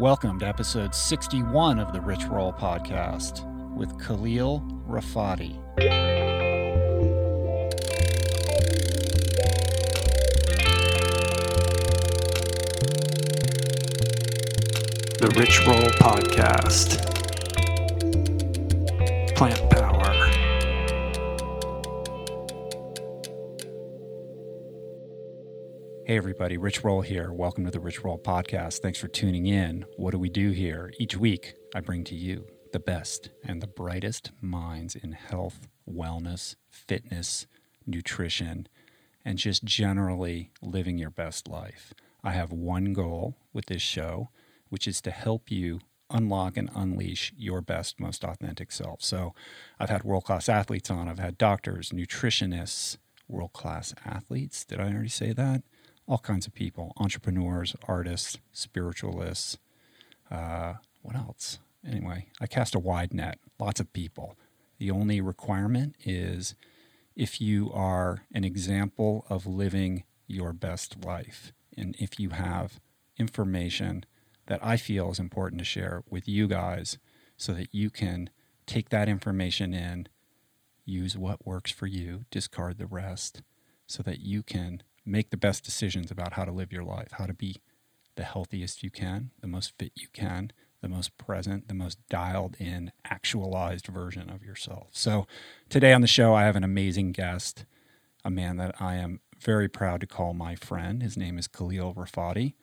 Welcome to episode 61 of the Rich Roll podcast with Khalil Rafati. The Rich Roll Podcast. Plant Hey, everybody, Rich Roll here. Welcome to the Rich Roll Podcast. Thanks for tuning in. What do we do here? Each week, I bring to you the best and the brightest minds in health, wellness, fitness, nutrition, and just generally living your best life. I have one goal with this show, which is to help you unlock and unleash your best, most authentic self. So I've had world class athletes on, I've had doctors, nutritionists, world class athletes. Did I already say that? All kinds of people entrepreneurs, artists, spiritualists. Uh, what else? Anyway, I cast a wide net, lots of people. The only requirement is if you are an example of living your best life and if you have information that I feel is important to share with you guys so that you can take that information in, use what works for you, discard the rest, so that you can make the best decisions about how to live your life, how to be the healthiest you can, the most fit you can, the most present, the most dialed in, actualized version of yourself. So, today on the show, I have an amazing guest, a man that I am very proud to call my friend. His name is Khalil Rafati.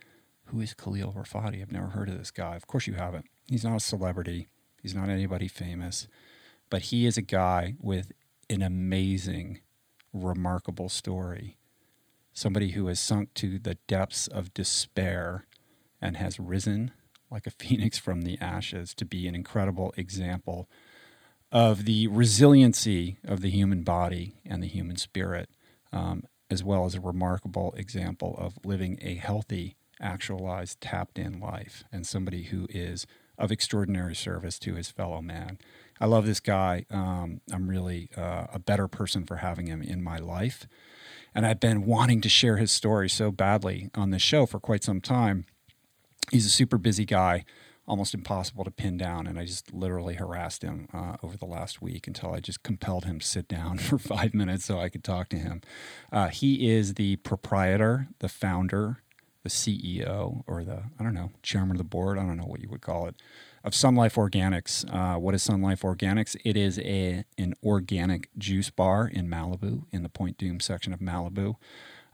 Who is Khalil Rafati? I've never heard of this guy. Of course, you haven't. He's not a celebrity, he's not anybody famous, but he is a guy with an amazing, remarkable story. Somebody who has sunk to the depths of despair and has risen like a phoenix from the ashes to be an incredible example of the resiliency of the human body and the human spirit, um, as well as a remarkable example of living a healthy, actualized, tapped in life, and somebody who is of extraordinary service to his fellow man. I love this guy. Um, I'm really uh, a better person for having him in my life. And I've been wanting to share his story so badly on this show for quite some time he's a super busy guy, almost impossible to pin down. And I just literally harassed him uh, over the last week until I just compelled him to sit down for five minutes so I could talk to him. Uh, he is the proprietor, the founder, the CEO, or the, I don't know, chairman of the board. I don't know what you would call it. Of Sun Life Organics. Uh, what is Sun Life Organics? It is a an organic juice bar in Malibu, in the Point Dume section of Malibu.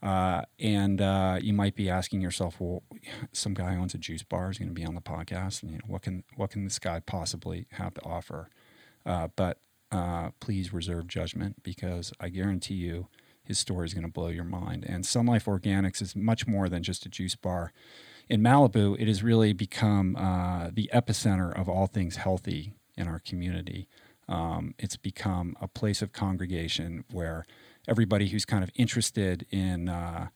Uh, and uh, you might be asking yourself, well, some guy owns a juice bar is going to be on the podcast, and you know, what can what can this guy possibly have to offer? Uh, but uh, please reserve judgment because I guarantee you his story is going to blow your mind. And Sun Life Organics is much more than just a juice bar. In Malibu, it has really become uh, the epicenter of all things healthy in our community. Um, it's become a place of congregation where everybody who's kind of interested in uh,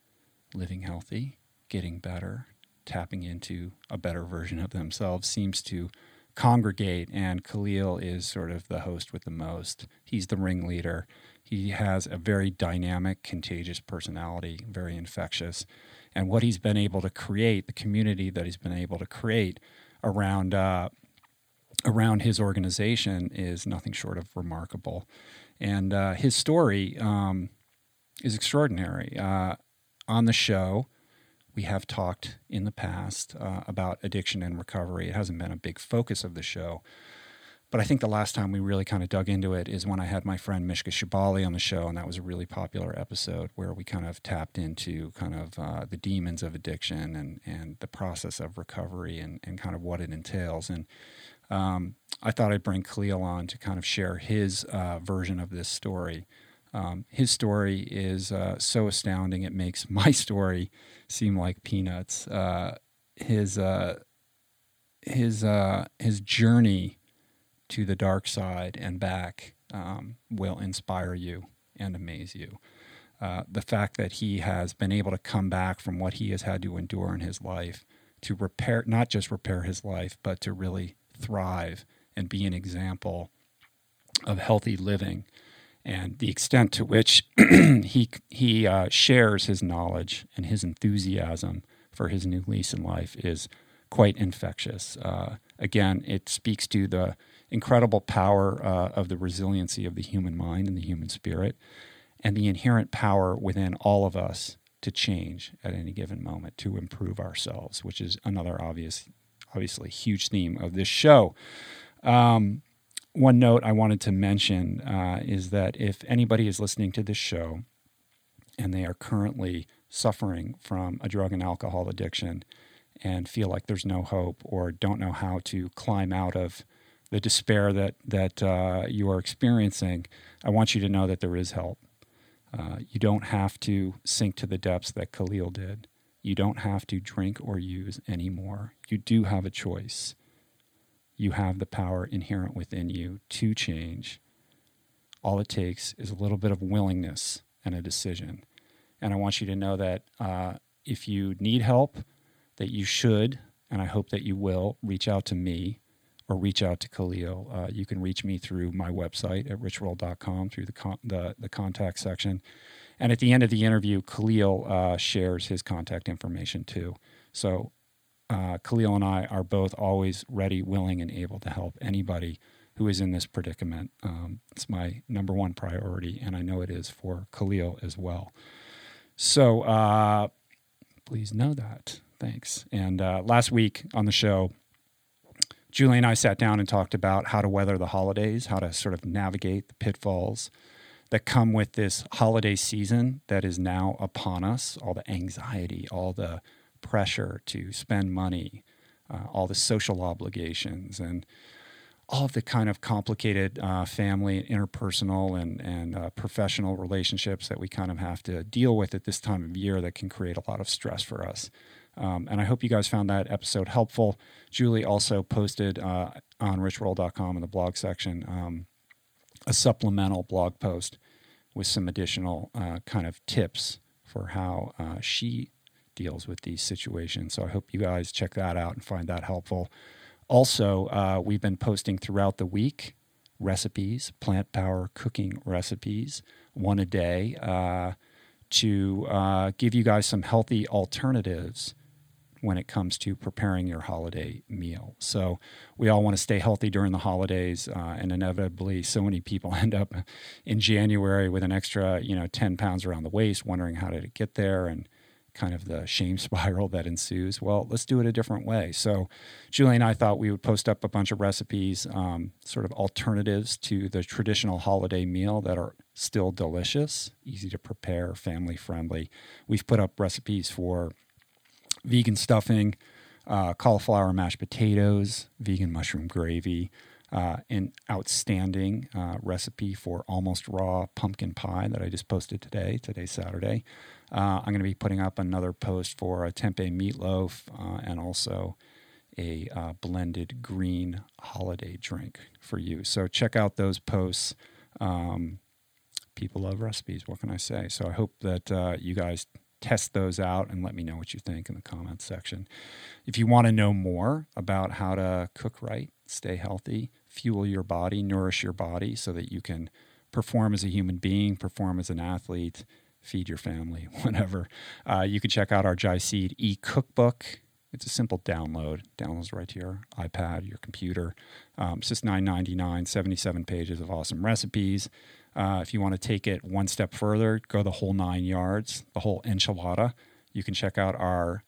living healthy, getting better, tapping into a better version of themselves seems to congregate. And Khalil is sort of the host with the most. He's the ringleader. He has a very dynamic, contagious personality, very infectious. And what he's been able to create, the community that he's been able to create around uh, around his organization, is nothing short of remarkable. And uh, his story um, is extraordinary. Uh, on the show, we have talked in the past uh, about addiction and recovery. It hasn't been a big focus of the show. But I think the last time we really kind of dug into it is when I had my friend Mishka Shubaly on the show, and that was a really popular episode where we kind of tapped into kind of uh, the demons of addiction and, and the process of recovery and, and kind of what it entails. And um, I thought I'd bring Khalil on to kind of share his uh, version of this story. Um, his story is uh, so astounding, it makes my story seem like peanuts. Uh, his uh, his uh, his journey to the dark side and back um, will inspire you and amaze you. Uh, the fact that he has been able to come back from what he has had to endure in his life to repair, not just repair his life, but to really thrive and be an example of healthy living. And the extent to which he, he uh, shares his knowledge and his enthusiasm for his new lease in life is quite infectious. Uh, again, it speaks to the incredible power uh, of the resiliency of the human mind and the human spirit, and the inherent power within all of us to change at any given moment to improve ourselves, which is another obvious, obviously huge theme of this show. Um, one note I wanted to mention uh, is that if anybody is listening to this show and they are currently suffering from a drug and alcohol addiction and feel like there's no hope or don't know how to climb out of the despair that that uh, you are experiencing, I want you to know that there is help. Uh, you don't have to sink to the depths that Khalil did. You don't have to drink or use anymore. You do have a choice you have the power inherent within you to change. All it takes is a little bit of willingness and a decision. And I want you to know that uh, if you need help, that you should, and I hope that you will, reach out to me or reach out to Khalil. Uh, you can reach me through my website at richroll.com through the, con- the, the contact section. And at the end of the interview, Khalil uh, shares his contact information too. So uh, Khalil and I are both always ready, willing, and able to help anybody who is in this predicament. Um, it's my number one priority, and I know it is for Khalil as well. So uh, please know that. Thanks. And uh, last week on the show, Julie and I sat down and talked about how to weather the holidays, how to sort of navigate the pitfalls that come with this holiday season that is now upon us, all the anxiety, all the pressure to spend money, uh, all the social obligations, and all of the kind of complicated uh, family, interpersonal, and and uh, professional relationships that we kind of have to deal with at this time of year that can create a lot of stress for us. Um, and I hope you guys found that episode helpful. Julie also posted uh, on richroll.com in the blog section um, a supplemental blog post with some additional uh, kind of tips for how uh, she deals with these situations. So I hope you guys check that out and find that helpful. Also, uh, we've been posting throughout the week recipes, plant power cooking recipes, one a day, uh, to uh, give you guys some healthy alternatives when it comes to preparing your holiday meal. So we all want to stay healthy during the holidays, uh, and inevitably, so many people end up in January with an extra, you know, ten pounds around the waist, wondering how did it get there, and kind of the shame spiral that ensues. Well, let's do it a different way. So, Julie and I thought we would post up a bunch of recipes, um, sort of alternatives to the traditional holiday meal that are still delicious, easy to prepare, family friendly. We've put up recipes for vegan stuffing, uh, cauliflower mashed potatoes, vegan mushroom gravy. Uh, an outstanding uh, recipe for almost raw pumpkin pie that I just posted today. Today's Saturday. Uh, I'm going to be putting up another post for a tempeh meatloaf uh, and also a uh, blended green holiday drink for you. So check out those posts. Um, people love recipes. What can I say? So I hope that you guys test those out and let me know what you think in the comments section. If you want to know more about how to cook right, stay healthy, fuel your body, nourish your body so that you can perform as a human being, perform as an athlete, feed your family, whatever. Uh, you can check out our Jai Seed e cookbook. It's a simple download. Downloads right to your iPad, your computer. Um, it's just $9.99, 77 pages of awesome recipes. Uh, if you want to take it one step further, go the whole nine yards, the whole enchilada. You can check out our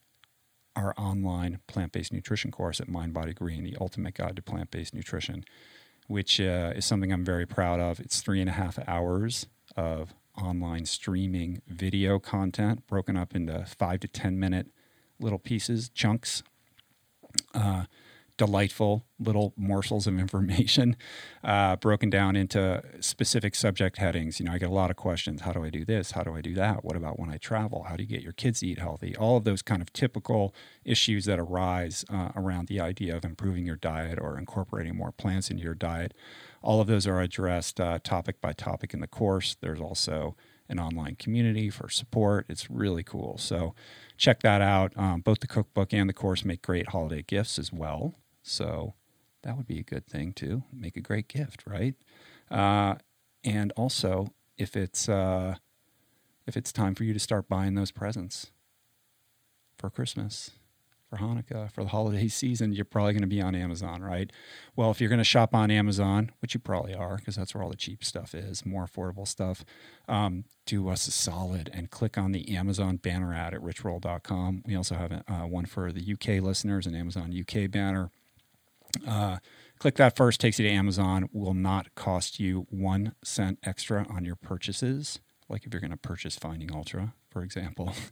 our online plant-based nutrition course at Mind Body Green, the ultimate guide to plant-based nutrition, which uh, is something I'm very proud of. It's three and a half hours of online streaming video content broken up into five to 10 minute little pieces, chunks. Uh, delightful little morsels of information uh, broken down into specific subject headings. You know, I get a lot of questions. How do I do this? How do I do that? What about when I travel? How do you get your kids to eat healthy? All of those kind of typical issues that arise uh, around the idea of improving your diet or incorporating more plants into your diet. All of those are addressed uh, topic by topic in the course. There's also an online community for support. It's really cool. So check that out. Um, both the cookbook and the course make great holiday gifts as well. So that would be a good thing too. Make a great gift, right? Uh, and also, if it's uh, if it's time for you to start buying those presents for Christmas, for Hanukkah, for the holiday season, you're probably going to be on Amazon, right? Well, if you're going to shop on Amazon, which you probably are, because that's where all the cheap stuff is, more affordable stuff, um, do us a solid and click on the Amazon banner ad at richroll.com. We also have uh, one for the UK listeners, an Amazon UK banner. Uh, click that first, takes you to Amazon, will not cost you one cent extra on your purchases like if you're going to purchase Finding Ultra, for example.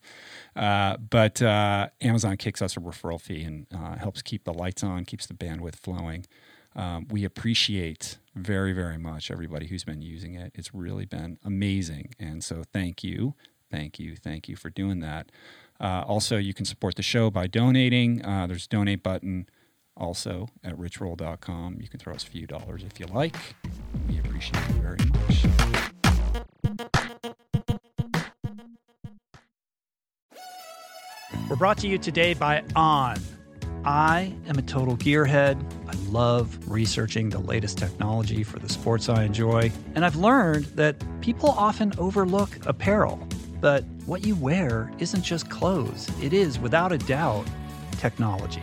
Uh, but uh, Amazon kicks us a referral fee and uh, helps keep the lights on, keeps the bandwidth flowing. Um, we appreciate very, very much everybody who's been using it. It's really been amazing. And so thank you, thank you, thank you for doing that. Uh, also, you can support the show by donating. Uh, there's a donate button also at richroll.com. You can throw us a few dollars if you like. We appreciate you very much. We're brought to you today by On. I am a total gearhead. I love researching the latest technology for the sports I enjoy, and I've learned that people often overlook apparel. But what you wear isn't just clothes, it is, without a doubt, technology.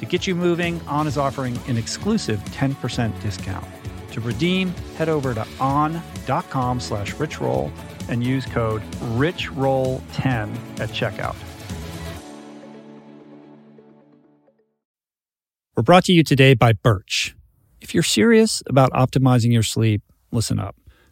To get you moving, On is offering an exclusive 10% discount. To redeem, head over to on.com slash richroll and use code RICHROLL10 at checkout. We're brought to you today by Birch. If you're serious about optimizing your sleep, listen up.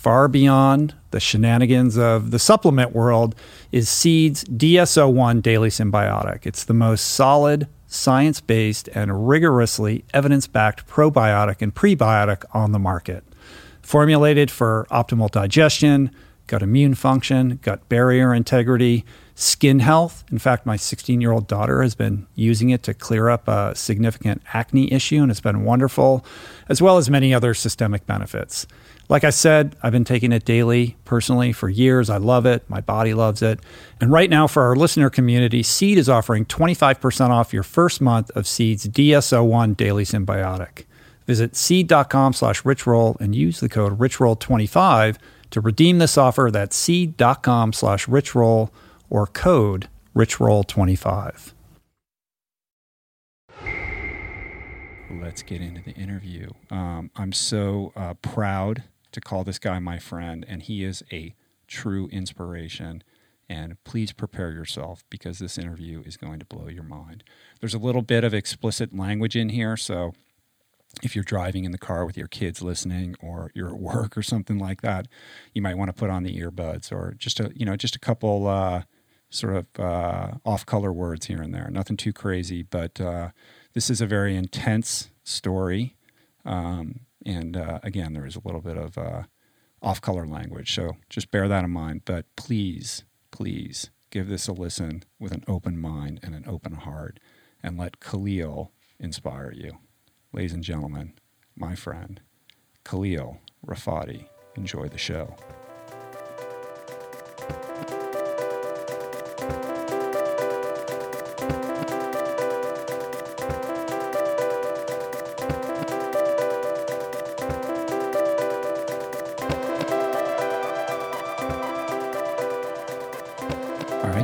far beyond the shenanigans of the supplement world is Seed's DS-01 Daily Synbiotic. It's the most solid, science based, and rigorously evidence backed probiotic and prebiotic on the market. Formulated for optimal digestion, gut immune function, gut barrier integrity, skin health. In fact, my 16 year old daughter has been using it to clear up a significant acne issue, and it's been wonderful, as well as many other systemic benefits. Like I said, I've been taking it daily personally for years. I love it. My body loves it. And right now, for our listener community, Seed is offering 25% off your first month of Seed's DS-01 Daily Synbiotic. Visit seed.com slash richroll and use the code richroll25 to redeem this offer. That's seed.com slash richroll or code richroll25. Let's get into the interview. Um, I'm so uh, proud to call this guy my friend, and he is a true inspiration. And please prepare yourself because this interview is going to blow your mind. There's a little bit of explicit language in here, so if you're driving in the car with your kids listening or you're at work or something like that you might want to put on the earbuds or just a you know just a couple uh, sort of uh, off color words here and there nothing too crazy but uh, this is a very intense story um, and uh, again there is a little bit of uh, off color language so just bear that in mind but please please give this a listen with an open mind and an open heart and let khalil inspire you ladies and gentlemen, my friend, Khalil Rafati. Enjoy the show.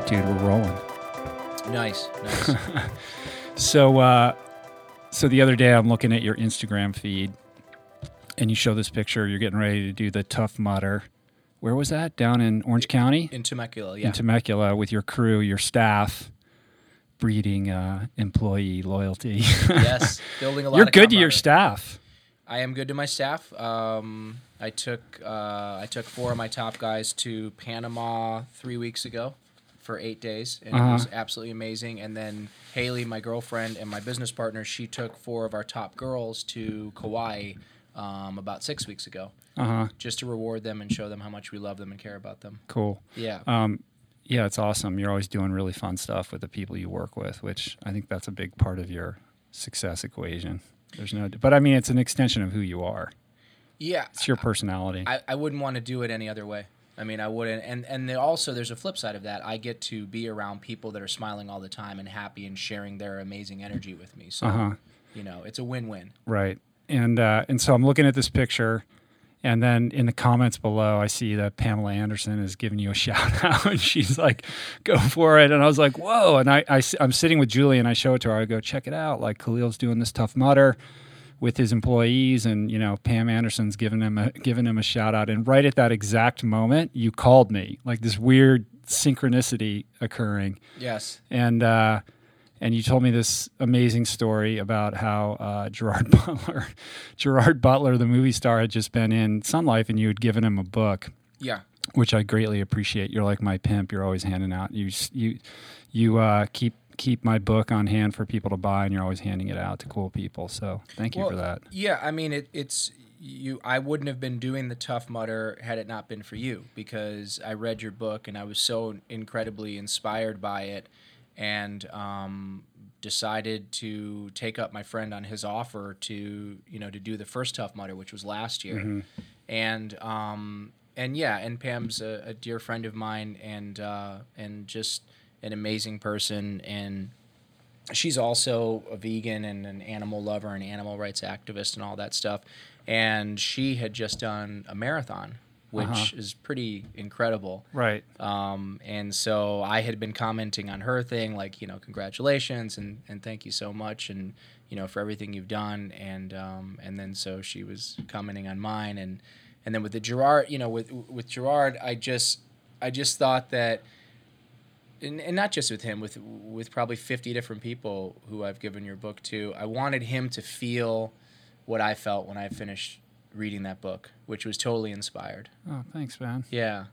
Dude, we're rolling. Nice, nice. So, uh, so the other day I'm looking at your Instagram feed, and you show this picture. You're getting ready to do the Tough Mudder. Where was that? Down in Orange County, In Temecula, yeah. in Temecula, with your crew, your staff, breeding uh, employee loyalty. yes, building a lot. You're good to your staff. I am good to my staff. Um, I took uh, I took four of my top guys to Panama three weeks ago for eight days, and Uh-huh. it was absolutely amazing. And then Haley, my girlfriend, and my business partner, she took four of our top girls to Kauai um, about six weeks ago, Uh huh. just to reward them and show them how much we love them and care about them. Cool. Yeah. Um, yeah, it's awesome. You're always doing really fun stuff with the people you work with, which I think that's a big part of your success equation. There's no, but I mean, it's an extension of who you are. yeah. It's your personality. I, I wouldn't want to do it any other way. I mean, I wouldn't. And and also, there's a flip side of that. I get to be around people that are smiling all the time and happy and sharing their amazing energy with me. So, Uh huh. you know, it's a win-win. Right. And uh, and so I'm looking at this picture, and then in the comments below, I see that Pamela Anderson is giving you a shout out, and she's like, "Go for it!" And I was like, "Whoa!" And I, I am sitting with Julie, and I show it to her. I go, "Check it out! Like Khalil's doing this Tough Mudder." With his employees, and you know, Pam Anderson's giving him a giving him a shout out, and right at that exact moment, you called me, like this weird synchronicity occurring Yes. and uh, and you told me this amazing story about how uh, Gerard Butler, Gerard Butler, the movie star, had just been in Sun Life, and you had given him a book, Yeah. which I greatly appreciate. You're like my pimp. You're always handing out. You you you uh, keep keep my book on hand for people to buy, and you're always handing it out to cool people. So thank you Well, for that. Yeah, I mean, it, it's you. I wouldn't have been doing the Tough Mudder had it not been for you, because I read your book and I was so incredibly inspired by it, and um, decided to take up my friend on his offer to you know to do the first Tough Mudder, which was last year, and um, and yeah, and Pam's a, a dear friend of mine, and uh, and just an amazing person, and she's also a vegan and an animal lover and animal rights activist and all that stuff. And she had just done a marathon, which Uh-huh. is pretty incredible. Right. Um, and so I had been commenting on her thing, like, you know, congratulations and, and thank you so much and, you know, for everything you've done. And, um, and then so she was commenting on mine. And, and then with the Gerard, you know, with, with Gerard, I just, I just thought that, and, and not just with him, with, with probably 50 different people who I've given your book to, I wanted him to feel what I felt when I finished reading that book, which was totally inspired. Oh, thanks, man. Yeah.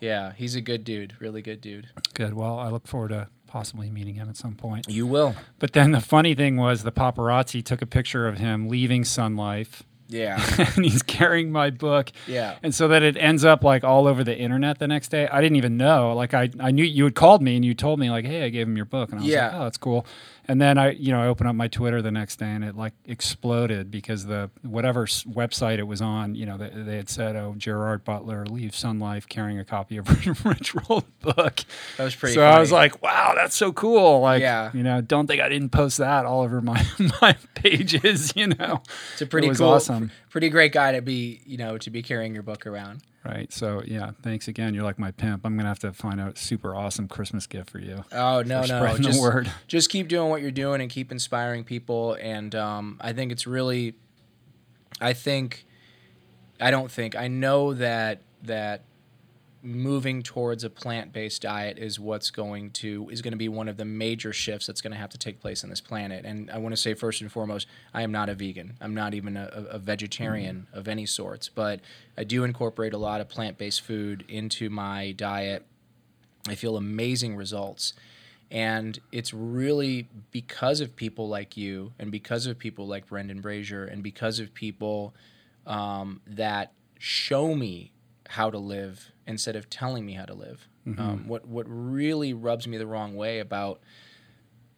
Yeah, he's a good dude, really good dude. Good. Well, I look forward to possibly meeting him at some point. You will. But then the funny thing was the paparazzi took a picture of him leaving Sun Life Yeah. and he's carrying my book. Yeah. And so that it ends up like all over the internet the next day. I didn't even know. Like I, I knew you had called me and you told me like, hey, I gave him your book, and I was Yeah. like, oh, that's cool. And then I, you know, I opened up my Twitter the next day and it like exploded because the whatever website it was on, you know, they, they had said, oh, Gerard Butler leaves Sun Life carrying a copy of Rich Roll's book. That was pretty so I was like, wow, that's so cool. Like, Yeah. you know, don't think I didn't post that all over my my pages. You know, It's a pretty it cool, awesome. pretty great guy to be, you know, to be carrying your book around. Right. So yeah, thanks again. You're like my pimp. I'm gonna have to find a super awesome Christmas gift for you. Oh no, no, just just keep doing what you're doing and keep inspiring people. And um, I think it's really, I think, I don't think I know that that moving towards a plant-based diet is what's going to is going to be one of the major shifts that's going to have to take place on this planet. And i want to say first and foremost i am not a vegan. I'm not even a, a vegetarian of any sorts. But i do incorporate a lot of plant-based food into my diet. I feel amazing results. And it's really because of people like you and because of people like brendan brazier and because of people um, that show me how to live instead of telling me how to live. Um, what what really rubs me the wrong way about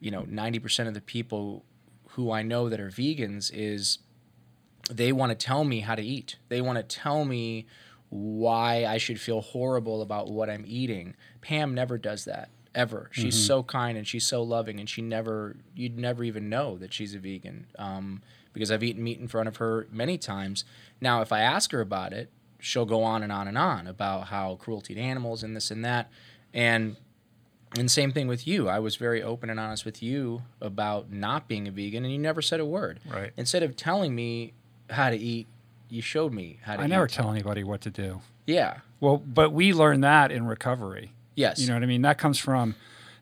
you know ninety percent of the people who I know that are vegans is they want to tell me how to eat. They want to tell me why I should feel horrible about what I'm eating. Pam never does that ever. She's so kind and she's so loving, and she never you'd never even know that she's a vegan um, because I've eaten meat in front of her many times. Now, if I ask her about it, she'll go on and on and on about how cruelty to animals and this and that, and and same thing with you. I was very open and honest with you about not being a vegan, and you never said a word. Right. Instead of telling me how to eat, you showed me how to I eat. never tell anybody what to do. Yeah. Well, but we learn that in recovery. Yes. You know what I mean? That comes from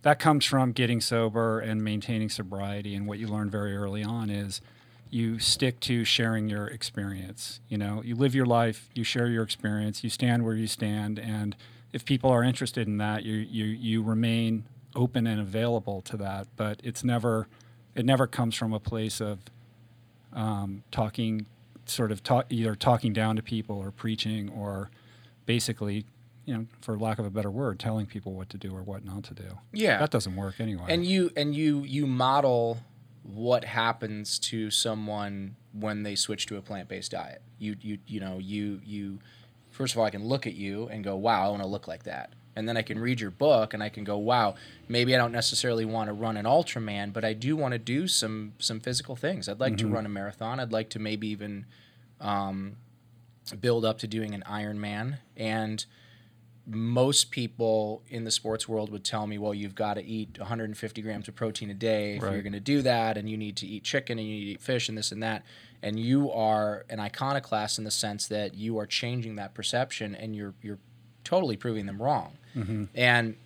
that comes from getting sober and maintaining sobriety. And what you learn very early on is you stick to sharing your experience. You know, you live your life, you share your experience, you stand where you stand, and if people are interested in that, you you you remain open and available to that. But it's never it never comes from a place of um, talking sort of talk, either talking down to people or preaching or basically you know for lack of a better word telling people what to do or what not to do Yeah. that doesn't work anyway and you and you you model what happens to someone when they switch to a plant-based diet. You you you know you you first of all I can look at you and go wow I want to look like that. And then I can read your book and I can go wow maybe I don't necessarily want to run an Ultraman but I do want to do some some physical things. I'd like to run a marathon. I'd like to maybe even um, build up to doing an Ironman and most people in the sports world would tell me, well, you've got to eat 150 grams of protein a day if Right. you're going to do that, and you need to eat chicken and you need to eat fish and this and that. And you are an iconoclast in the sense that you are changing that perception and you're you're totally proving them wrong. Mm-hmm. And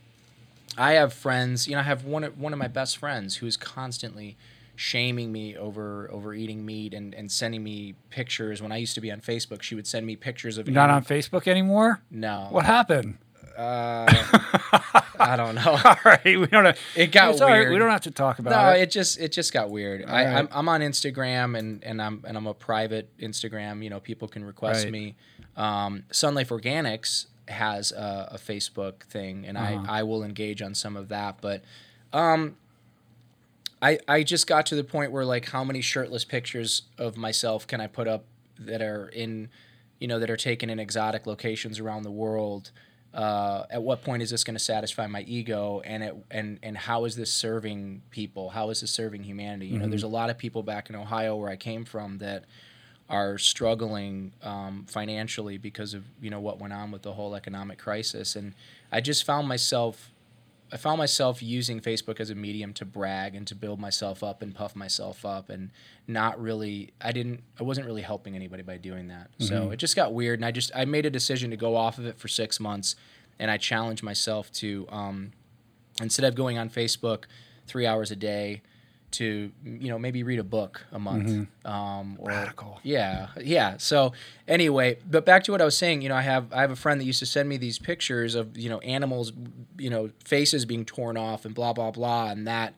I have friends, you know, I have one one of my best friends who is constantly shaming me over over eating meat and, and sending me pictures. When I used to be on Facebook, she would send me pictures of You're not on facebook anymore no what happened I don't know. all right we don't have, It got it's all right, weird. we don't have to talk about No, it No, it just it just got weird. I, right. I'm I'm on Instagram and, and I'm and I'm a private Instagram. You know, people can request Right. me. Um, Sun Life Organics has a, a Facebook thing, and Uh-huh. I I will engage on some of that. But um, I I just got to the point where like, how many shirtless pictures of myself can I put up that are in, you know, that are taken in exotic locations around the world? uh, at what point is this going to satisfy my ego? And it, and and how is this serving people? How is this serving humanity? You know there's a lot of people back in ohio where i came from that are struggling um, financially because of you know what went on with the whole economic crisis. And i just found myself I found myself using Facebook as a medium to brag and to build myself up and puff myself up and not really I didn't I wasn't really helping anybody by doing that. So it just got weird and I just I made a decision to go off of it for 6 months and I challenged myself to um, instead of going on Facebook 3 hours a day to you know maybe read a book a month um, or Radical. yeah yeah. So anyway but back to what i was saying you know i have i have a friend that used to send me these pictures of you know animals you know faces being torn off and blah blah blah and that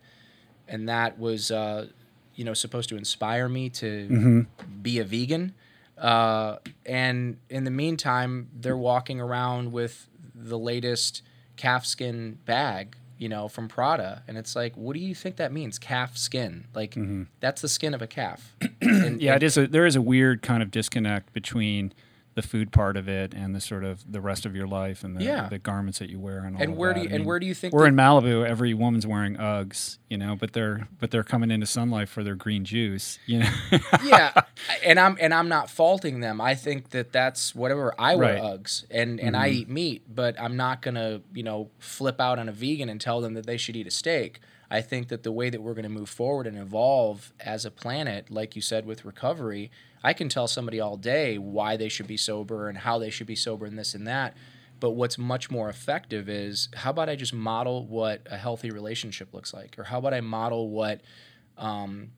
and that was uh, you know supposed to inspire me to be a vegan. Uh, and in the meantime, they're walking around with the latest calfskin bag, you know, from Prada, and it's like, what do you think that means? Calf skin, like mm-hmm. that's the skin of a calf. And- Yeah, and- it is. A, there is a weird kind of disconnect between the food part of it and the sort of the rest of your life and the, Yeah. the garments that you wear and all And where that. do you- and mean, where do you think we're that- in Malibu? Every woman's wearing Uggs, you know, but they're but they're coming into Sun Life for their green juice, you know. yeah, and I'm and I'm not faulting them. I think that that's whatever. I wear Right. Mm-hmm. Uggs and and I eat meat, but I'm not gonna you know flip out on a vegan and tell them that they should eat a steak. I think that the way that we're going to move forward and evolve as a planet, like you said with recovery, I can tell somebody all day why they should be sober and how they should be sober and this and that. But what's much more effective is how about I just model what a healthy relationship looks like, or how about I model what um,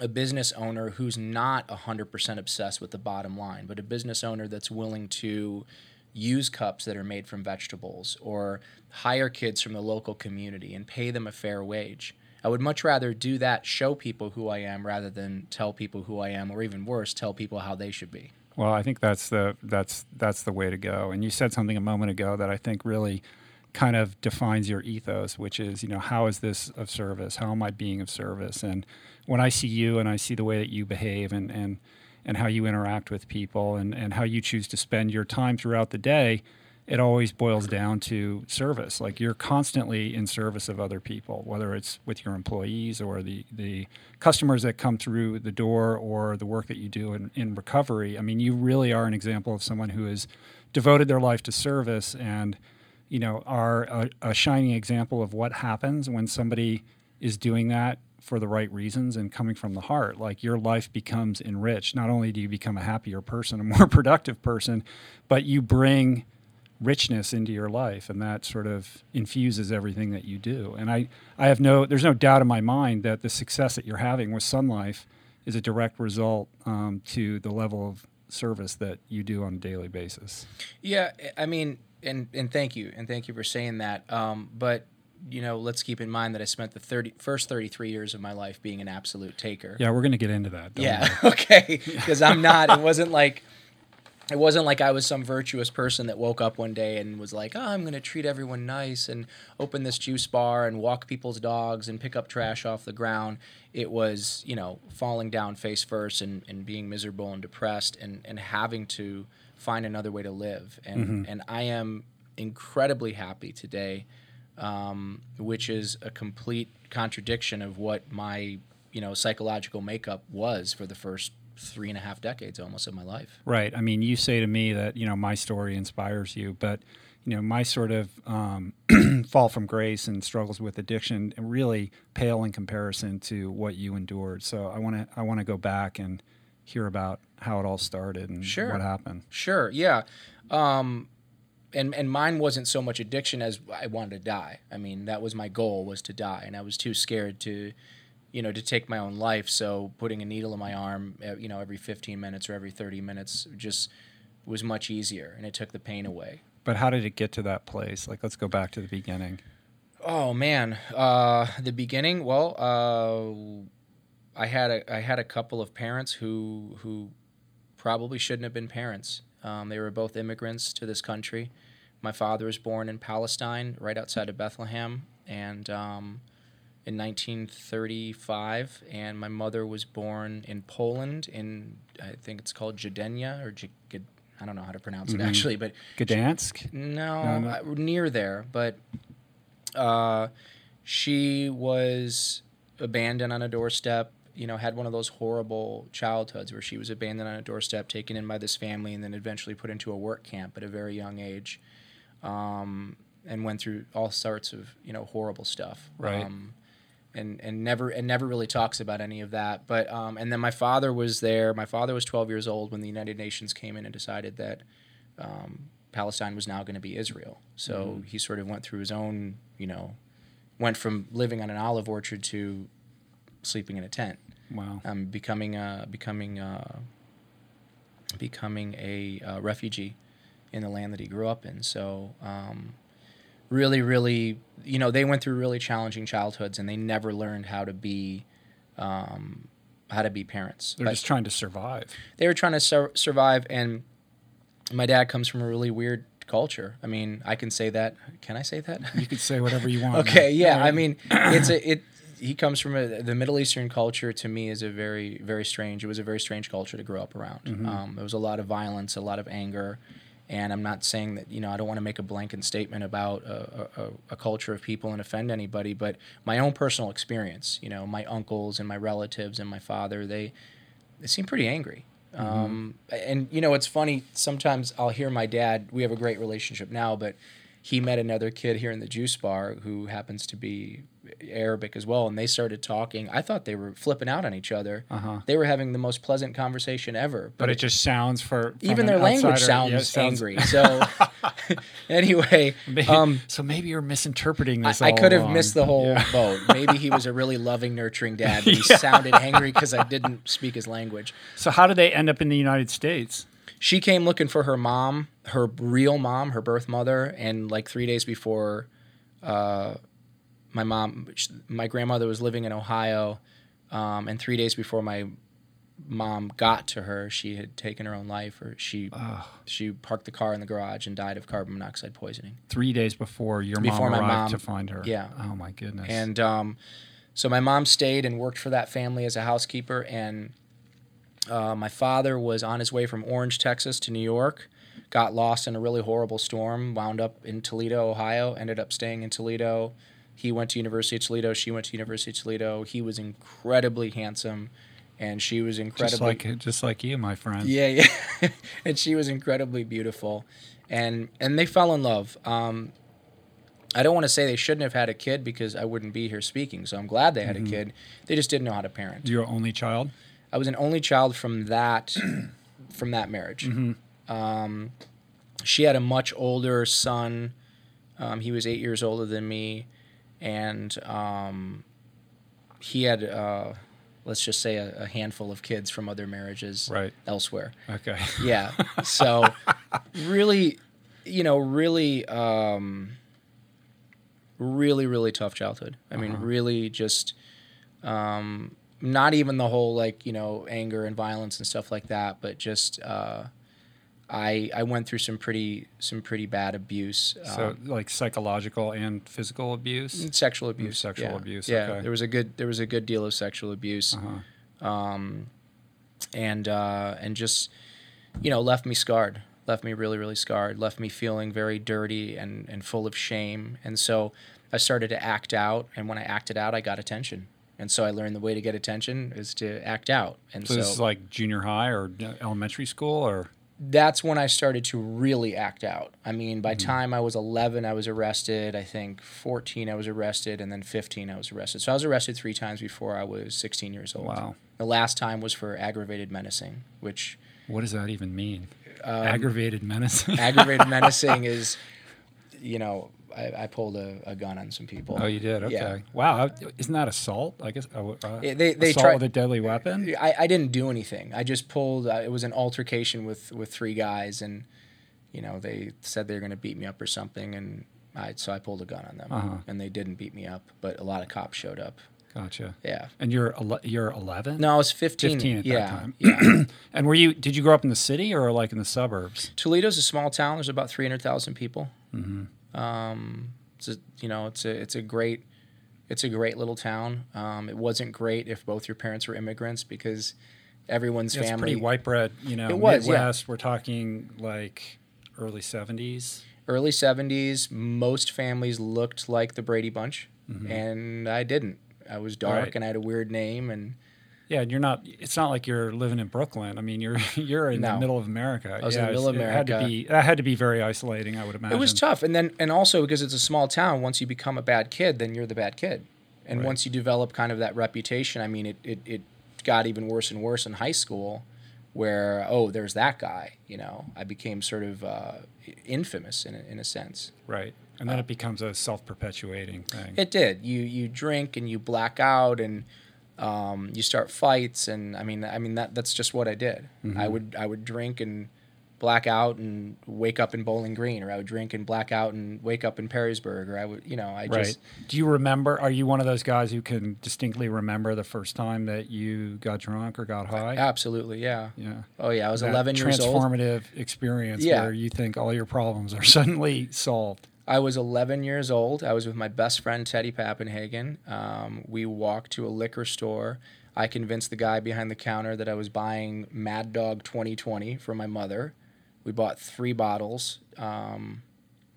a business owner who's not 100% obsessed with the bottom line, but a business owner that's willing to use cups that are made from vegetables or hire kids from the local community and pay them a fair wage. I would much rather do that, show people who I am, rather than tell people who I am, or even worse, tell people how they should be. Well, I think that's the that's that's the way to go. And you said something a moment ago that I think really kind of defines your ethos, which is, you know, how is this of service? How am I being of service? And when I see you and I see the way that you behave and and and how you interact with people and, and how you choose to spend your time throughout the day, it always boils down to service. Like you're constantly in service of other people, whether it's with your employees or the, the customers that come through the door or the work that you do in, in recovery. I mean, you really are an example of someone who has devoted their life to service and, you know, are a, a shining example of what happens when somebody is doing that for the right reasons and coming from the heart. Like your life becomes enriched. Not only do you become a happier person, a more productive person, but you bring richness into your life and that sort of infuses everything that you do and i i have no there's no doubt in my mind that the success that you're having with sun life is a direct result um, to the level of service that you do on a daily basis Yeah, I mean, and and thank you, and thank you for saying that. Um, but you know, let's keep in mind that I spent the 30, first 33 years of my life being an absolute taker. yeah we're going to get into that Yeah. Okay. Because I'm not. It wasn't like. It wasn't like I was some virtuous person that woke up one day and was like, "Oh, I'm going to treat everyone nice and open this juice bar and walk people's dogs and pick up trash off the ground." It was, you know, falling down face first and, and being miserable and depressed and, and having to find another way to live. And and I am incredibly happy today, um, which is a complete contradiction of what my you know psychological makeup was for the first three and a half decades almost of my life. Right. I mean, you say to me that you know my story inspires you, but you know my sort of um, fall from grace and struggles with addiction really pale in comparison to what you endured. So I want to I want to go back and hear about how it all started and Sure. what happened. Sure, yeah. Um, and and mine wasn't so much addiction as I wanted to die. I mean, that was my goal was to die, and I was too scared to, you know, to take my own life. So putting a needle in my arm, uh, you know, every 15 minutes or every 30 minutes just was much easier, and it took the pain away. But how did it get to that place? Like, let's go back to the beginning. Oh man, uh, the beginning. Well, uh, I had a I had a couple of parents who who probably shouldn't have been parents. Um, they were both immigrants to this country. My father was born in Palestine, right outside of Bethlehem, and um, in 1935, and my mother was born in Poland in I think it's called Jadenia or J- I don't know how to pronounce it actually, but Gdansk. no, No, no. near there, but uh, she was abandoned on a doorstep. You know, had one of those horrible childhoods where she was abandoned on a doorstep, taken in by this family, and then eventually put into a work camp at a very young age, um, and went through all sorts of you know horrible stuff. Right. Um, and and never and never really talks about any of that. But um, and then my father was there. My father was 12 years old when the United Nations came in and decided that um, Palestine was now going to be Israel. So he sort of went through his own, you know, went from living on an olive orchard to sleeping in a tent, Wow. um, becoming a, becoming a, becoming a uh, refugee in the land that he grew up in. So um, really, really, you know, they went through really challenging childhoods and they never learned how to be um, how to be parents. They're But just trying to survive. they were trying to sur- survive, and my dad comes from a really weird culture. I mean, I can say that. Can I say that? You can say whatever you want. okay, man. yeah. All I mean, it's a it. He comes from a, the Middle Eastern culture. To me, is a very very strange. It was a very strange culture to grow up around. Mm-hmm. Um, there was a lot of violence, a lot of anger, and I'm not saying that you know I don't want to make a blanket statement about a, a, a culture of people and offend anybody, but my own personal experience. You know, my uncles and my relatives and my father they they seem pretty angry. Um, and you know, it's funny. Sometimes I'll hear my dad. We have a great relationship now, but he met another kid here in the juice bar who happens to be Arabic as well, and they started talking. I thought they were flipping out on each other. Uh-huh. They were having the most pleasant conversation ever. but it just sounds for even their language sounds, yeah, sounds- angry. So anyway, Maybe, um, so maybe you're misinterpreting this. I all could have missed the whole Yeah. boat. Maybe he was a really loving, nurturing dad, but he sounded angry because I didn't speak his language. So how did they end up in the United States? she came looking for her mom, her real mom, her birth mother, and like three days before, uh, my mom, my grandmother was living in Ohio, um, and three days before my mom got to her, she had taken her own life, or she she parked the car in the garage and died of carbon monoxide poisoning. Three days before your Before mom my arrived mom- to find her. yeah. Oh my goodness. And um, so my mom stayed and worked for that family as a housekeeper. And uh, my father was on his way from Orange, Texas to New York, got lost in a really horrible storm, wound up in Toledo, Ohio, ended up staying in Toledo. He went to University of Toledo. She went to University of Toledo. He was incredibly handsome, and she was incredibly just like just like you, my friend. yeah, yeah. and she was incredibly beautiful, and and they fell in love. Um, I don't want to say they shouldn't have had a kid because I wouldn't be here speaking. So I'm glad they had Mm-hmm. a kid. They just didn't know how to parent. You're only child. I was an only child from that from that marriage. Mm-hmm. Um, she had a much older son. Um, he was eight years older than me, and um, he had uh, let's just say a, a handful of kids from other marriages Right. elsewhere. Okay. Yeah. So really, you know, really, um, really, really tough childhood. I mean, really just um, not even the whole like you know anger and violence and stuff like that, but just uh, I I went through some pretty some pretty bad abuse. So um, like psychological and physical abuse. sexual abuse. sexual yeah. abuse, Yeah, okay. there was a good there was a good deal of sexual abuse. Uh-huh. um, and uh, and just you know left me scarred, left me really really scarred, left me feeling very dirty and and full of shame. And so I started to act out, and when I acted out, I got attention. And so I learned the way to get attention is to act out. And So so, this is like junior high or elementary school or that's when I started to really act out. I mean, by Mm-hmm. time I was 11, I was arrested. I think 14, I was arrested, and then 15, I was arrested. So I was arrested three times before I was 16 years old. Wow. The last time was for aggravated menacing, which what does that even mean? Um, Aggravated menacing. aggravated menacing is, you know, I, I pulled a, a gun on some people. oh, you did. Okay. Yeah. Wow. Isn't that assault? I guess. Uh, uh, Yeah, they- they assault try- with a deadly weapon. I, I didn't do anything. I just pulled. Uh, it was an altercation with with three guys, and you know they said they were going to beat me up or something, and I so I pulled a gun on them, Uh-huh. and they didn't beat me up, but a lot of cops showed up. Gotcha. Yeah. And you're ele- you're 11. No, I was 15. 15 at that time. yeah. And were you? Did you grow up in the city or like in the suburbs? Toledo's a small town. There's about 300,000 people. Um, it's a, you know, it's a it's a great it's a great little town. Um, it wasn't great if both your parents were immigrants because everyone's Yeah, it's family pretty white bread. You know, It was, yeah. Midwest. We're talking like early 70s. early 70s most families looked like the brady bunch Mm-hmm. and i didn't i was dark Right. and i had a weird name and Yeah, you're not. It's not like you're living in Brooklyn. I mean, you're you're in the middle of America. I was in the middle of it's- It had to America. be. That had to be very isolating. I would imagine. it was tough and then and also because it's a small town once you become a bad kid then you're the bad kid and Right. once you develop kind of that reputation i mean it, it, it got even worse and worse in high school where oh there's that guy you know i became sort of uh, infamous in a, in a sense Right, and then it becomes a self-perpetuating thing. It did. You you drink and you black out and um, you start fights and I mean I mean that that's just what I did. I would I would drink and black out and wake up in Bowling Green, or I would drink and black out and wake up in Perrysburg, or I would, you know, I Right. just Do you remember? Are you one of those guys who can distinctly remember the first time that you got drunk or got high? absolutely, yeah. yeah. Oh yeah, I was That 11 years old. Transformative experience Yeah. where you think all your problems are suddenly solved. I was 11 years old. I was with my best friend Teddy Pappenhagen. Um, we walked to a liquor store. I convinced the guy behind the counter that I was buying Mad Dog 2020 for my mother. We bought three bottles. Um,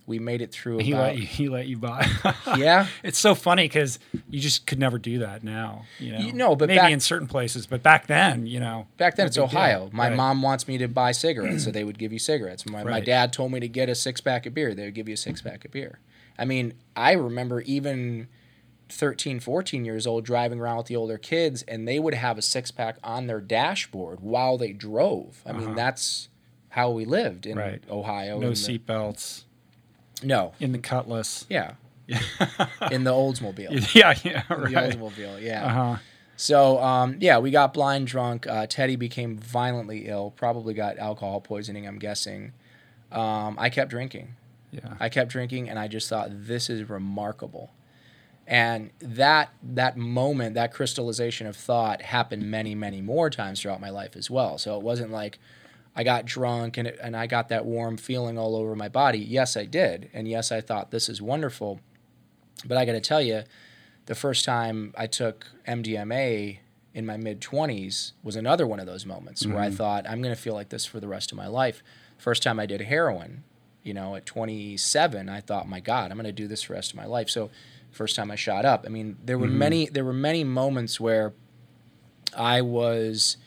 we made it through He about let you, he let you buy. yeah. It's so funny because you just could never do that now. You know, You- no, but maybe back- in certain places, but back then, you know, Back then, it's big deal. Ohio. My Right. mom wants me to buy cigarettes, so they would give you cigarettes. My, my dad told me to get a six pack of beer. They would give you a six pack of beer. I mean, I remember even 13, 14 years old driving around with the older kids, and they would have a six pack on their dashboard while they drove. I mean, that's how we lived in Uh-huh. Right. Ohio. no seatbelts No. in the Cutlass. Yeah. in the Oldsmobile. Yeah, yeah, The right. Oldsmobile, yeah. Uh huh. So um, yeah, we got blind drunk. Uh, Teddy became violently ill. Probably got alcohol poisoning. I'm guessing. Um, I kept drinking. Yeah. I kept drinking, and I just thought this is remarkable. And that that moment, that crystallization of thought, happened many, many more times throughout my life as well. So it wasn't like I got drunk and it, and I got that warm feeling all over my body. Yes, I did, and yes, I thought this is wonderful. But I got to tell you, the first time I took MDMA in my mid 20s was another one of those moments where I mm-hmm. thought I'm going to feel like this for the rest of my life. First time I did heroin, you know, at 27, I thought, my God, I'm going to do this for the rest of my life. So, first time I shot up, I mean, there were mm-hmm. many there were many moments where I was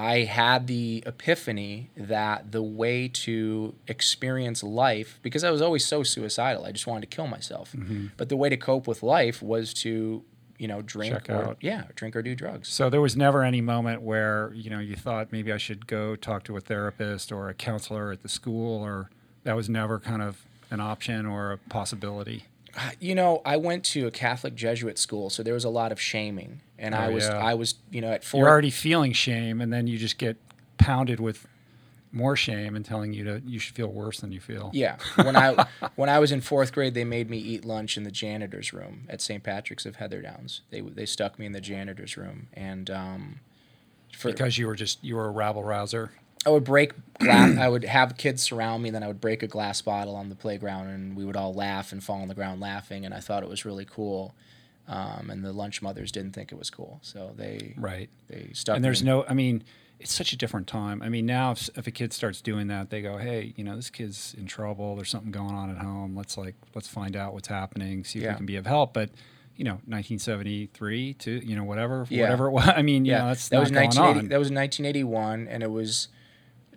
I had the epiphany that the way to experience life, because I was always so suicidal, I just wanted to kill myself. Mm-hmm. But the way to cope with life was to, you know, drink Check or out. yeah, drink or do drugs. So there was never any moment where you know you thought maybe I should go talk to a therapist or a counselor at the school, or that was never kind of an option or a possibility. You know, I went to a Catholic Jesuit school, so there was a lot of shaming, and I Oh, was yeah. I was you know at 4 You're already feeling shame, and then you just get pounded with more shame and telling you to you should feel worse than you feel. Yeah, when I when I was in fourth grade, they made me eat lunch in the janitor's room at St. Patrick's of Heather Downs. They they stuck me in the janitor's room, and um, for, Because you were just you were a rabble rouser. I would break glass. I would have kids surround me, and then I would break a glass bottle on the playground, and we would all laugh and fall on the ground laughing. And I thought it was really cool. Um, and the lunch mothers didn't think it was cool, so they Right. they stuck. and there's in- no i mean it's such a different time i mean now if, if a kid starts doing that they go hey you know this kid's in trouble there's something going on at home let's like let's find out what's happening see if Yeah. we can be of help but you know 1973 to you know whatever Yeah. whatever it was i mean you know that's that was going 1980. on That was 1981, and it was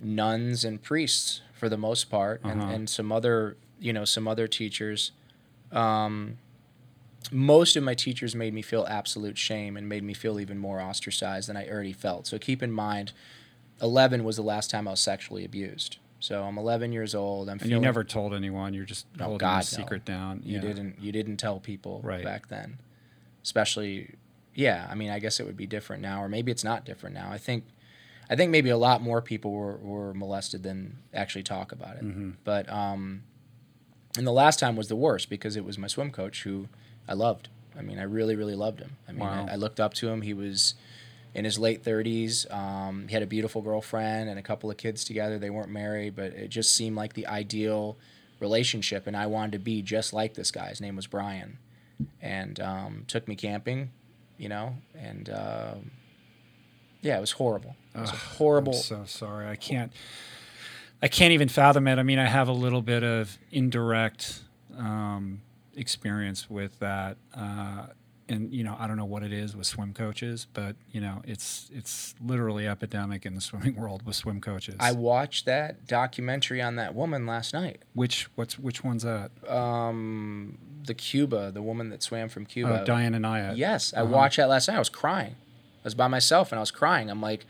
nuns and priests for the most part, and, Uh-huh. and some other you know some other teachers. Um, most of my teachers made me feel absolute shame and made me feel even more ostracized than I already felt. So keep in mind, 11 was the last time I was sexually abused. So I'm 11 years old. I'm and feeling you never told anyone you're just Oh, holding God, no. a secret down you yeah. didn't you didn't tell people Right. back then especially yeah i mean i guess it would be different now or maybe it's not different now i think i think maybe a lot more people were, were molested than actually talk about it. Mm-hmm. but um and the last time was the worst because it was my swim coach who i loved. I mean i really really loved him. I mean Wow. I, I looked up to him. He was in his late 30s um, he had a beautiful girlfriend and a couple of kids together. They weren't married but it just seemed like the ideal relationship and i wanted to be just like this guy. His name was brian. And um, took me camping you know and um yeah it was horrible it was a horrible I'm so sorry. I can't. I can't even fathom it. I mean, I have a little bit of indirect um, experience with that, uh, and you know, I don't know what it is with swim coaches, but you know, it's it's literally epidemic in the swimming world with swim coaches. i watched that documentary on that woman last night which what's which one's that? um, the cuba the woman that swam from cuba Oh, Diana Nyad. Yes, I Uh-huh. watched that last night. I was crying. I was by myself and I was crying. I'm like,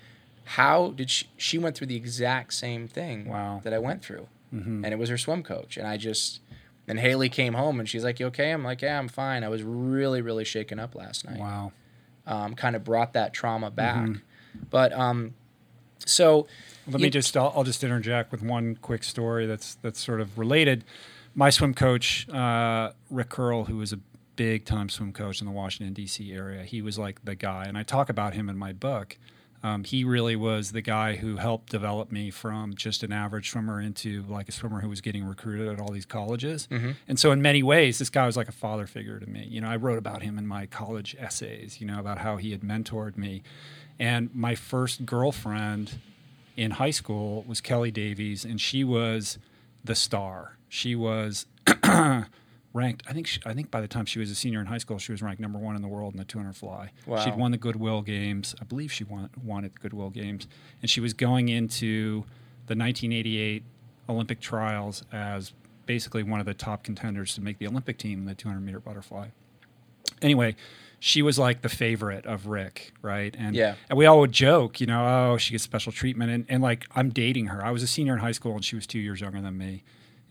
how did she? She went through the exact same thing Wow. that I went through, Mhm. and it was her swim coach. And I just, and Haley came home and she's like, "You okay?" I'm like, "Yeah, I'm fine." I was really, really shaken up last night. Wow. Um, kind of brought that trauma back, Mhm. but um, So Let me just I'll, I'll just interject with one quick story that's that's sort of related. My swim coach, uh, Rick Curl, who was a big time swim coach in the Washington D.C. area, he was like the guy, and I talk about him in my book. Um, he really was the guy who helped develop me from just an average swimmer into like a swimmer who was getting recruited at all these colleges. And so, in many ways, this guy was like a father figure to me. You know, I wrote about him in my college essays. You know, about how he had mentored me. And my first girlfriend in high school was Kelley Davies, and she was the star. She was ranked. I think. She, I think by the time she was a senior in high school, she was ranked number one in the world in the 200 fly. Wow. She'd won the Goodwill Games. I believe she won won at the Goodwill Games, and she was going into the 1988 Olympic trials as basically one of the top contenders to make the Olympic team in the 200 meter butterfly anyway, she was like the favorite of Rick, right? And Yeah. and we all would joke, you know, oh, she gets special treatment, and and like I'm dating her. I was a senior in high school, and she was two years younger than me,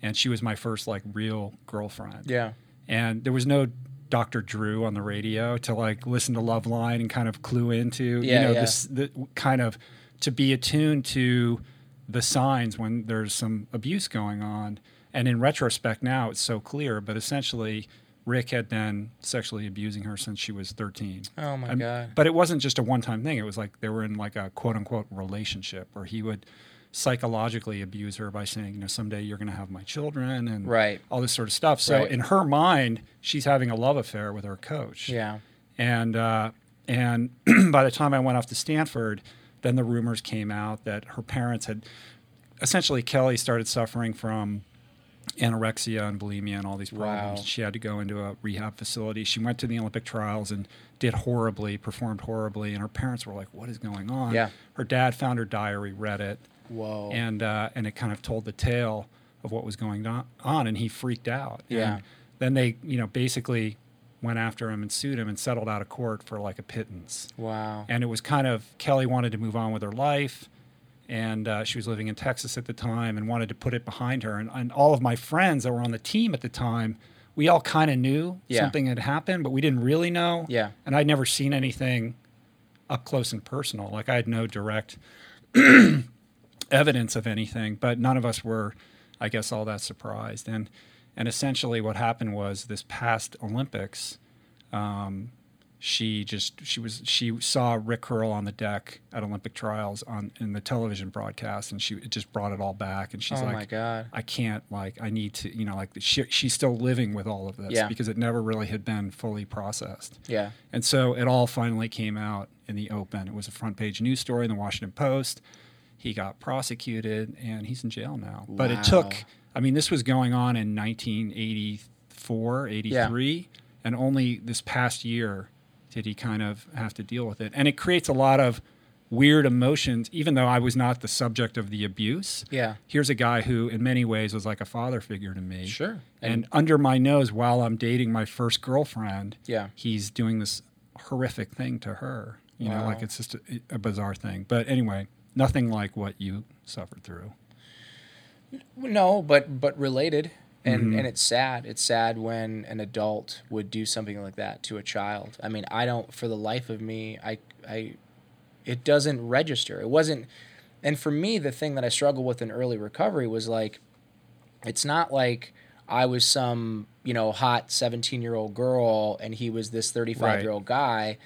and she was my first like real girlfriend. yeah, And there was no Dr. Drew on the radio to like listen to Loveline and kind of clue into, Yeah, you know, yeah. this the kind of to be attuned to the signs when there's some abuse going on. And in retrospect now it's so clear, but essentially Rick had been sexually abusing her since she was 13. Oh my And- God. But it wasn't just a one-time thing. It was like they were in like a quote-unquote relationship where he would psychologically abuse her by saying, you know, someday you're going to have my children and Right. all this sort of stuff. So Right. in her mind, she's having a love affair with her coach. yeah, And uh, and by the time I went off to Stanford, then the rumors came out that her parents had essentially Kelley started suffering from anorexia and bulimia and all these problems. Wow. She had to go into a rehab facility. She went to the Olympic trials and did horribly, performed horribly, and her parents were like, "What is going on?" Yeah. Her dad found her diary, read it, whoa, and uh, and it kind of told the tale of what was going on, and he freaked out. Yeah. And then they, you know, basically went after him and sued him and settled out of court for like a pittance. wow, And it was kind of Kelley wanted to move on with her life, and uh, she was living in Texas at the time and wanted to put it behind her. And, and all of my friends that were on the team at the time, we all kind of knew Yeah. something had happened, but we didn't really know. Yeah. And I'd never seen anything up close and personal. Like I had no direct evidence of anything, but none of us were, I guess, all that surprised. And and essentially, what happened was this past Olympics, um, she just she was she saw Rick Curl on the deck at Olympic trials on in the television broadcast, and she it just brought it all back. And she's oh like, my God, I can't like I need to you know like she, she's still living with all of this Yeah. because it never really had been fully processed. yeah, And so it all finally came out in the open. It was a front page news story in the Washington Post. He got prosecuted and he's in jail now. But it took, I mean, this was going on in 1984, 83, and only this past year did he kind of have to deal with it. And it creates a lot of weird emotions, even though I was not the subject of the abuse. yeah, Here's a guy who, in many ways, was like a father figure to me. sure, And under my nose, while I'm dating my first girlfriend, yeah, he's doing this horrific thing to her. You know, like it's just a, a bizarre thing. But anyway, nothing like what you suffered through. No, but but related, and Mm-hmm. and it's sad. It's sad when an adult would do something like that to a child. I mean, I don't. For the life of me, I I, it doesn't register. It wasn't, and for me, the thing that I struggled with in early recovery was like, it's not like I was some you know hot seventeen year old girl and he was this thirty five year old guy.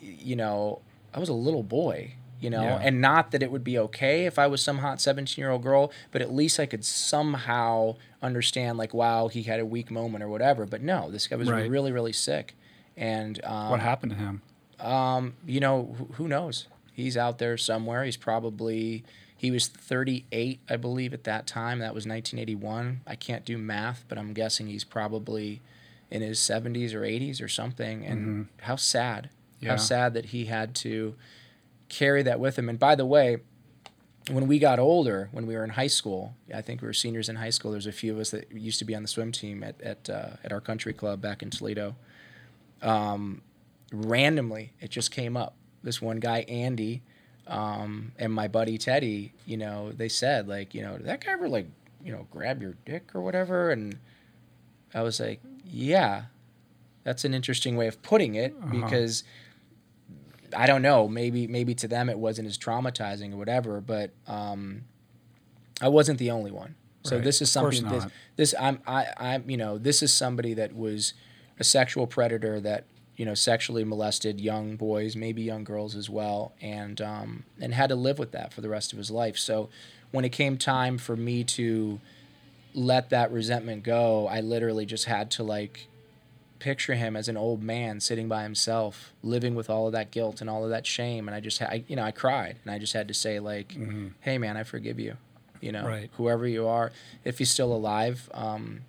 You know, I was a little boy. You know, Yeah. and not that it would be okay if I was some hot 17 year old girl, but at least I could somehow understand, like, wow, he had a weak moment or whatever. But no, this guy was Right. really, really sick. And, um, what happened to him? um, you know, who, who knows? He's out there somewhere. He's probably, he was 38, I believe, at that time. That was 1981. I can't do math, but I'm guessing he's probably in his 70s or 80s or something. And how sad. Yeah. How sad that he had to carry that with him. And by the way, when we got older, when we were in high school, I think we were seniors in high school. There's a few of us that used to be on the swim team at at uh, at our country club back in Toledo. Um, randomly, it just came up. This one guy, Andy, um, and my buddy Teddy. You know, they said like, you know, did that guy ever like, you know, grab your dick or whatever? And I was like, yeah, that's an interesting way of putting it because I don't know. Maybe maybe to them it wasn't as traumatizing or whatever, but um, I wasn't the only one. So Right. this is something this, this I'm I I'm you know this is somebody that was a sexual predator that you know sexually molested young boys, maybe young girls as well, and um, and had to live with that for the rest of his life. So when it came time for me to let that resentment go, I literally just had to like picture him as an old man sitting by himself, living with all of that guilt and all of that shame. And I just, had, I, you know, I cried and I just had to say like, "Hey, man, I forgive you." You know, Right. whoever you are, if he's still alive, um,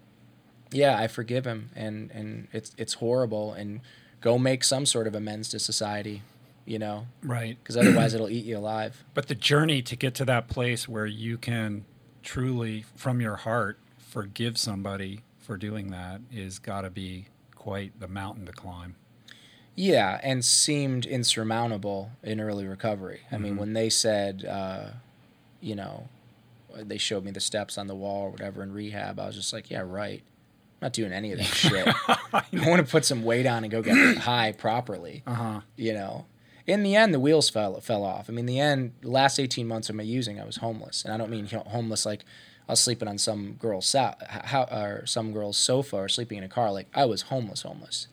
yeah, I forgive him, and and it's it's horrible, and go make some sort of amends to society, you know, Right. because otherwise it'll eat you alive. But the journey to get to that place where you can truly, from your heart, forgive somebody for doing that is got to be quite the mountain to climb. Yeah, and seemed insurmountable in early recovery. I mean, when they said, uh, you know, they showed me the steps on the wall or whatever in rehab, I was just like, yeah, right. I'm not doing any of that shit. I want to put some weight on and go get high properly. Uh huh. You know, in the end, the wheels fell fell off. I mean, the end, the last 18 months of my using, I was homeless, and I don't mean homeless like I was sleeping on some girl's so- how, or some girl's sofa or sleeping in a car. Like I was homeless, homeless.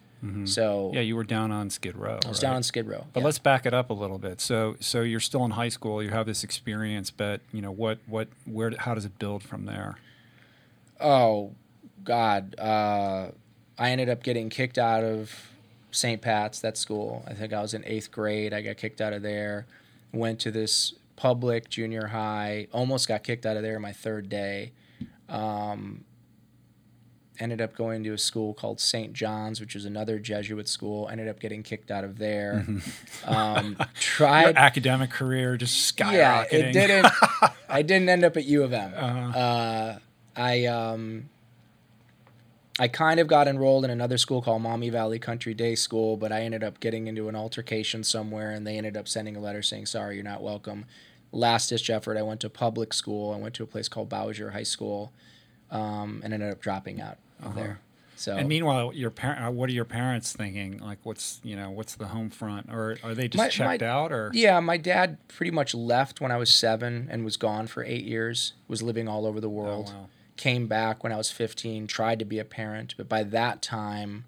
So Yeah, you were down on Skid Row. I was right? down on Skid Row. But yeah. let's back it up a little bit. So, so you're still in high school. You have this experience, but you know what? What? Where? How does it build from there? Oh, God. Uh, I ended up getting kicked out of St. Pat's, that school. I think I was in eighth grade. I got kicked out of there. Went to this public junior high. Almost got kicked out of there my third day. Um, ended up going to a school called St. John's, which is another Jesuit school. Ended up getting kicked out of there. um, tried. Your academic career just skyrocketing. Yeah, it didn't. I didn't end up at U of M. Uh-huh. Uh, I um, I kind of got enrolled in another school called Maumee Valley Country Day School, but I ended up getting into an altercation somewhere, and they ended up sending a letter saying, "Sorry, you're not welcome." Last ditch effort. I went to public school. I went to a place called Bowsher High School, um, and ended up dropping out of there. So Uh-huh. And meanwhile, your parent, what are your parents thinking? Like, what's you know, what's the home front, or are they just My- checked my- out, or Yeah, my dad pretty much left when I was seven and was gone for eight years. Was living all over the world. wow. Came back when I was fifteen. Tried to be a parent, but by that time,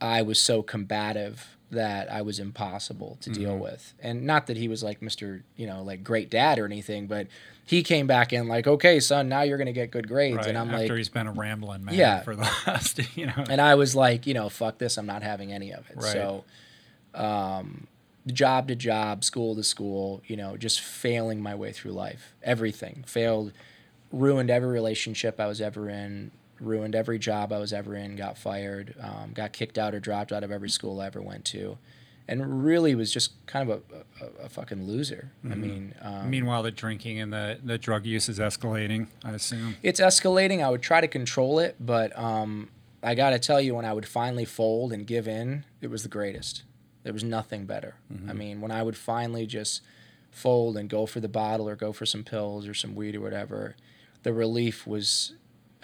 I was so combative that I was impossible to Mm-hmm. deal with. And not that he was like Mister, you know, like great dad or anything, but he came back in like, okay, son, now you're gonna get good grades, right, and I'm after like, he's been a rambling man Yeah. for the last, you know, and I was like, you know, fuck this, I'm not having any of it. Right. So, um, job to job, school to school, you know, just failing my way through life. Everything failed, ruined every relationship I was ever in, ruined every job I was ever in, got fired, um, got kicked out or dropped out of every school I ever went to, and really was just kind of a, a, a fucking loser. I mean, um, Meanwhile, the drinking and the, the drug use is escalating. I assume. it's escalating. I would try to control it, but um, I got to tell you, when I would finally fold and give in, it was the greatest. There was nothing better. I mean, when I would finally just fold and go for the bottle or go for some pills or some weed or whatever, the relief was,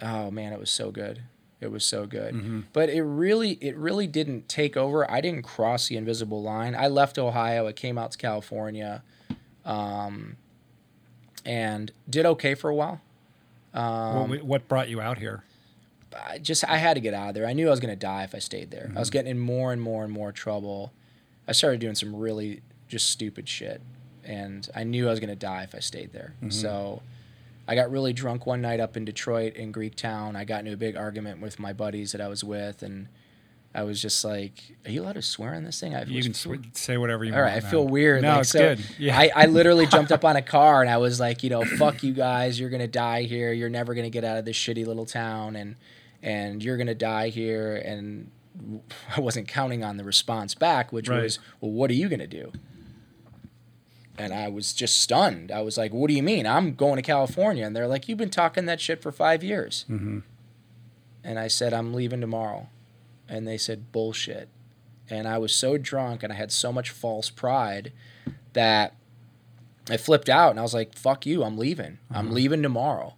oh man, it was so good. It was so good. But it really, it really didn't take over. I didn't cross the invisible line. I left Ohio. I came out to California, um, and did okay for a while. Um, what, what brought you out here? I just I had to get out of there. I knew I was gonna die if I stayed there. I was getting in more and more and more trouble. I started doing some really just stupid shit, and I knew I was gonna die if I stayed there. So I got really drunk one night up in Detroit in Greektown. I got into a big argument with my buddies that I was with, and I was just like, "Are you allowed to swear on this thing?" I You can say whatever you all want. All right, I feel weird. No, like, it's so good. Yeah. I, I literally jumped up on a car and I was like, you know, fuck you guys. You're gonna die here. You're never gonna get out of this shitty little town, and and you're gonna die here. And I wasn't counting on the response back, which Right. was, well, what are you gonna do? And I was just stunned. I was like, what do you mean? I'm going to California. And they're like, you've been talking that shit for five years. hmm And I said, I'm leaving tomorrow. And they said, bullshit. And I was so drunk and I had so much false pride that I flipped out and I was like, fuck you, I'm leaving. I'm leaving tomorrow.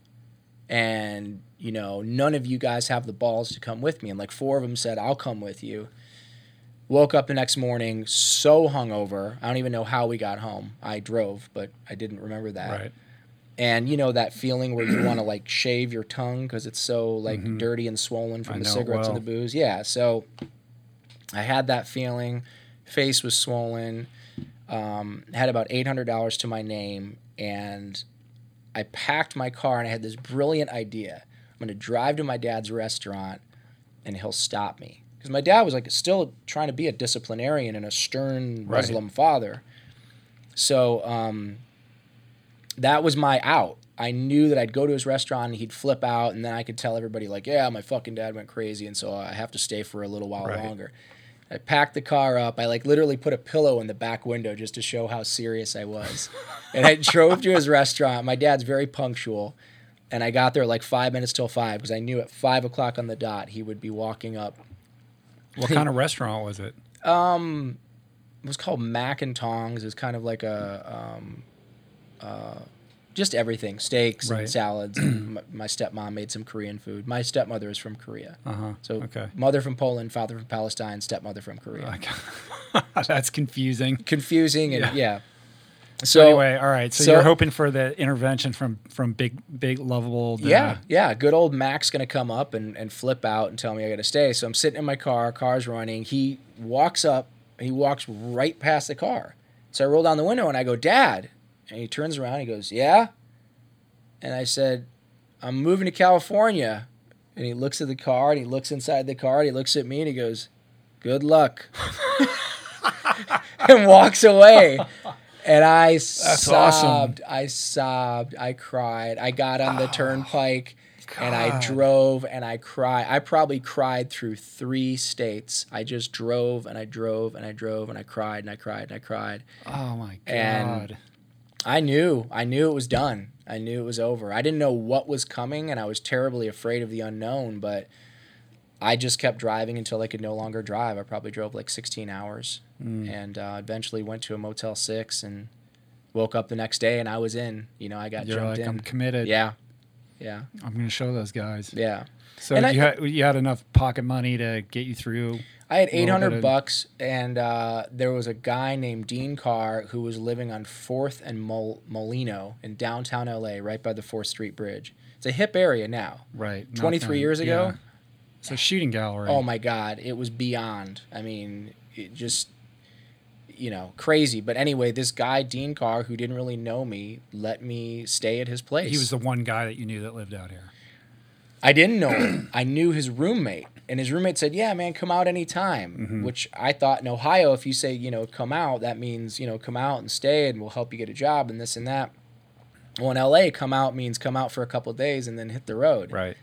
And, you know, none of you guys have the balls to come with me. And like four of them said, I'll come with you. Woke up the next morning so hungover. I don't even know how we got home. I drove, but I didn't remember that. Right. And you know that feeling where you want to like shave your tongue because it's so like Mhm. dirty and swollen I from the cigarettes well. and the booze. Yeah. So I had that feeling. Face was swollen. Um, had about eight hundred dollars to my name, and I packed my car and I had this brilliant idea. I'm going to drive to my dad's restaurant, and he'll stop me because my dad was like still trying to be a disciplinarian and a stern Right. Muslim father. So um, that was my out. I knew that I'd go to his restaurant and he'd flip out, and then I could tell everybody like, "Yeah, my fucking dad went crazy," and so I have to stay for a little while Right. longer. I packed the car up. I like literally put a pillow in the back window just to show how serious I was. and I drove to his restaurant. My dad's very punctual. And I got there like five minutes till five because I knew at five o'clock on the dot he would be walking up. What kind of restaurant was it? Um, it was called Mac and Tongs. It was kind of like a um, uh, just everything, steaks Right. and salads. my, my stepmom made some Korean food. My stepmother is from Korea, Uh huh. so okay. mother from Poland, father from Palestine, stepmother from Korea. That's confusing. Confusing and Yeah. yeah. So, So anyway, all right. So, so- you're hoping for the intervention from from big big lovable. Yeah, yeah. Good old Mac's gonna come up and, and flip out and tell me I gotta stay. So I'm sitting in my car, car's running. He walks up, he walks right past the car. So I roll down the window and I go, Dad. And he turns around, he goes, Yeah. And I said, I'm moving to California. And he looks at the car and he looks inside the car and he looks at me and he goes, Good luck. and walks away. And I awesome. sobbed. I sobbed. I cried. I got on the oh, turnpike and I drove and I cried. I probably cried through three states. I just drove and I drove and I drove and I cried and I cried and I cried. Oh my god. And- I knew. I knew it was done. I knew it was over. I didn't know what was coming and I was terribly afraid of the unknown, but I just kept driving until I could no longer drive. I probably drove like 16 hours Mm. and uh, eventually went to a Motel 6 and woke up the next day and I was in. You know, I got You're jumped like, I'm committed. Yeah. Yeah. I'm going to show those guys. Yeah. So And I- you had you had enough pocket money to get you through. I had eight hundred of- bucks, and uh, there was a guy named Dean Carr who was living on Fourth and Mol- Molino in downtown LA, right by the Fourth Street Bridge. It's a hip area now. Right. 23 then. years ago? Yeah. It's a shooting gallery. Oh my God, it was beyond. I mean, it just, you know, crazy. But anyway, this guy Dean Carr, who didn't really know me, let me stay at his place. He was the one guy that you knew that lived out here. I didn't know him. I knew his roommate. And his roommate said, Yeah, man, come out anytime. Mm-hmm. Which I thought in Ohio, if you say, you know, come out, that means, you know, come out and stay and we'll help you get a job and this and that. Well, in LA, come out means come out for a couple of days and then hit the road. Right.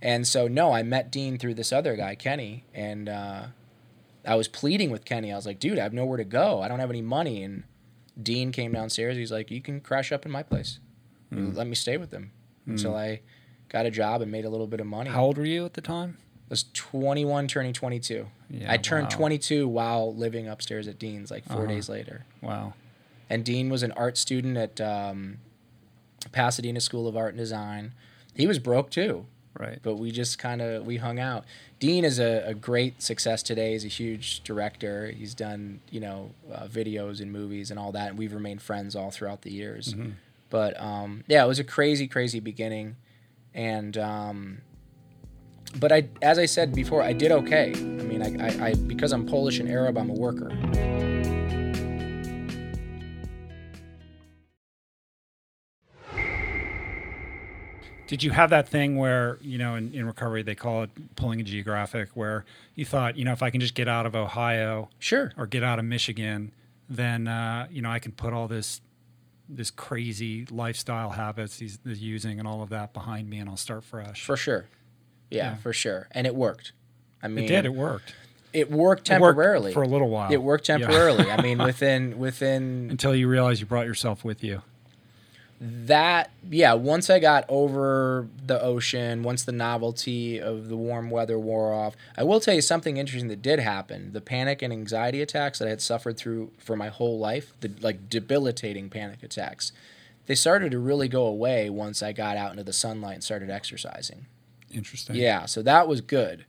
And so, no, I met Dean through this other guy, Kenny. And uh, I was pleading with Kenny. I was like, dude, I have nowhere to go. I don't have any money. And Dean came downstairs. He's like, you can crash up in my place. Hmm. Let me stay with him until I got a job and made a little bit of money. How old were you at the time? I was 21 turning 22. Yeah, I turned wow. 22 while living upstairs at Dean's like 4 Uh-huh. days later. Wow. And Dean was an art student at um, Pasadena School of Art and Design. He was broke too, Right. but we just kind of we hung out. Dean is a, a great success today. He's a huge director. He's done you know uh, videos and movies and all that, and we've remained friends all throughout the years. Mhm. But um, yeah, it was a crazy, crazy beginning, and um, but I, as I said before, I did okay. I mean, I, I, I because I'm Polish and Arab, I'm a worker. Did you have that thing where, you know, in, in recovery, they call it pulling a geographic, where you thought, you know, if I can just get out of Ohio Sure. or get out of Michigan, then, uh, you know, I can put all this this crazy lifestyle habits he's, he's using and all of that behind me and I'll start fresh. For sure. Yeah, Yeah. for sure. And it worked. I mean, it did. It worked. It worked It worked temporarily. for a little while. It worked Yeah. temporarily. I mean, within within Until you realize you brought yourself with you. That, yeah. Once I got over the ocean, once the novelty of the warm weather wore off, I will tell you something interesting that did happen. The panic and anxiety attacks that I had suffered through for my whole life, the like debilitating panic attacks, they started to really go away once I got out into the sunlight and started exercising. Interesting. Yeah, so that was good.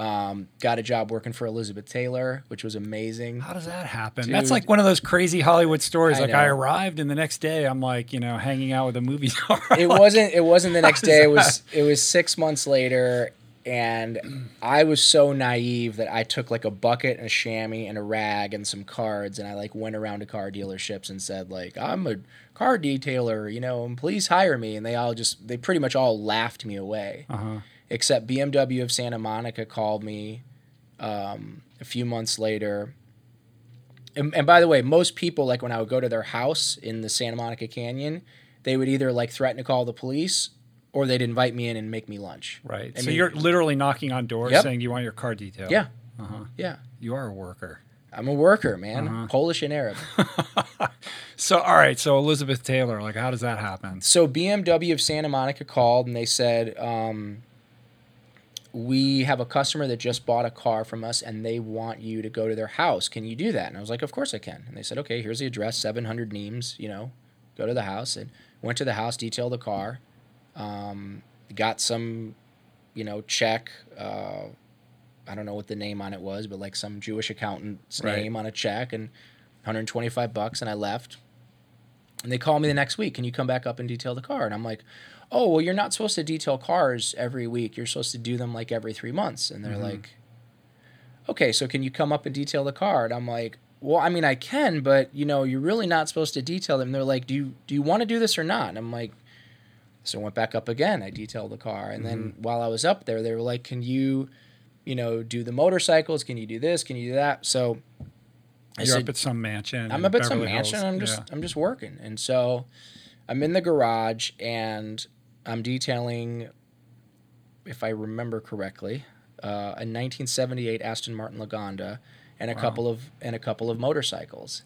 Um, got a job working for Elizabeth Taylor, which was amazing. How does that happen? Dude. That's like one of those crazy Hollywood stories. I like I arrived, and the next day I'm like, you know, hanging out with a movie star. it wasn't it wasn't the next day it was it was six months later and i was so naive that i took like a bucket and a chamois and a rag and some cards and i like went around to car dealerships and said like i'm a car detailer you know and please hire me and they all just they pretty much all laughed me away Uh-huh. Except bmw of santa monica called me um, a few months later and, and by the way most people like when i would go to their house in the santa monica canyon they would either like threaten to call the police or they'd invite me in and make me lunch Right. I so mean- you're literally knocking on doors Yep. saying you want your car detailed. yeah Uh-huh. yeah You are a worker. i'm a worker man Uh-huh. polish and arab So all right. So Elizabeth Taylor, like, how does that happen? so bmw of santa monica called and they said um, we have a customer that just bought a car from us and they want you to go to their house can you do that and i was like of course i can and they said okay here's the address 700 Nimes you know go to the house and went to the house detailed the car um, got some you know check uh, i don't know what the name on it was but like some jewish accountant's Right. name on a check and 125 bucks and i left and they call me the next week. Can you come back up and detail the car? And I'm like, oh, well, you're not supposed to detail cars every week. You're supposed to do them like every three months. And they're mm-hmm. like, okay, so can you come up and detail the car? And I'm like, well, I mean, I can, but you know, you're really not supposed to detail them. And they're like, do you do you want to do this or not? And I'm like, so I went back up again. I detailed the car, and then mm-hmm. while I was up there, they were like, can you, you know, do the motorcycles? Can you do this? Can you do that? So I You're said, up at some mansion. I'm up at some mansion. Hills. I'm just Yeah. I'm just working, and so I'm in the garage and I'm detailing, if I remember correctly, uh, a 1978 Aston Martin Lagonda and a couple of and a couple of motorcycles.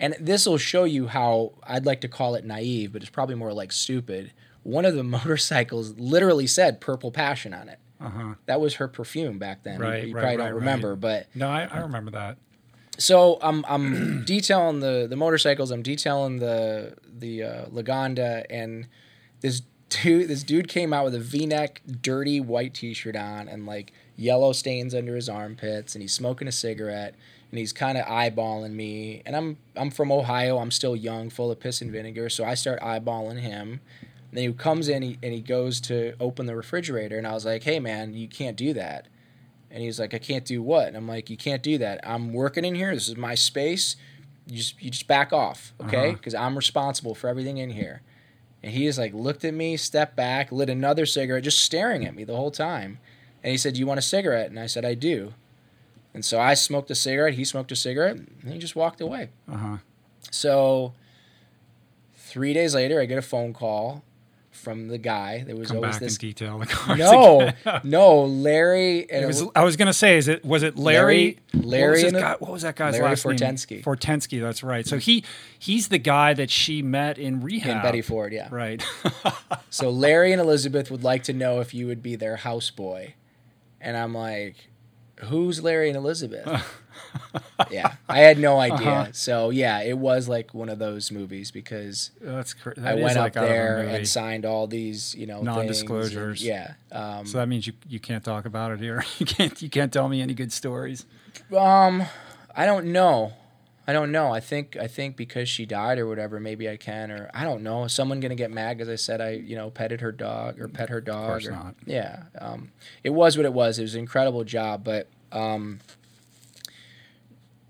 And this will show you how I'd like to call it naive, but it's probably more like stupid. One of the motorcycles literally said "Purple Passion" on it. Uh-huh. That was her perfume back then. You- Right, you right, probably right, don't remember, right. but No, I, I remember that. so I'm I'm detailing the the motorcycles. I'm detailing the the uh, Lagonda, and this dude this dude came out with a V-neck, dirty white T-shirt on, and like yellow stains under his armpits, and he's smoking a cigarette, and he's kind of eyeballing me. And I'm I'm from Ohio. I'm still young, full of piss and vinegar, so I start eyeballing him. And then he comes in he, and he goes to open the refrigerator, and I was like, "Hey man, you can't do that." And he's like, I can't do what? And I'm like, you can't do that. I'm working in here. This is my space. You just you just back off, okay? Uh-huh. Because I'm responsible for everything in here. And he just like looked at me, stepped back, lit another cigarette, just staring at me the whole time. And he said, "Do you want a cigarette?" And I said, "I do." And so I smoked a cigarette. He smoked a cigarette, and he just walked away. Uh-huh. So three days later, I get a phone call from the guy. There was Come always back this. and detail the cars No, no, Larry. And It was, I was gonna say, is it was it Larry? Larry- Larry What was, his and the- guy, what was that guy's Larry last Fortensky. name? Fortensky. That's right. So he he's the guy that she met in rehab. in Betty Ford, yeah. Right. So Larry and Elizabeth would like to know if you would be their houseboy. And I'm like, who's Larry and Elizabeth? Yeah, I had no idea. Uh-huh. So yeah, it was like one of those movies because That's cr- that I went like up there and signed all these, you know, Non-disclosures. yeah. Um, So that means you you can't talk about it here. You can't you can't tell me any good stories. um, I don't know. I don't know. I think I think because she died or whatever, maybe I can or I don't know. Is someone gonna get mad because I said I you know petted her dog or pet her dog? Of course or, not. Yeah. Um, it was what it was. It was an incredible job, but um,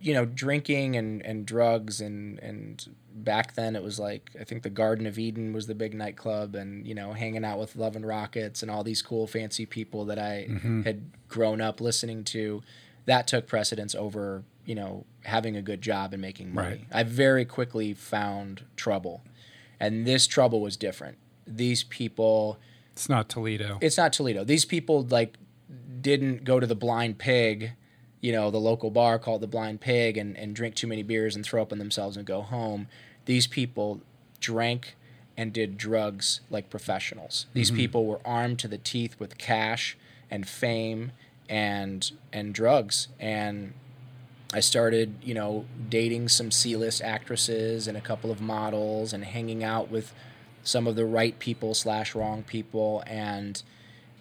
you know, drinking and, and drugs and and back then it was like I think the Garden of Eden was the big nightclub and you know hanging out with Love and Rockets and all these cool fancy people that I Mm-hmm. had grown up listening to. That took precedence over you know having a good job and making money. Right. I very quickly found trouble, and this trouble was different. These people It's not Toledo. it's not Toledo. These people like didn't go to the Blind Pig, you know, the local bar called the Blind Pig, and, and drink too many beers and throw up on themselves and go home. These people drank and did drugs like professionals. These mm-hmm. people were armed to the teeth with cash and fame and and drugs and I started, you know, dating some C-list actresses and a couple of models and hanging out with some of the right people slash wrong people and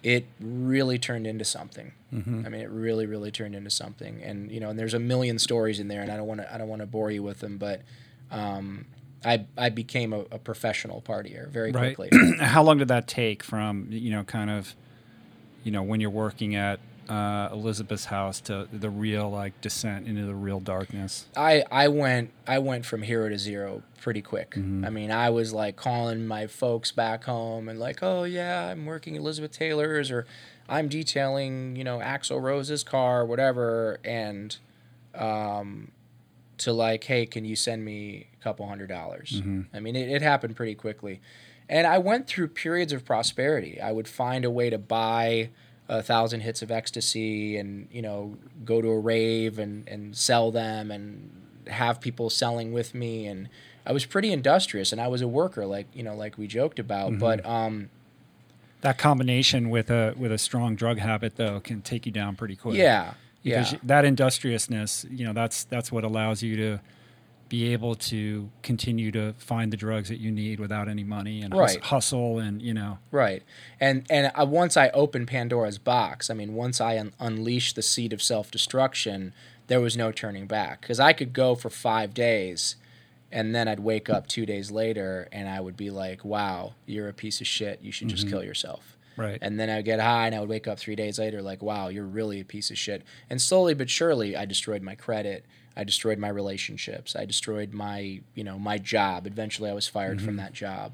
it really turned into something. Mm-hmm. I mean, it really, really turned into something. And you know, and there's a million stories in there, and I don't want to, I don't want to bore you with them, but um, I, I became a, a professional partier very Right. quickly. How long did that take from you know kind of you know when you're working at uh, Elizabeth's house to the real like descent into the real darkness? I, I went, I went from hero to zero pretty quick. I mean, I was like calling my folks back home and like, oh yeah, I'm working Elizabeth Taylor's or I'm detailing, you know, Axl Rose's car, whatever, and um, to like, hey, can you send me a couple hundred dollars? I mean, it, it happened pretty quickly. And I went through periods of prosperity. I would find a way to buy a thousand hits of ecstasy and, you know, go to a rave and, and sell them and have people selling with me. And I was pretty industrious and I was a worker, like, you know, like we joked about. But, um, That combination with a with a strong drug habit though can take you down pretty quick. yeah, yeah. because that industriousness, you know, that's that's what allows you to be able to continue to find the drugs that you need without any money and Right. hustle and you know Right, and and I, once I opened Pandora's box, I mean, once I un- unleashed the seed of self destruction, there was no turning back. Because I could go for five days, and then I'd wake up two days later, and I would be like, "Wow, you're a piece of shit. You should just mm-hmm. kill yourself." right. And then I would get high, and I would wake up three days later, like, "Wow, you're really a piece of shit." And slowly but surely, I destroyed my credit. I destroyed my relationships. I destroyed my, you know, my job. Eventually, I was fired from that job.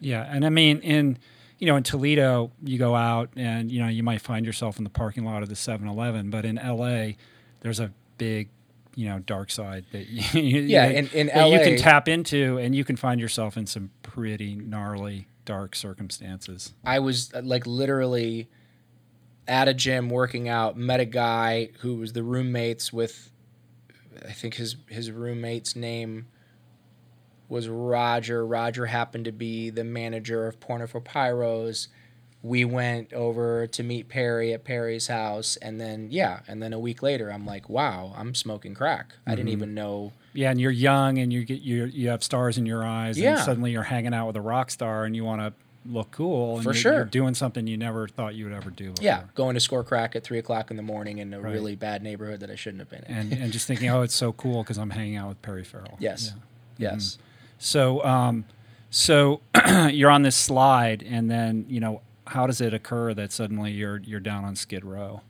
Yeah, and I mean in you know in Toledo you go out and you know you might find yourself in the parking lot of the 7-Eleven, but in LA there's a big you know dark side that you, Yeah, that- in- in that you can tap into and you can find yourself in some pretty gnarly dark circumstances. I was uh, like literally at a gym working out, met a guy who was the roommates with I think his his roommate's name was Roger. Roger happened to be the manager of Porno for Pyros. We went over to meet Perry at Perry's house and then yeah, and then a week later I'm like, "Wow, I'm smoking crack." I Mm-hmm. didn't even know Yeah, and you're young and you get you you have stars in your eyes Yeah. and suddenly you're hanging out with a rock star and you want to look cool and For you're, sure. you're doing something you never thought you would ever do. Before. yeah, going to score crack at three o'clock in the morning in a Right. really bad neighborhood that I shouldn't have been in. and and just thinking, oh, it's so cool because I'm hanging out with Perry Farrell. yes, Yeah. yes. So, um, so you're on this slide, and then you know, how does it occur that suddenly you're you're down on Skid Row?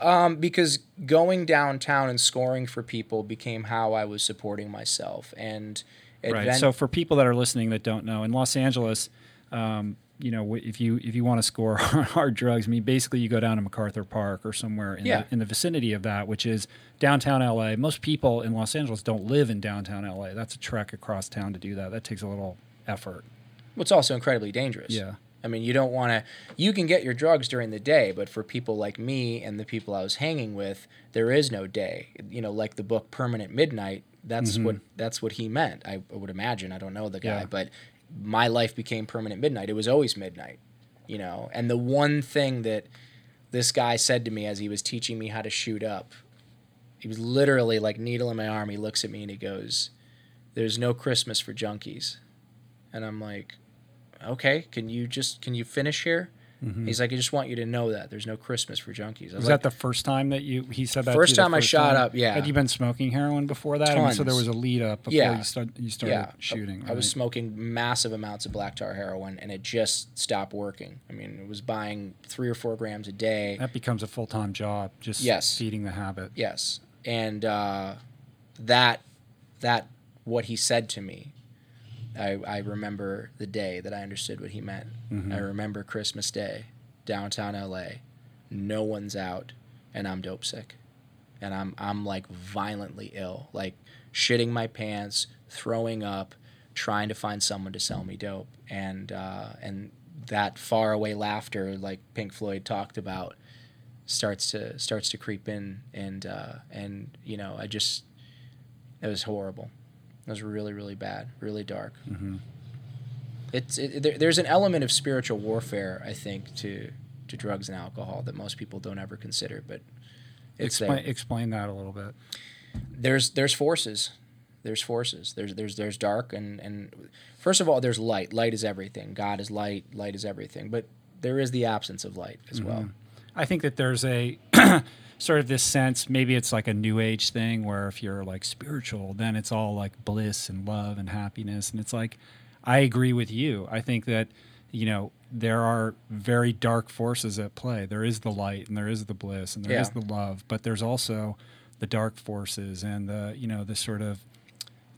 Um, because going downtown and scoring for people became how I was supporting myself, and Right. advent- So, for people that are listening that don't know, in Los Angeles, um, you know, if you if you want to score hard drugs, I mean, basically you go down to MacArthur Park or somewhere in, Yeah. the, in the vicinity of that, which is downtown LA. Most people in Los Angeles don't live in downtown LA. That's a trek across town to do that. That takes a little effort. it's also incredibly dangerous. Yeah. I mean, you don't want to. You can get your drugs during the day, but for people like me and the people I was hanging with, there is no day. You know, like the book Permanent Midnight. That's what that's what he meant. I would imagine. I don't know the guy, Mm-hmm. Yeah. but my life became permanent midnight. It was always midnight. You know, and the one thing that this guy said to me as he was teaching me how to shoot up, he was literally like needle in my arm. He looks at me and he goes, "There's no Christmas for junkies," and I'm like, "Okay, can you just can you finish here?" He's like, "I just want you to know that there's no Christmas for junkies." I Was like, that the first time that you he said that? to First time I shot up, yeah. Had you been smoking heroin before that? I mean, so there was a lead up before Yeah. you start you started yeah, shooting. I was smoking massive amounts of black tar heroin, and it just stopped working. I mean, it was buying three or four grams a day. that becomes a full time job. Just Yes. feeding the habit. Yes, and uh, that that what he said to me, I I remember the day that I understood what he meant. I remember Christmas Day, downtown L.A. No one's out, and I'm dope sick, and I'm I'm like violently ill, like shitting my pants, throwing up, trying to find someone to sell me dope, and uh, and that faraway laughter, like Pink Floyd talked about, starts to starts to creep in and uh, and you know I just it was horrible. It was really really bad, really dark. Mm-hmm. It's it, there, there's an element of spiritual warfare I think to to drugs and alcohol that most people don't ever consider, but it's Explain, there. explain that a little bit. There's there's forces. There's forces. There's there's there's dark and and first of all there's light. Light is everything. God is light. Light is everything. But there is the absence of light as well. I think that there's a sort of this sense, maybe it's like a new age thing where if you're like spiritual, then it's all like bliss and love and happiness. And it's like, I agree with you. I think that, you know, there are very dark forces at play. There is the light and there is the bliss and there is Yeah. the love, but there's also the dark forces and the, you know, the sort of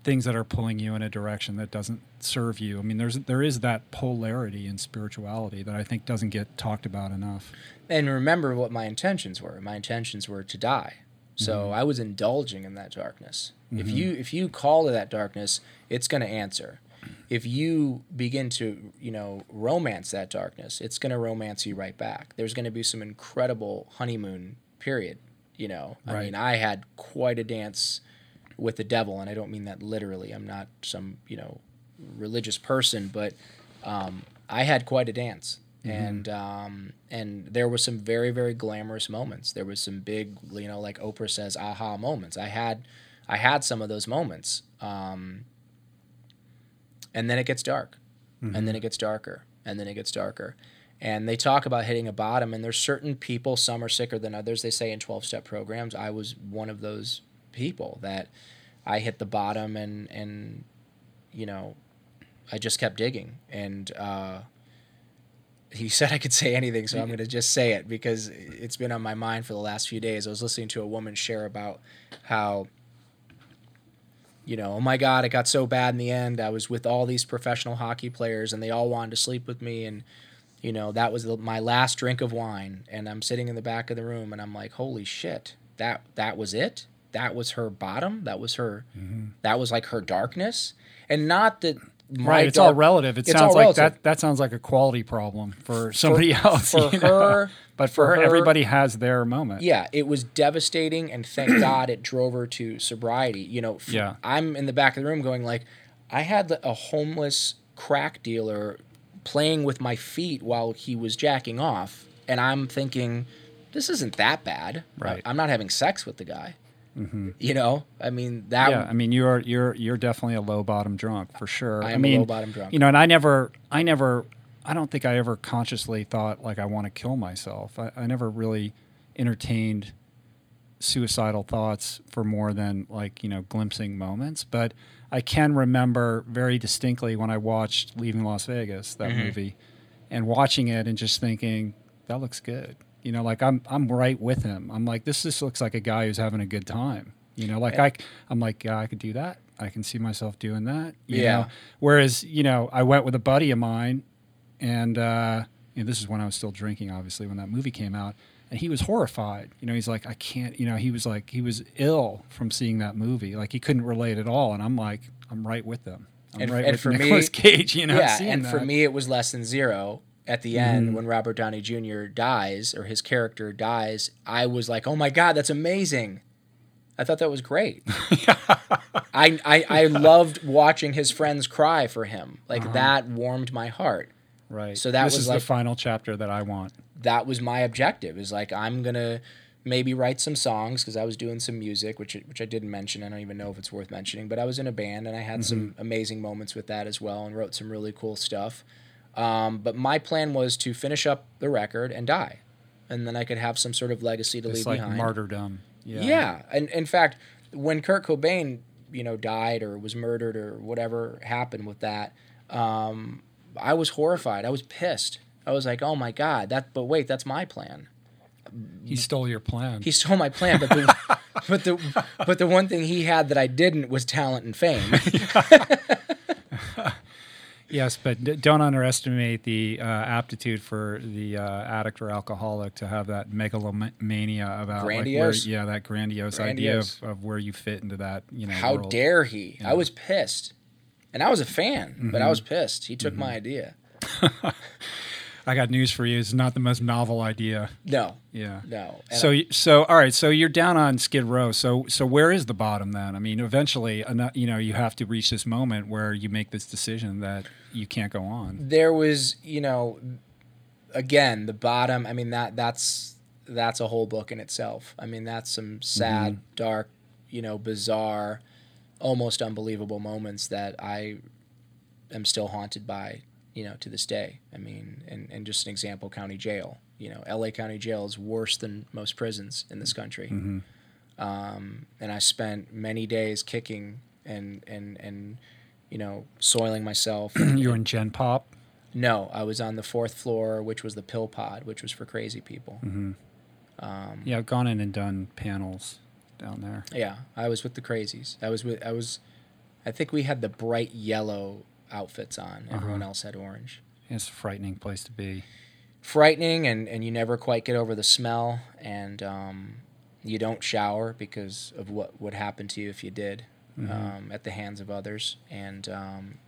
things that are pulling you in a direction that doesn't serve you. I mean, there's there is that polarity in spirituality that I think doesn't get talked about enough. And remember what my intentions were. My intentions were to die. So I was indulging in that darkness. If you if you call to that darkness, it's going to answer. If you begin to, you know, romance that darkness, it's going to romance you right back. There's going to be some incredible honeymoon period, you know. I mean, I had quite a dance with the devil, and I don't mean that literally. I'm not some, you know, religious person, but um, I had quite a dance, and um, and there were some very very glamorous moments. There was some big, you know, like Oprah says, aha moments. I had, I had some of those moments, um, and then it gets dark, and then it gets darker, and then it gets darker. And they talk about hitting a bottom, and there's certain people. Some are sicker than others. They say in twelve step programs. I was one of those people that I hit the bottom, and and you know, I just kept digging, and uh, he said I could say anything, so I'm going to just say it because it's been on my mind for the last few days. I was listening to a woman share about how, you know, oh my God, it got so bad in the end. I was with all these professional hockey players, and they all wanted to sleep with me, and you know, that was the, my last drink of wine, and I'm sitting in the back of the room, and I'm like, holy shit, that that was it. That was her bottom. That was her. Mm-hmm. That was like her darkness, and not that. Right, it's all relative. It sounds all like relative. that. That sounds like a quality problem for somebody else. for you know? her- but for, for her, her- everybody has their moment. Yeah, it was devastating, and thank God it drove her to sobriety. You know, f- Yeah. I'm in the back of the room going like, I had a homeless crack dealer playing with my feet while he was jacking off, and I'm thinking, this isn't that bad. Right. I'm not having sex with the guy. Mm-hmm. You know, I mean that. yeah, I mean you're you're you're definitely a low bottom drunk for sure. I am a mean, low bottom drunk. You know, and I never, I never, I don't think I ever consciously thought like I want to kill myself. I, I never really entertained suicidal thoughts for more than like you know glimpsing moments. But I can remember very distinctly when I watched Leaving Las Vegas, that mm-hmm. movie, and watching it and just thinking that looks good. You know, like I'm I'm right with him. I'm like this just looks like a guy who's having a good time. You know, like I I'm like yeah, I could do that. I can see myself doing that. You Yeah. Know? Whereas you know, I went with a buddy of mine, and uh, you know, this is when I was still drinking, obviously, when that movie came out. And he was horrified. You know, he's like, I can't. You know, he was like, he was ill from seeing that movie. Like he couldn't relate at all. And I'm like, I'm right with them. I'm And- right and with for me- Cage. You know, yeah, and for me, it was less than zero. At the Mm-hmm. end, when Robert Downey Jr. dies or his character dies, I was like, "Oh my god, that's amazing!" I thought that was great. I, I I loved watching his friends cry for him. Like that warmed my heart. right. so that this was like- the final chapter that I want. That was my objective. Is like I'm gonna maybe write some songs because I was doing some music, which which I didn't mention. I don't even know if it's worth mentioning, but I was in a band and I had some Mm-hmm. amazing moments with that as well, and wrote some really cool stuff. Um, but my plan was to finish up the record and die, and then I could have some sort of legacy to It's leave like behind. martyrdom. Yeah. Yeah, and in fact, when Kurt Cobain, you know, died or was murdered or whatever happened with that, um, I was horrified. I was pissed. I was like, "Oh my god, that!" But wait, that's my plan. He stole your plan. He stole my plan, but the but the but the one thing he had that I didn't was talent and fame. Yes, but don't underestimate the uh, aptitude for the uh, addict or alcoholic to have that megalomania about Grandiose? Like where, yeah, that grandiose, Grandiose. idea of, of where you fit into that. You know, How world. dare he? I was pissed, and I was a fan, but Mm-hmm. I was pissed. He took my idea. I got news for you. It's not the most novel idea. No, Yeah. no. And So, y- so all right. So you're down on Skid Row. So, so where is the bottom then? I mean, eventually, you know, you have to reach this moment where you make this decision that you can't go on. there was you know again the bottom i mean that that's that's a whole book in itself i mean that's some sad dark you know bizarre almost unbelievable moments that i am still haunted by you know, to this day. I mean, and, and just an example, county jail. You know, L.A. County Jail is worse than most prisons in this country. Um, and I spent many days kicking and and and you know soiling myself. you were in Gen Pop. no, I was on the fourth floor, which was the pill pod, which was for crazy people. Mm-hmm. Um, yeah, I've gone in and done panels down there. Yeah, I was with the crazies. I was with I was. I think we had the bright yellow outfits on. Uh-huh. Everyone else had orange. It's a frightening place to be. frightening and, and you never quite get over the smell and um, you don't shower because of what would happen to you if you did um, at the hands of others. And um,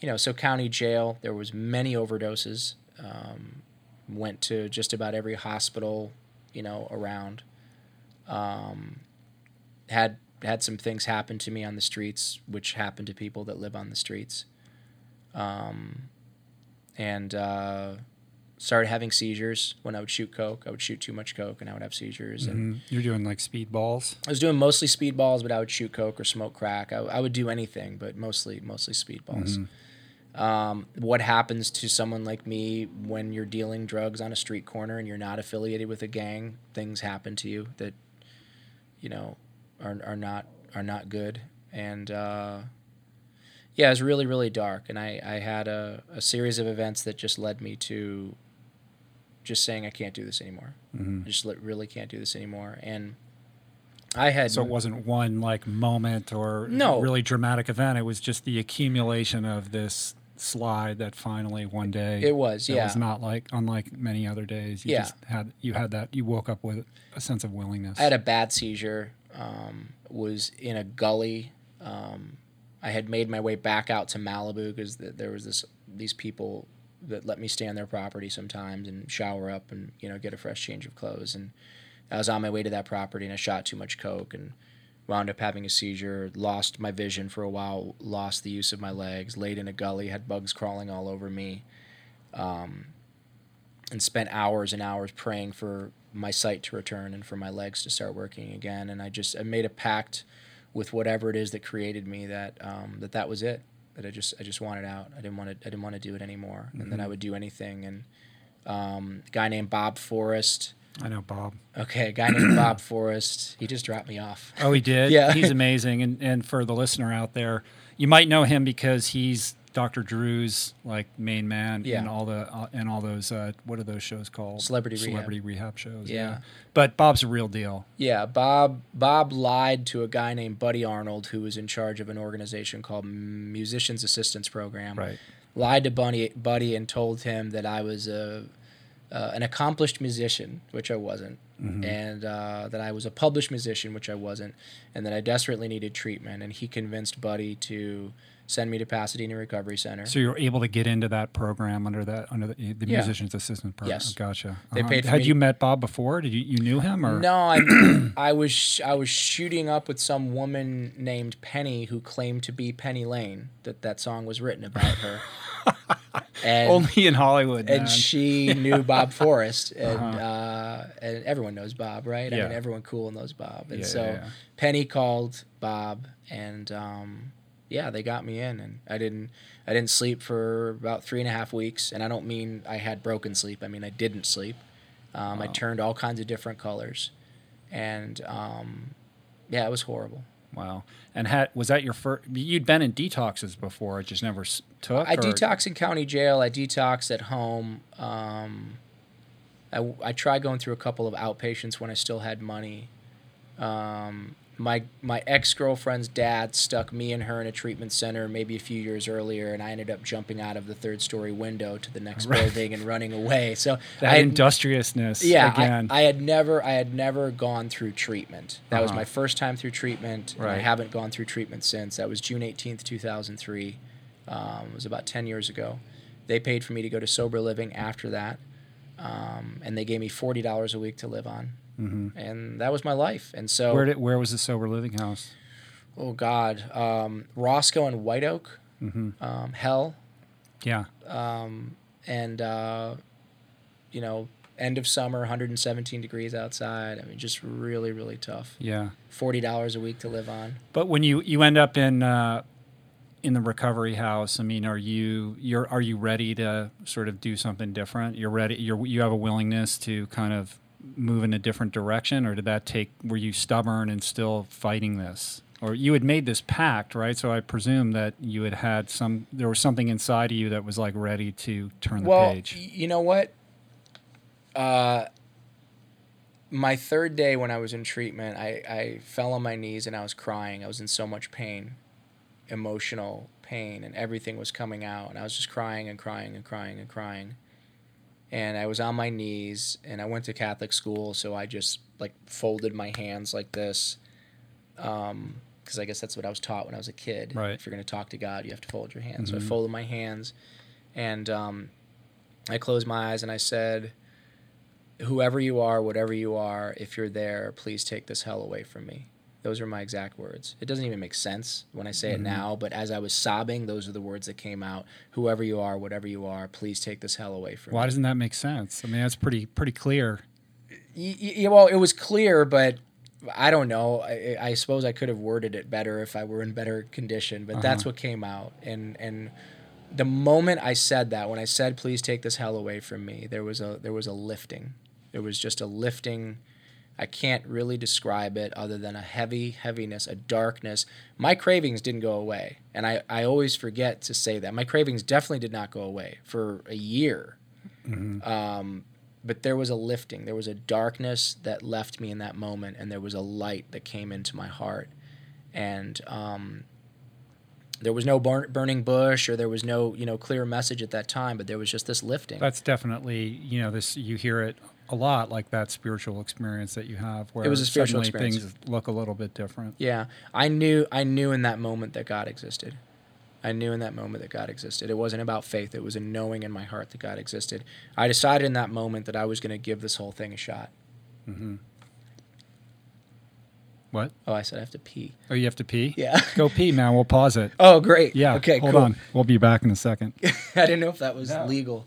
you know so county jail there was many overdoses um, went to just about every hospital you know around. Um, had had some things happen to me on the streets which happen to people that live on the streets. Um, and uh, started having seizures when I would shoot coke. I would shoot too much coke and I would have seizures. And Mhm. You're doing like speedballs. I was doing mostly speedballs, but I would shoot coke or smoke crack. I, I would do anything, but mostly mostly speedballs. Um, what happens to someone like me when you're dealing drugs on a street corner and you're not affiliated with a gang? Things happen to you that you know are are not are not good. And uh, yeah, it was really really dark. And I I had a, a series of events that just led me to just saying I can't do this anymore. I just really can't do this anymore. And I had So it wasn't one like moment or No. really dramatic event. It was just the accumulation of this slide that finally one day It was, it yeah. was not like unlike many other days. You Yeah. just had you had that you woke up with a sense of willingness. I had a bad seizure. Um, was in a gully. Um, I had made my way back out to Malibu because th- there was this these people that let me stay on their property sometimes and shower up and you know get a fresh change of clothes. And I was on my way to that property and I shot too much coke and wound up having a seizure. Lost my vision for a while. Lost the use of my legs. Laid in a gully. Had bugs crawling all over me. Um, and spent hours and hours praying for my sight to return and for my legs to start working again. And I just I made a pact with whatever it is that created me that um, that that was it. That I just I just wanted out. I didn't want to I didn't want to do it anymore. And that I would do anything. And um, a guy named Bob Forrest. I know Bob. Okay, a guy named Bob Forrest. He just dropped me off. Oh, he did. Yeah. he's amazing. And and for the listener out there, you might know him because he's Dr. Drew's like main man Yeah. in all the uh, in all those uh, what are those shows called? Celebrity Rehab. Celebrity rehab shows. Yeah. But Bob's a real deal. Yeah, Bob Bob lied to a guy named Buddy Arnold who was in charge of an organization called Musicians Assistance Program. Right. Lied to Buddy, Buddy and told him that I was a uh, an accomplished musician, which I wasn't, and uh, that I was a published musician, which I wasn't, and that I desperately needed treatment. And he convinced Buddy to send me to Pasadena Recovery Center. So you're able to get into that program under that under the, the Yeah. musicians assistant program. Yes. Gotcha. They Uh-huh. paid for Had you to- met Bob before? Did you you knew him or No, I I was I was shooting up with some woman named Penny who claimed to be Penny Lane. That that song was written about her. and only in Hollywood? man. and she knew Bob Forrest, and uh, and everyone knows Bob, right? I Uh-huh. Yeah. mean, everyone cool knows Bob, and Yeah, so yeah, yeah. Penny called Bob, and um, yeah, they got me in, and I didn't I didn't sleep for about three and a half weeks, and I don't mean I had broken sleep. I mean I didn't sleep. Um, I turned all kinds of different colors, and um, yeah, it was horrible. wow. And had was that your first? You'd been in detoxes before. It just never took. I or- detox in county jail. I detox at home. Um, I, I tried going through a couple of outpatients when I still had money. Um, my my ex girlfriend's dad stuck me and her in a treatment center maybe a few years earlier, and I ended up jumping out of the third story window to the next building and running away. So that had- industriousness. yeah, Again. I, I had never I had never gone through treatment. That was Uh-huh. my first time through treatment. and I haven't gone through treatment since. That was June eighteenth, two thousand three. Um, it was about ten years ago. They paid for me to go to sober living after that, um, and they gave me forty dollars a week to live on, mm-hmm. and that was my life. And so, where did where was the sober living house? oh God, um, Roscoe and White Oak, Mm-hmm. um, Hell, Yeah. and uh, you know, end of summer, 117 degrees outside. I mean, just really, really tough. Yeah. Forty dollars a week to live on. But when you you end up in uh, in the recovery house, I mean, are you you're are you ready to sort of do something different? You're ready. You're you have a willingness to kind of move in a different direction, or did that take? Were you stubborn and still fighting this? Or you had made this pact, right? So I presume that you had had some. There was something inside of you that was like ready to turn the well, page. you know what? Uh, my third day when I was in treatment, I, I fell on my knees and I was crying. I was in so much pain, emotional pain, and everything was coming out. And I was just crying and crying and crying and crying. And I was on my knees, and I went to Catholic school, so I just like folded my hands like this, because I guess that's what I was taught when I was a kid. Right. If you're going to talk to God, you have to fold your hands. So I folded my hands, and um, I closed my eyes and I said, Whoever you are, whatever you are, if you're there, please take this hell away from me. Those are my exact words. It doesn't even make sense when I say it mm-hmm. now, but as I was sobbing, those are the words that came out. Whoever you are, whatever you are, please take this hell away from Why me. Why doesn't that make sense? I mean, that's pretty pretty clear. Y- y- well, it was clear, but I don't know. I, I suppose I could have worded it better if I were in better condition, but that's uh-huh. what came out. And and the moment I said that, when I said, "Please take this hell away from me," there was a there was a lifting. It was just a lifting. I can't really describe it other than a heavy heaviness, a darkness. My cravings didn't go away, and I I always forget to say that. My cravings definitely did not go away for a year but there was a lifting there was a darkness that left me in that moment and there was a light that came into my heart and um, there was no burn, burning bush or there was no you know clear message at that time but there was just this lifting That's definitely you know this. You hear it a lot, like that spiritual experience that you have, where it was a spiritual suddenly experience. things look a little bit different. yeah i knew i knew in that moment that god existed i knew in that moment that god existed it wasn't about faith it was a knowing in my heart that god existed i decided in that moment that i was going to give this whole thing a shot Mm-hmm. What? oh i said i have to pee Oh, you have to pee? yeah Go pee, man. We'll pause it. oh great Yeah. okay Hold cool on. We'll be back in a second. i didn't know if that was legal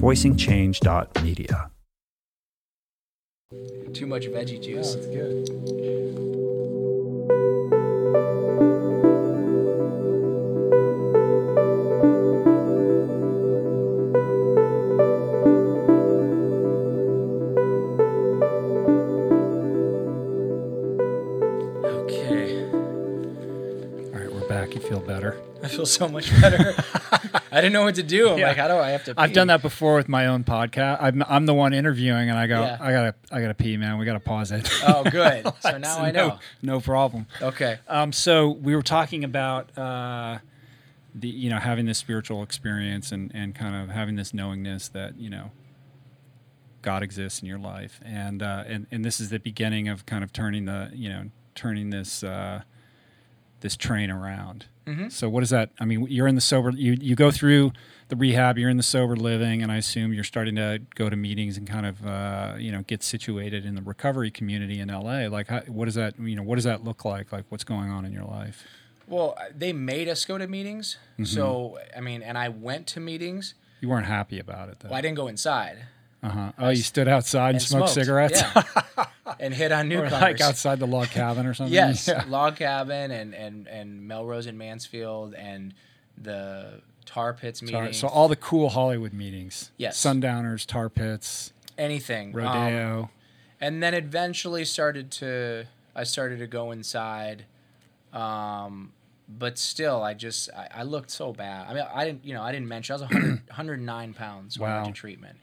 voicingchange.media. Too much veggie juice. good. Okay. All right, we're back. You feel better? I feel so much better. I didn't know what to do. I'm Yeah. like, how do I have to? I've done that before with my own podcast. I'm, I'm the one interviewing, and I go, Yeah. I gotta, I gotta pee, man. We gotta pause it. Oh, good. So now I no, know. no problem. Okay. Um, so we were talking about uh, the, you know, having this spiritual experience and and kind of having this knowingness that you know God exists in your life, and uh, and and this is the beginning of kind of turning the, you know, turning this uh, this train around. Mhm. So what is that? I mean, you're in the sober. You you go through the rehab. You're in the sober living, and I assume you're starting to go to meetings and kind of uh, you know get situated in the recovery community in LA. Like, how, what does that you know? What does that look like? Like, what's going on in your life? Well, they made us go to meetings. Mm-hmm. So I mean, and I went to meetings. You weren't happy about it, though. Well, I didn't go inside. Uh huh. Oh, you stood outside and, and smoked, smoked. cigarettes, Yeah. and hit on newcomers. like outside the log cabin or something. Yes, Yeah. log cabin and and and Melrose and Mansfield and the tar pits meetings. So all the cool Hollywood meetings. Yes. Sundowners, tar pits, anything. Um, rodeo. and then eventually started to I started to go inside, um, but still I just I, I looked so bad. I mean I didn't you know I didn't mention I was 100, 109 pounds when I went to treatment.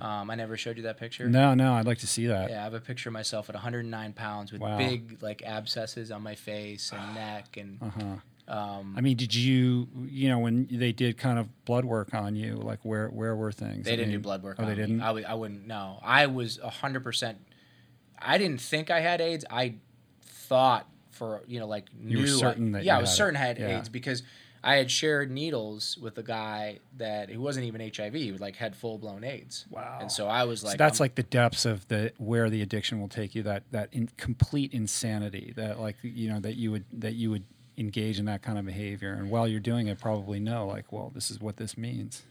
Um, I never showed you that picture. no, no, I'd like to see that. Yeah, I have a picture of myself at 109 pounds with Wow. big like abscesses on my face and neck and Uh-huh. um, I mean, did you, you know, when they did kind of blood work on you, like where where were things? They I didn't do blood work. Oh, they didn't. I, w- I wouldn't. No, I was hundred percent. I didn't think I had AIDS. I thought for you know like You were knew I- certain that yeah, I was had it. certain I had Yeah. AIDS because I had shared needles with a guy that who wasn't even HIV. He like had full blown AIDS. Wow. And so I was So like, that's I'm- like the depths of the where the addiction will take you. That that in, complete insanity. That like you know that you would that you would engage in that kind of behavior, and while you're doing it, probably know like, well, this is what this means.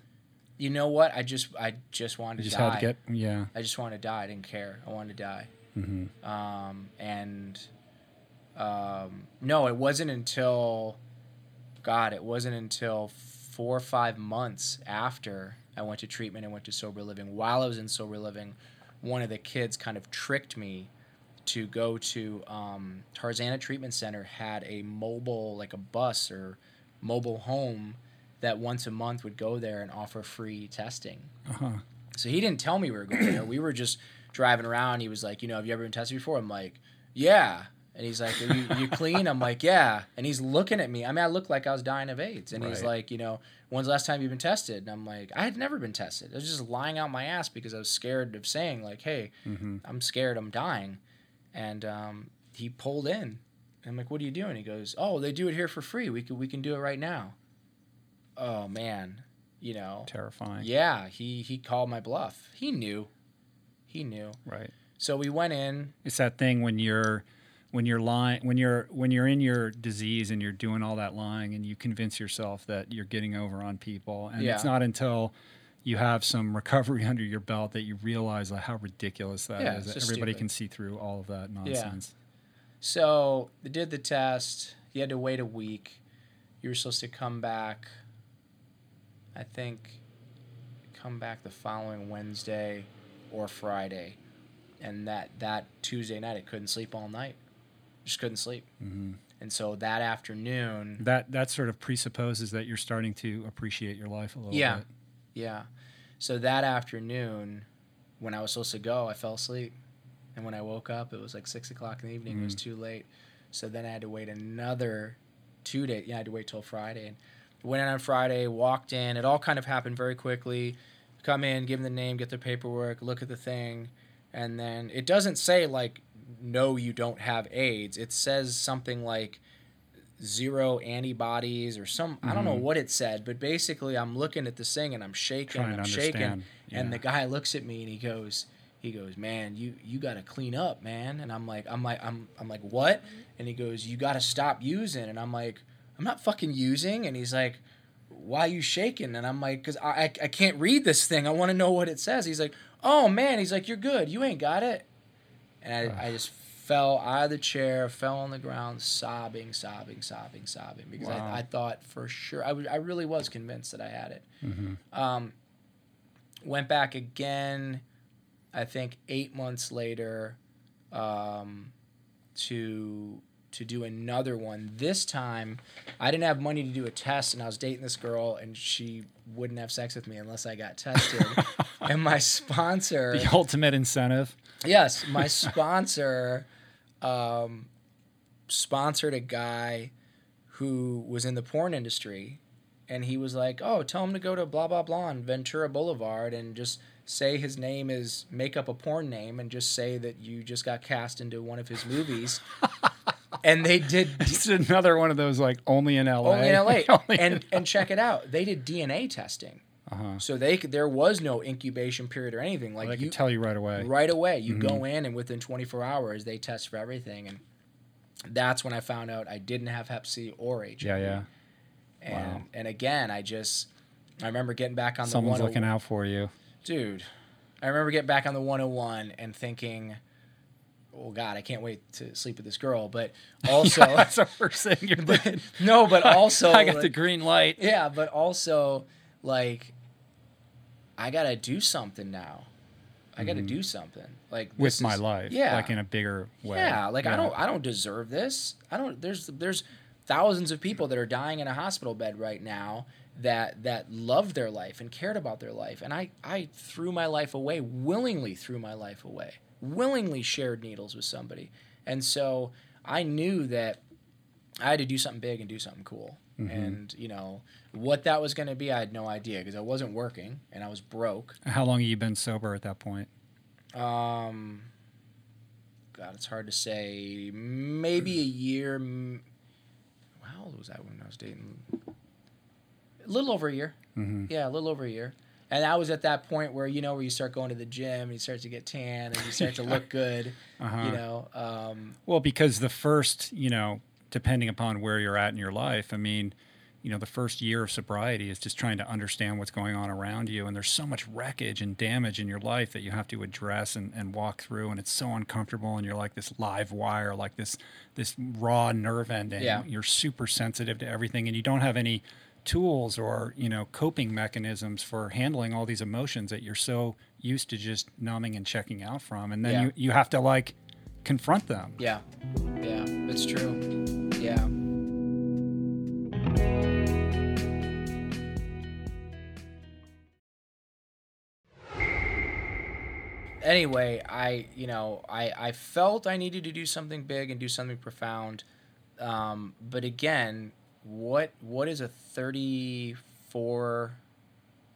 you know what? I just I just wanted You to just die. had to get yeah. I just wanted to die. I didn't care. I wanted to die. Mm-hmm. Um, and um, no, it wasn't until God, it wasn't until four or five months after I went to treatment and went to sober living. While I was in sober living, one of the kids kind of tricked me to go to um, Tarzana Treatment Center had a mobile, like a bus or mobile home that once a month would go there and offer free testing. Uh-huh. So he didn't tell me we were going there. We were just driving around. He was like, you know, have you ever been tested before? I'm like, yeah. And he's like, Are you, you clean? I'm like, yeah. And he's looking at me. I mean, I looked like I was dying of AIDS. And he's like, you know, when's the last time you've been tested? And I'm like, I had never been tested. I was just lying out my ass because I was scared of saying, like, hey, Mm-hmm. I'm scared I'm dying. And um, he pulled in. I'm like, what are you doing? He goes, oh, they do it here for free. We can, we can do it right now. Oh, man. You know, Terrifying. yeah, he he called my bluff. He knew. He knew. Right. So we went in. It's that thing when you're when you're lying when you're when you're in your disease and you're doing all that lying and you convince yourself that you're getting over on people and it's not until you have some recovery under your belt that you realize like how ridiculous that is. Yeah, it's that everybody stupid. can see through all of that nonsense. So they did the test. You had to wait a week. You were supposed to come back. I think come back the following Wednesday or Friday, and that that Tuesday night I couldn't sleep all night. Just couldn't sleep. Mhm. And so that afternoon, That that sort of presupposes that you're starting to appreciate your life a little Yeah. bit. Yeah. So that afternoon, when I was supposed to go, I fell asleep. And when I woke up, it was like six o'clock in the evening. It was too late. So then I had to wait another two days. Yeah, I had to wait till Friday. And went in on Friday, walked in. It all kind of happened very quickly. Come in, give them the name, get the paperwork, look at the thing, and then it doesn't say like, no, you don't have AIDS. It says something like zero antibodies or some I don't know Mm-hmm. what it said, but basically I'm looking at this thing and I'm shaking, Trying to I'm shaking, understand, and the guy looks at me and he goes, he goes, man, you you got to clean up, man. And I'm like, I'm like, I'm I'm like, what? And he goes, you got to stop using. And I'm like, I'm not fucking using. And he's like, why you shaking? And I'm like, cause I I, I can't read this thing. I want to know what it says. He's like, oh man. He's like, you're good. You ain't got it. And I, I just fell out of the chair, fell on the ground, sobbing, sobbing, sobbing, sobbing, because Wow. I, I thought for sure, I, w- I really was convinced that I had it. Um, went back again, I think eight months later, um, to to do another one. This time, I didn't have money to do a test, and I was dating this girl, and she wouldn't have sex with me unless I got tested. and my sponsor, The ultimate incentive. Yes, my sponsor um, sponsored a guy who was in the porn industry, and he was like, "Oh, tell him to go to blah blah blah on Ventura Boulevard and just say his name is make up a porn name and just say that you just got cast into one of his movies." and they did It's another one of those like only in LA. only in LA. Only and in- and check it out, they did DNA testing. Uh-huh. So they could, there was no incubation period or anything. Like I you, can tell you right away. right away. You Mm-hmm. go in, and within 24 hours, they test for everything. And that's when I found out I didn't have Hep C or HIV. Yeah, yeah. And Wow. and again, I just I remember getting back on the Someone's looking out for you. dude. I remember getting back on the 101 and thinking, "Oh God, I can't wait to sleep with this girl." But also, That's the first thing you're thinking. no, but also, I got the green light. yeah, but also like I gotta do something now. I gotta do something like Mm-hmm. with this my is- life. Yeah, Like in a bigger way. yeah, like I don't I don't deserve this. I don't. There's there's thousands of people that are dying in a hospital bed right now that that loved their life and cared about their life, and I I threw my life away willingly. Threw my life away willingly. Shared needles with somebody, and so I knew that I had to do something big and do something cool. And you know what that was going to be, I had no idea because I wasn't working and I was broke. How long have you been sober at that point? Um, God, it's hard to say. Maybe a year. How old was I when I was dating? A little over a year. Mm-hmm. Yeah, a little over a year. And I was at that point where you know where you start going to the gym, and you start to get tan, and you start to look good. Uh-huh. You know, um, Well, because the first, you know, depending upon where you're at in your life, I mean, you know, the first year of sobriety is just trying to understand what's going on around you. And there's so much wreckage and damage in your life that you have to address and, and walk through. And it's so uncomfortable. And you're like this live wire, like this, this raw nerve ending. Yeah. You're super sensitive to everything and you don't have any tools or, you know, coping mechanisms for handling all these emotions that you're so used to just numbing and checking out from. And then Yeah. you, you have to like confront them. yeah, yeah, it's true. Yeah. anyway, I you know I I felt I needed to do something big and do something profound, um, but again, what what is a thirty four?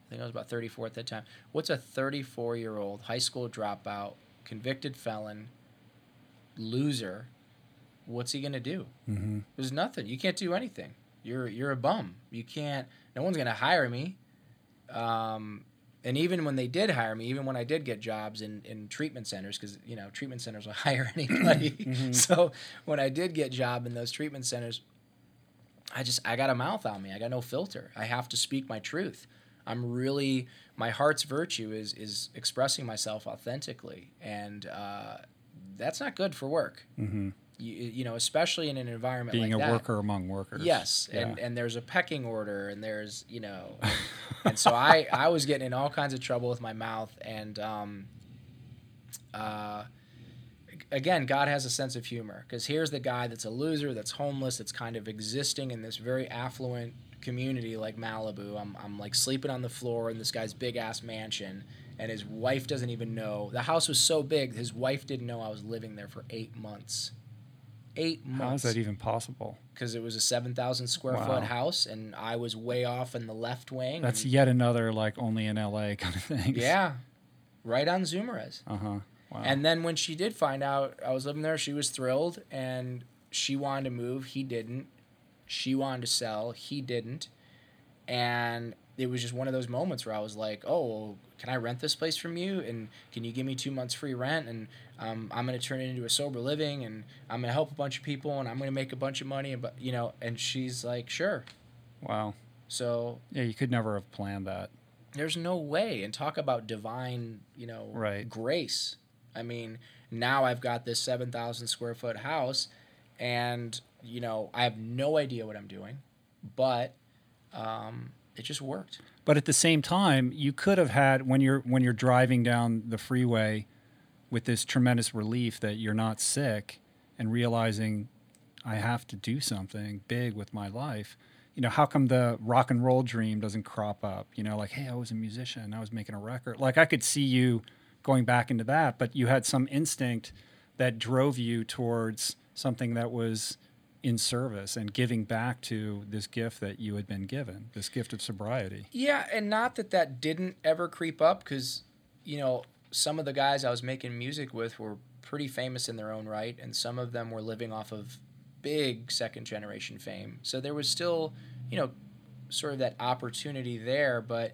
I think I was about thirty four at that time. What's a thirty four year old high school dropout, convicted felon, loser? What's he gonna do? Mm-hmm. There's nothing. You can't do anything. You're you're a bum. You can't. No one's gonna hire me. Um, and even when they did hire me, even when I did get jobs in, in treatment centers, because you know treatment centers will hire anybody. So when I did get job in those treatment centers, I just I got a mouth on me. I got no filter. I have to speak my truth. I'm really my heart's virtue is is expressing myself authentically, and uh, that's not good for work. Mm-hmm. You, you know, especially in an environment being like a that. worker among workers. Yes, Yeah. and and there's a pecking order, and there's you know, and, and so I I was getting in all kinds of trouble with my mouth, and um, uh, again, God has a sense of humor because here's the guy that's a loser, that's homeless, that's kind of existing in this very affluent community like Malibu. I'm I'm like sleeping on the floor in this guy's big ass mansion. And his wife doesn't even know. The house was so big, his wife didn't know I was living there for eight months eight months. How is that even possible? because it was a seven thousand square Wow. foot house, and I was way off in the left wing. That's and- yet another like only in LA kind of thing. yeah, right on Zumirez. Uh huh. Wow. And then when she did find out I was living there, she was thrilled and she wanted to move. He didn't. She wanted to sell. He didn't. And it was just one of those moments where I was like, oh, well, can I rent this place from you? And can you give me two months free rent? And um, I'm going to turn it into a sober living and I'm going to help a bunch of people and I'm going to make a bunch of money. But, you know, and she's like, sure. wow. So Yeah, you could never have planned that. there's no way and talk about divine you know Right. grace i mean now i've got this 7000 square foot house and you know i have no idea what i'm doing but um, it just worked But at the same time, you could have had when you're when you're driving down the freeway with this tremendous relief that you're not sick and realizing I have to do something big with my life. You know, how come the rock and roll dream doesn't crop up? You know, like, hey, I was a musician, I was making a record. Like I could see you going back into that, but you had some instinct that drove you towards something that was in service and giving back to this gift that you had been given, this gift of sobriety. Yeah, and not that that didn't ever creep up because, you know, some of the guys I was making music with were pretty famous in their own right, and some of them were living off of big second generation fame. So there was still, you know, sort of that opportunity there, but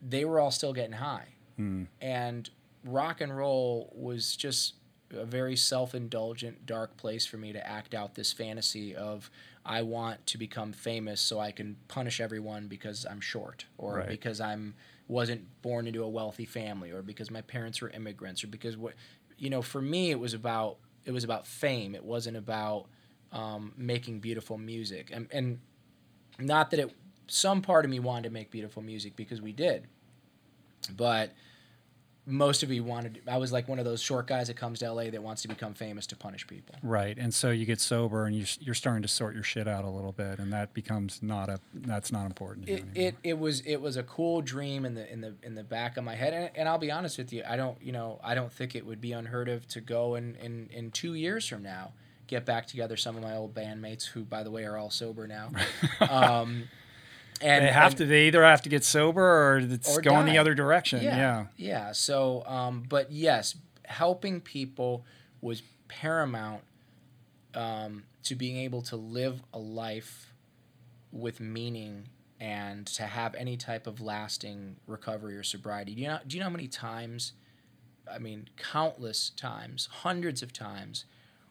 they were all still getting high. Hmm. And rock and roll was just a very self-indulgent dark place for me to act out this fantasy of I want to become famous so I can punish everyone because I'm short or Right. because I'm wasn't born into a wealthy family or because my parents were immigrants or because what you know for me it was about it was about fame. It wasn't about um, making beautiful music. And and not that it some part of me wanted to make beautiful music because we did. But most of you wanted i was like one of those short guys that comes to la that wants to become famous to punish people Right, and so you get sober, and you're you're starting to sort your shit out a little bit, and that becomes not a that's not important. to it, it it was it was a cool dream in the in the in the back of my head and, and I'll be honest with you I don't you know I don't think it would be unheard of to go in in in 2 years from now get back together some of my old bandmates who by the way are all sober now um and they have and- to. They either have to get sober or it's Or going the other direction. Yeah. yeah yeah so um but yes helping people was paramount um to being able to live a life with meaning and to have any type of lasting recovery or sobriety. Do you know do you know how many times I mean countless times, hundreds of times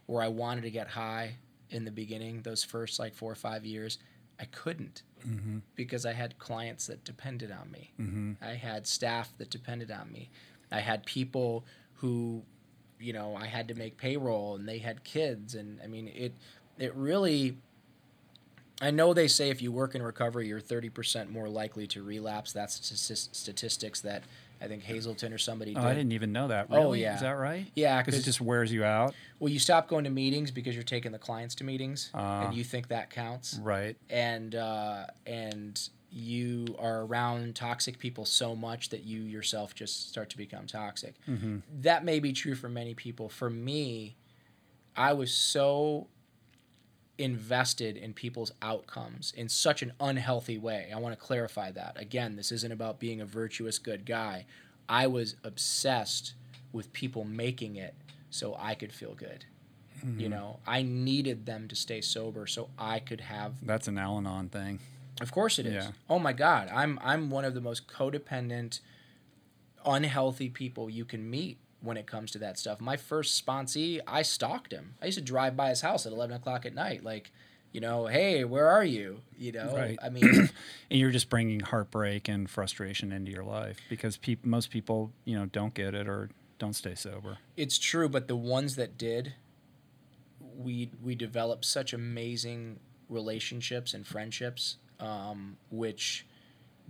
where I wanted to get high in the beginning, those first like 4 or 5 years, I couldn't Mm-hmm. because I had clients that depended on me. Mm-hmm. I had staff that depended on me. I had people who you know, I had to make payroll and they had kids and I mean it it really I know they say if you work in recovery, you're 30% more likely to relapse. That's statistics that I think Hazelden or somebody Oh, did. I didn't even know that. Oh, yeah. Is that right? Yeah, Because it just wears you out. Well, you stop going to meetings because you're taking the clients to meetings, Ah. and you think that counts. Right. And uh, and you are around toxic people so much that you yourself just start to become toxic. That may be true for many people. For me, I was so invested in people's outcomes in such an unhealthy way. I want to clarify that. Again, this isn't about being a virtuous good guy. I was obsessed with people making it so I could feel good. You mm-hmm. know, I needed them to stay sober so I could have That's an Al-Anon thing. of course it is. Yeah. Oh my God, I'm I'm one of the most codependent, unhealthy people you can meet when it comes to that stuff. My first sponsee, I stalked him. I used to drive by his house at eleven o'clock at night, like, you know, hey, where are you? You know, Right. I mean, And you're just bringing heartbreak and frustration into your life because peop- most people, you know, don't get it or don't stay sober. it's true, but the ones that did, we we developed such amazing relationships and friendships, um, which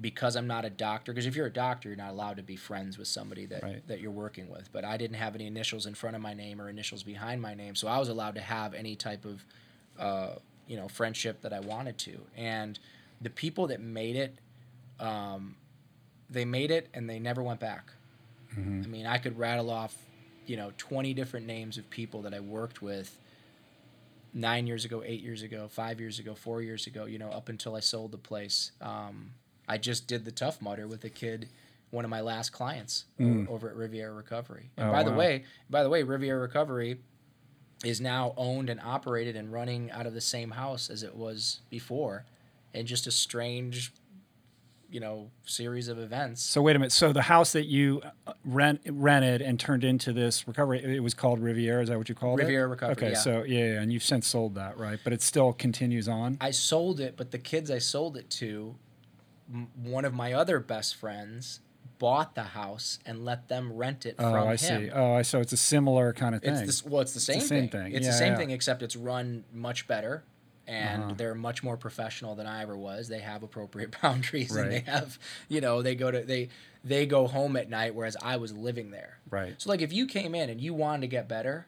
because I'm not a doctor, because if you're a doctor, you're not allowed to be friends with somebody that, Right. that you're working with. But I didn't have any initials in front of my name or initials behind my name, so I was allowed to have any type of, uh, you know, friendship that I wanted to. And the people that made it, um, they made it and they never went back. I mean, I could rattle off, you know, 20 different names of people that I worked with nine years ago, eight years ago, five years ago, four years ago, you know, up until I sold the place. Um, I just did the Tough Mudder with a kid, one of my last clients o- over at Riviera Recovery. And Mm. Oh, by the way, by the way, Riviera Recovery is now owned and operated and running out of the same house as it was before, and just a strange, you know, series of events. So wait a minute. So the house that you uh, rent rented and turned into this recovery, it was called Riviera. Is that what you called it? Riviera Recovery, Okay, yeah. so yeah, yeah, and you've since sold that, right? But it still continues on. I sold it, but the kids I sold it to, m- one of my other best friends bought the house and let them rent it Oh, from I him. see. Oh, I so it's a similar kind of thing. It's this, well, it's the same, the same thing. thing. It's Yeah, the same yeah. thing, except it's run much better, and Uh-huh. they're much more professional than I ever was. They have appropriate boundaries, and they have, you know, they go to they they go home at night, whereas I was living there. right. So like if you came in and you wanted to get better,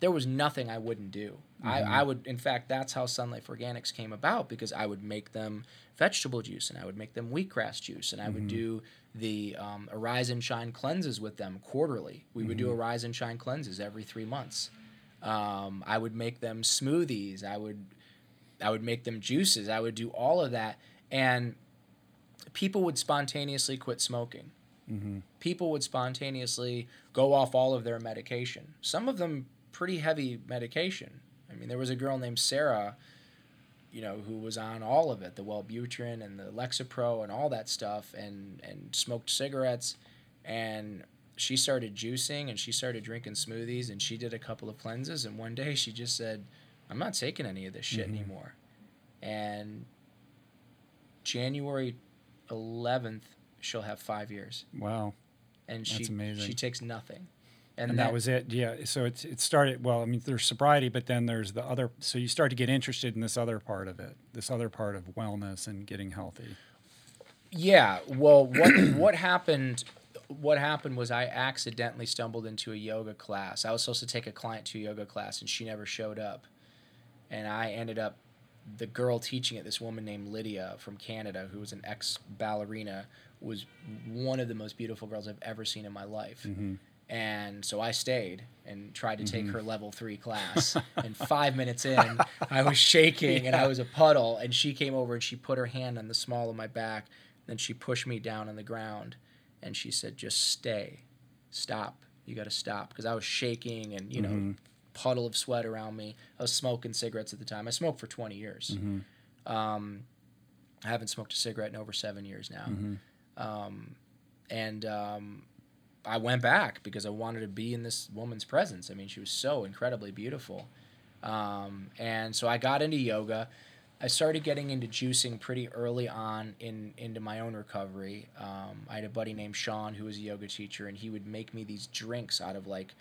there was nothing I wouldn't do. I, I would in fact that's how Sun Life Organics came about because I would make them vegetable juice and I would make them wheatgrass juice and I would do the um, Arise and Shine cleanses with them quarterly. We would do Arise and Shine cleanses every three months. Um, I would make them smoothies. I would I would make them juices. I would do all of that and people would spontaneously quit smoking people would spontaneously go off all of their medication. Some of them pretty heavy medication. I mean, there was a girl named Sarah, you know, who was on all of it, the Wellbutrin and the Lexapro and all that stuff and and smoked cigarettes and she started juicing and she started drinking smoothies and she did a couple of cleanses and one day she just said, "I'm not taking any of this shit mm-hmm. anymore." And January 11th, she'll have 5 years Wow. and That's she amazing. she takes nothing. And, And that was it. Yeah. So it it started. Well, I mean, there's sobriety, but then there's the other. So you start to get interested in this other part of it, this other part of wellness and getting healthy. yeah. Well, what what happened? What happened was I accidentally stumbled into a yoga class. I was supposed to take a client to a yoga class, and she never showed up. And I ended up the girl teaching it, this woman named Lydia from Canada, who was an ex ballerina, was one of the most beautiful girls I've ever seen in my life. Mm-hmm. And so I stayed and tried to take her level three class. and five minutes in, I was shaking and I was a puddle. And she came over and she put her hand on the small of my back. Then she pushed me down on the ground and she said, Just stay. Stop. You got to stop. Because I was shaking and, you know, puddle of sweat around me. I was smoking cigarettes at the time. I smoked for 20 years. Um, I haven't smoked a cigarette in over seven years now. Um, and um, I went back because I wanted to be in this woman's presence. I mean, she was so incredibly beautiful. Um, and so I got into yoga. I started getting into juicing pretty early on in into my own recovery. Um, I had a buddy named Sean who was a yoga teacher, and he would make me these drinks out of like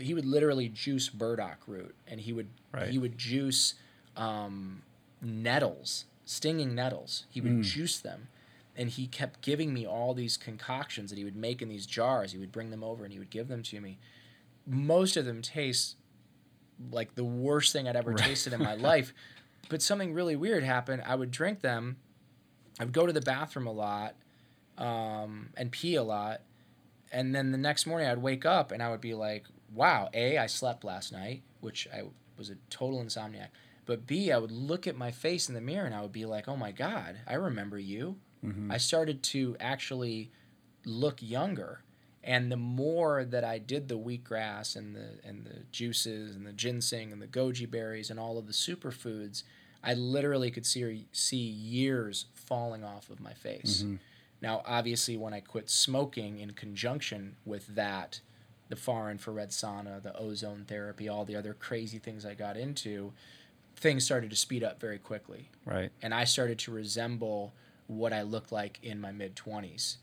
he would literally juice burdock root, and he would Right. he would juice um, nettles, stinging nettles. He would juice them, and he kept giving me all these concoctions that he would make in these jars. He would bring them over and he would give them to me. Most of them taste like the worst thing I'd ever tasted in my life. But something really weird happened. I would drink them. I would go to the bathroom a lot um, and pee a lot. And then the next morning I'd wake up and I would be like, wow, A, I slept last night, which I was a total insomniac. But B, I would look at my face in the mirror and I would be like, oh my God, I remember you. I started to actually look younger. And the more that I did the wheatgrass and the and the juices and the ginseng and the goji berries and all of the superfoods, I literally could see see years falling off of my face. Mm-hmm. Now, obviously, when I quit smoking in conjunction with that, the far infrared sauna, the ozone therapy, all the other crazy things I got into, things started to speed up very quickly Right. and I started to resemble what I looked like in my mid twenties.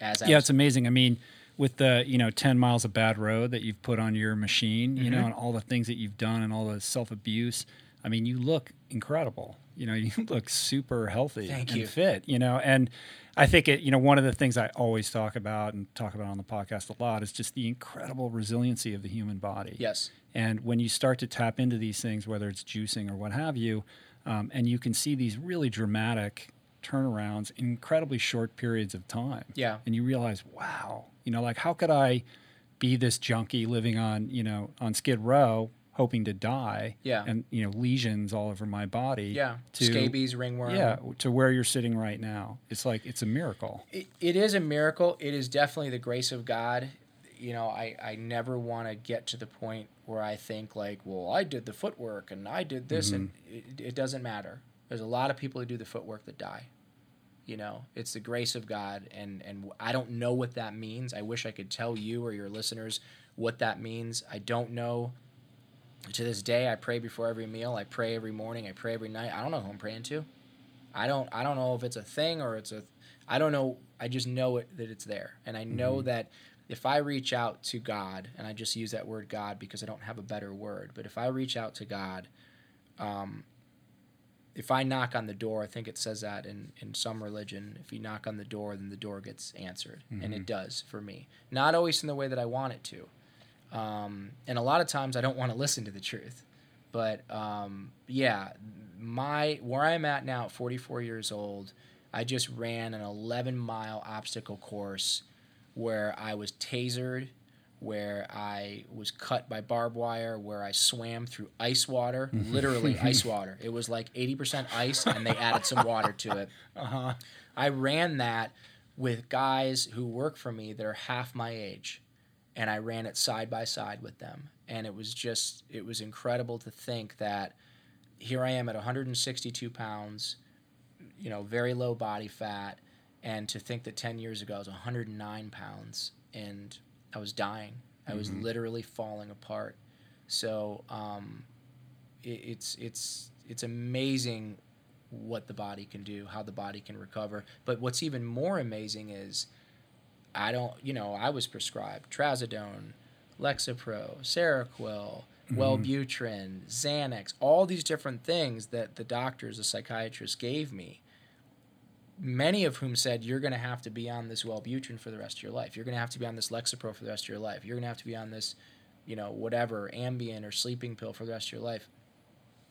As I yeah, was, it's amazing. I mean, with the you know ten miles of bad road that you've put on your machine, you Mm-hmm. know, and all the things that you've done and all the self abuse. I mean, you look incredible. You know, you look super healthy Thank and you. fit. You know, and I think it. You know, one of the things I always talk about and talk about on the podcast a lot is just the incredible resiliency of the human body. yes, And when you start to tap into these things, whether it's juicing or what have you, um, and you can see these really dramatic turnarounds in incredibly short periods of time. Yeah. And you realize, wow, you know, like how could I be this junkie living on, you know, on Skid Row, hoping to die. Yeah. And you know lesions all over my body. Yeah. To, Scabies, ringworm. Yeah, to where you're sitting right now. It's like it's a miracle. It, it is a miracle. It is definitely the grace of God. You know, I, I never want to get to the point where I think like, well, I did the footwork and I did this, mm-hmm. and it, it doesn't matter. There's a lot of people who do the footwork that die. You know, it's the grace of God, and and I don't know what that means. I wish I could tell you or your listeners what that means. I don't know. To this day, I pray before every meal. I pray every morning. I pray every night. I don't know who I'm praying to. I don't. I don't know if it's a thing or it's a. I don't know. I just know it, that it's there, and I know that if I reach out to God, and I just use that word God because I don't have a better word, but if I reach out to God, um, if I knock on the door, I think it says that in, in some religion, if you knock on the door, then the door gets answered. And it does for me. Not always in the way that I want it to. Um, and a lot of times I don't want to listen to the truth. But um, yeah, my where I'm at now at 44 years old, I just ran an 11 mile obstacle course where I was tasered, where I was cut by barbed wire, where I swam through ice water, literally ice water. It was like 80% ice, and they added some water to it. Uh-huh. I ran that with guys who work for me that are half my age, and I ran it side by side with them. And it was just, it was incredible to think that here I am at 162 pounds, you know, very low body fat, and to think that 10 years ago I was 109 pounds and I was dying. I was literally falling apart. So um, it, it's it's it's amazing what the body can do, how the body can recover. But what's even more amazing is I don't, you know, I was prescribed trazodone, Lexapro, Seroquel, Wellbutrin, Xanax, all these different things that the doctors, the psychiatrists gave me. Many of whom said you're going to have to be on this Wellbutrin for the rest of your life. You're going to have to be on this Lexapro for the rest of your life. You're going to have to be on this, you know, whatever Ambien or sleeping pill for the rest of your life.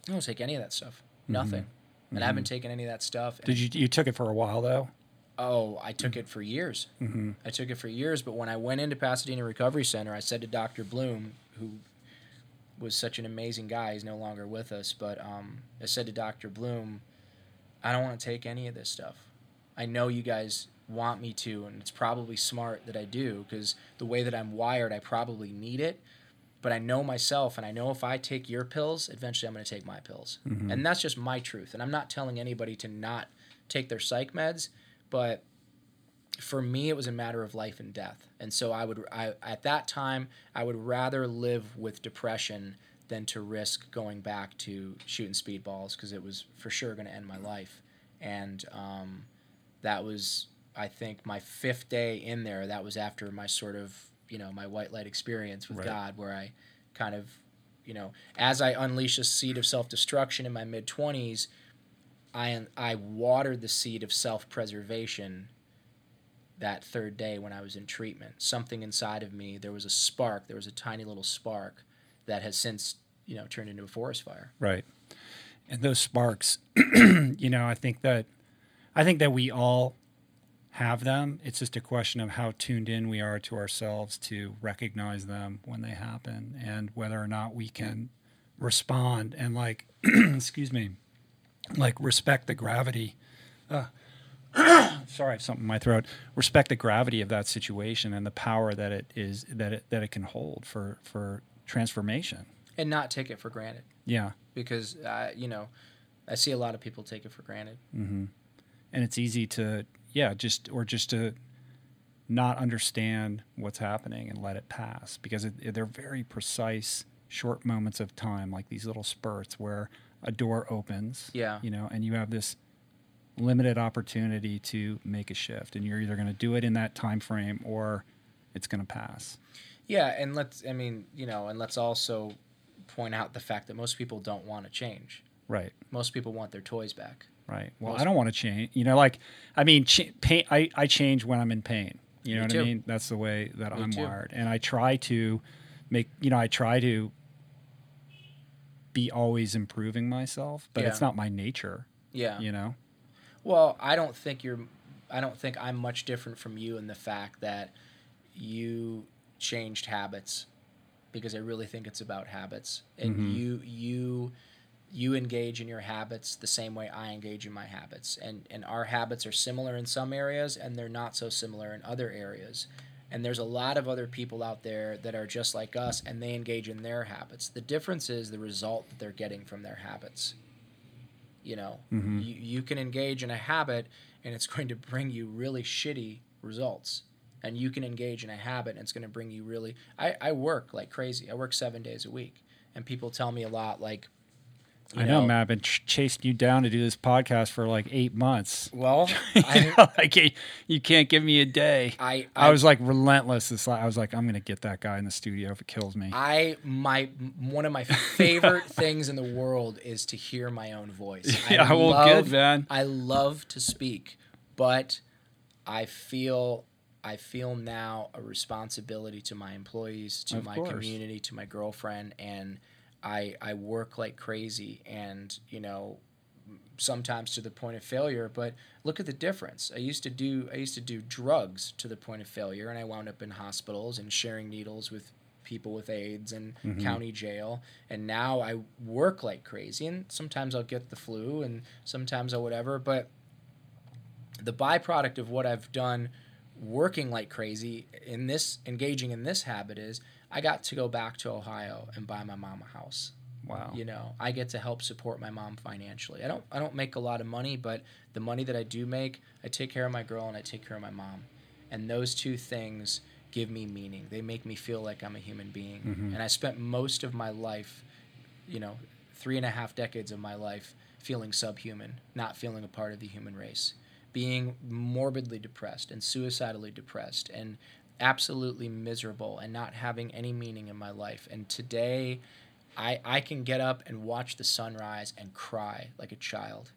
I don't take any of that stuff. Nothing. And I haven't taken any of that stuff. Did you you took it for a while though? Oh, I took it for years. Mm-hmm. I took it for years, but when I went into Pasadena Recovery Center, I said to Dr. Bloom, who was such an amazing guy, he's no longer with us, but um, I said to Dr. Bloom, I don't want to take any of this stuff. I know you guys want me to, and it's probably smart that I do because the way that I'm wired, I probably need it. But I know myself, and I know if I take your pills, eventually I'm going to take my pills. And that's just my truth. And I'm not telling anybody to not take their psych meds, but for me it was a matter of life and death and so i would I, at that time i would rather live with depression than to risk going back to shooting speedballs because it was for sure going to end my life and um, that was i think my fifth day in there that was after my sort of you know my white light experience with Right. god where i kind of you know as i unleashed a seed of self-destruction in my mid-20s I I watered the seed of self-preservation that third day when I was in treatment. Something inside of me, there was a spark, there was a tiny little spark that has since, you know, turned into a forest fire. Right. And those sparks, you know, I think that I think that we all have them. It's just a question of how tuned in we are to ourselves to recognize them when they happen and whether or not we can respond and like excuse me, like respect the gravity uh, sorry, I have something in my throat. Respect the gravity of that situation and the power that it is that it that it can hold for for transformation. And not take it for granted Yeah. because, uh, you know, I see a lot of people take it for granted. And it's easy to yeah just or just to not understand what's happening and let it pass because it, it- they're very precise short moments of time like these little spurts where a door opens Yeah. you know and you have this limited opportunity to make a shift and you're either going to do it in that time frame or it's going to pass Yeah, and let's, I mean, you know, and let's also point out the fact that most people don't want to change. right Most people want their toys back. Right. Well, Most- I don't want to change. You know, like, I mean, ch- pain. I, I change when I'm in pain. You know Me what too. I mean? That's the way that Me I'm too. wired, and I try to make. You know, I try to be always improving myself, but it's not my nature. Yeah. You know. Well, I don't think you're. I don't think I'm much different from you in the fact that you changed habits. because I really think it's about habits. And mm-hmm. you you you engage in your habits the same way I engage in my habits. And and our habits are similar in some areas and they're not so similar in other areas. And there's a lot of other people out there that are just like us and they engage in their habits. The difference is the result that they're getting from their habits. You know, mm-hmm. you, you can engage in a habit and it's going to bring you really shitty results. And you can engage in a habit and it's going to bring you really. I, I work like crazy. I work seven days a week. And people tell me a lot like, I know, Matt. I've been ch- chasing you down to do this podcast for like eight months. Well, You I, know, like you- can't give me a day. I, I was like relentless. This I was like, I'm gonna get that guy in the studio if it kills me. I my one of my favorite things in the world is to hear my own voice. Yeah, I well, love, good, man. I love to speak, but I feel I feel now a responsibility to my employees, to Of my course. community, to my girlfriend, and I I work like crazy, and you know sometimes to the point of failure but look at the difference. I used to do i used to do drugs to the point of failure and i wound up in hospitals and sharing needles with people with aids and mm-hmm. county jail. And now i work like crazy and sometimes i'll get the flu and sometimes i'll whatever but the byproduct of what i've done working like crazy in this engaging in this habit is i got to go back to ohio and buy my mom a house. Wow. you know i get to help support my mom financially. I don't i don't make a lot of money but the money that i do make i take care of my girl and i take care of my mom. And those two things give me meaning. They make me feel like i'm a human being. Mm-hmm. And i spent most of my life you know three and a half decades of my life feeling subhuman not feeling a part of the human race being morbidly depressed and suicidally depressed and absolutely miserable and not having any meaning in my life and today I, I can get up and watch the sunrise and cry like a child.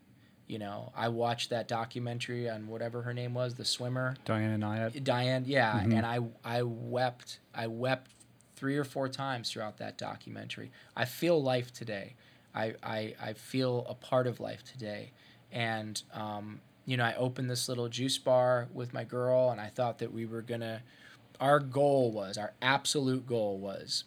You know, I watched that documentary on whatever her name was, the swimmer, Diana Nyad. Diane. Yeah, and I I wept. I wept three or four times throughout that documentary. I feel life today. I I, I feel a part of life today, and um, you know, I opened this little juice bar with my girl, and I thought that we were gonna. Our goal was our absolute goal was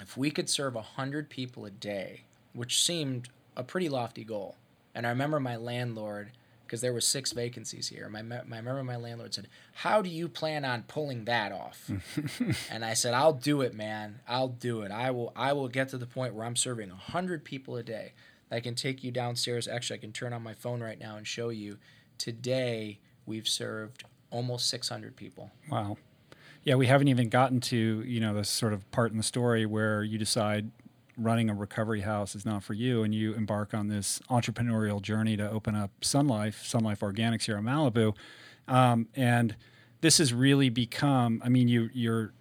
if we could serve 100 people a day, which seemed a pretty lofty goal. And I remember my landlord, because there were six vacancies here, my, my, I remember my landlord said, how do you plan on pulling that off? and I said, I'll do it, man. I'll do it. I will, I will get to the point where I'm serving 100 people a day. I can take you downstairs. Actually, I can turn on my phone right now and show you. Today, we've served almost 600 people. Wow. Yeah, we haven't even gotten to you know the sort of part in the story where you decide running a recovery house is not for you, and you embark on this entrepreneurial journey to open up Sun Life, Sun Life Organics here in Malibu, um, and this has really become. I mean, you you're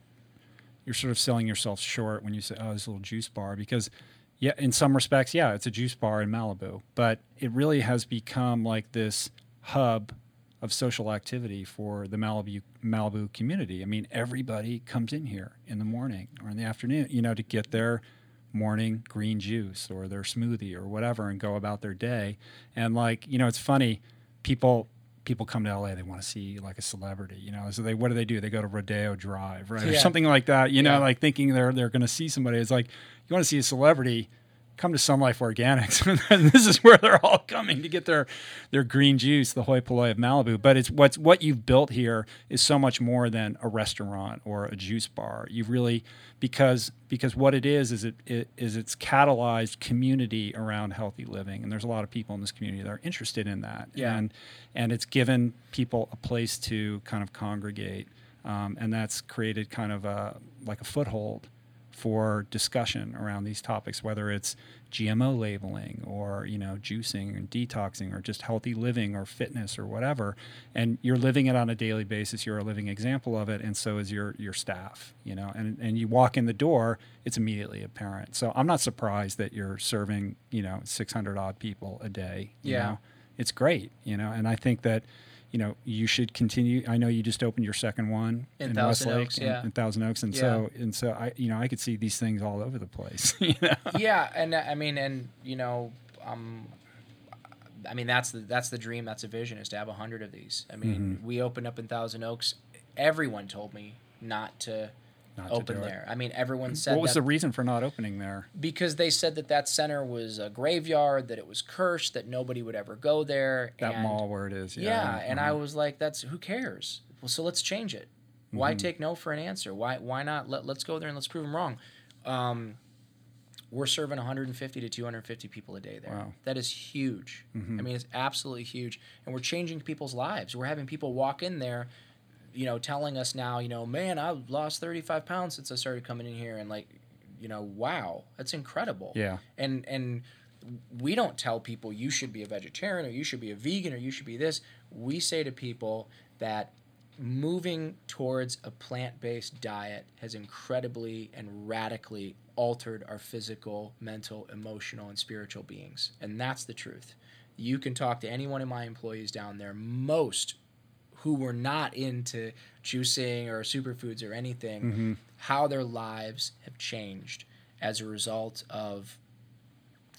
you're sort of selling yourself short when you say, "Oh, this little juice bar," because yeah, in some respects, yeah, it's a juice bar in Malibu, but it really has become like this hub of social activity for the Malibu Malibu community. I mean, everybody comes in here in the morning or in the afternoon, you know, to get their morning green juice or their smoothie or whatever and go about their day. And like, you know, it's funny, people people come to LA, they want to see like a celebrity, you know. So they what do they do? They go to Rodeo Drive, right? Or something like that, you know, Yeah. like thinking they're they're gonna see somebody. It's like, you want to see a celebrity, come to Sun Life Organics. this is where they're all coming to get their their green juice, the hoi polloi of Malibu. But it's what's what you've built here is so much more than a restaurant or a juice bar. You've really because because what it is is it, it is it's catalyzed community around healthy living, and there's a lot of people in this community that are interested in that. Yeah. And and it's given people a place to kind of congregate, um, and that's created kind of a like a foothold for discussion around these topics, whether it's GMO labeling or you know juicing and detoxing or just healthy living or fitness or whatever. And you're living it on a daily basis. You're a living example of it, and so is your your staff. You know, and and you walk in the door, it's immediately apparent. So I'm not surprised that you're serving you know 600 odd people a day. You Yeah. know? it's great. You know, and I think that. You know, you should continue. I know you just opened your second one In in, Thousand Westlake, Oaks, in- yeah. in Thousand Oaks, and so and so I, you know, I could see these things all over the place. you know? yeah, and I mean, and you know, um, I mean that's the that's the dream, that's a vision, is to have a hundred of these. I mean, we opened up in Thousand Oaks. Everyone told me not to Not open do it. there. I mean, everyone said What was the reason for not opening there? because they said that that center was a graveyard, that it was cursed, that nobody would ever go there. That and, mall where it is. Yeah. Yeah, and I uh-huh. was like, "That's who cares." Well, so let's change it. Why Mm-hmm. take no for an answer? Why why not let let's go there and let's prove them wrong. Um, we're serving 150 to 250 people a day there. Wow. Mm-hmm. That is huge. I mean, it's absolutely huge, and we're changing people's lives. We're having people walk in there, you know, telling us now, you know, man, I've lost 35 pounds since I started coming in here, and like, you know, wow, that's incredible. Yeah. and and we don't tell people you should be a vegetarian or you should be a vegan or you should be this. We say to people that moving towards a plant-based diet has incredibly and radically altered our physical mental emotional and spiritual beings. And that's the truth. You can talk to any one of my employees down there. Most who were not into juicing or superfoods or anything, mm-hmm. how their lives have changed as a result of,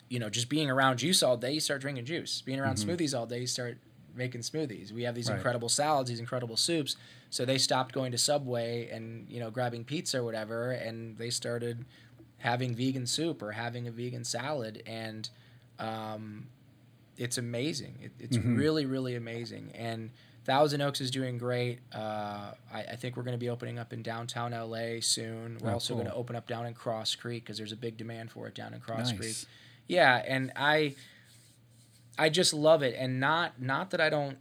you know, just being around juice all day, you start drinking juice. Being around mm-hmm. smoothies all day, you start making smoothies. We have these Right. incredible salads, these incredible soups. So they stopped going to Subway and, you know, grabbing pizza or whatever, and they started having vegan soup or having a vegan salad. And, um, it's amazing. It, it's mm-hmm. really, really amazing. And Thousand Oaks is doing great. Uh, I, I think we're going to be opening up in downtown LA soon. We're Oh, also cool. going to open up down in Cross Creek because there's a big demand for it down in Cross Nice. Creek. Yeah, and I, I just love it. And not not that I don't,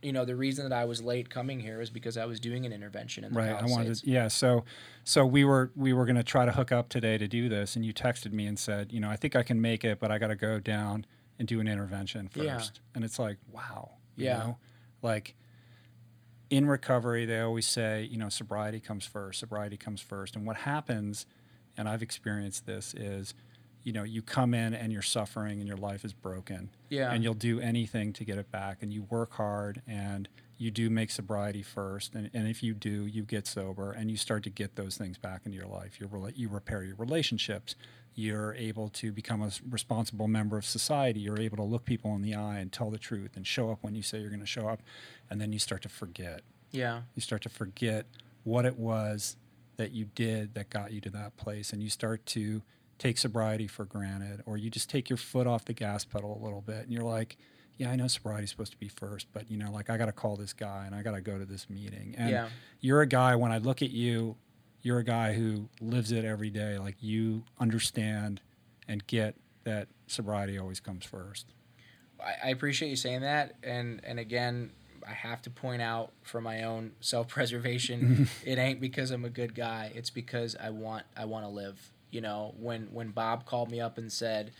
you know, the reason that I was late coming here is because I was doing an intervention in the Right. I wanted to, yeah. So, so we were, we were going to try to hook up today to do this. And you texted me and said, you know, I think I can make it, but I got to go down and do an intervention first. Yeah. And it's like, wow. you Yeah. know? Like in recovery, they always say, you know, sobriety comes first, sobriety comes first. And what happens, and I've experienced this is, you know, you come in and you're suffering and your life is broken. Yeah. And you'll do anything to get it back. And you work hard and you do make sobriety first. And, and if you do, you get sober and you start to get those things back into your life. You, rela- you repair your relationships. You're able to become a responsible member of society. You're able to look people in the eye and tell the truth and show up when you say you're going to show up. And then you start to forget. Yeah. You start to forget what it was that you did that got you to that place. And you start to take sobriety for granted, or you just take your foot off the gas pedal a little bit. And you're like, yeah, I know sobriety's supposed to be first, but you know, like I got to call this guy and I got to go to this meeting. And Yeah. you're a guy, when I look at you, you're a guy who lives it every day. Like you understand and get that sobriety always comes first. I, appreciate you saying that, and and again, I have to point out for my own self preservation, it ain't because I'm a good guy. It's because I want I want to live. You know, when when Bob called me up and said,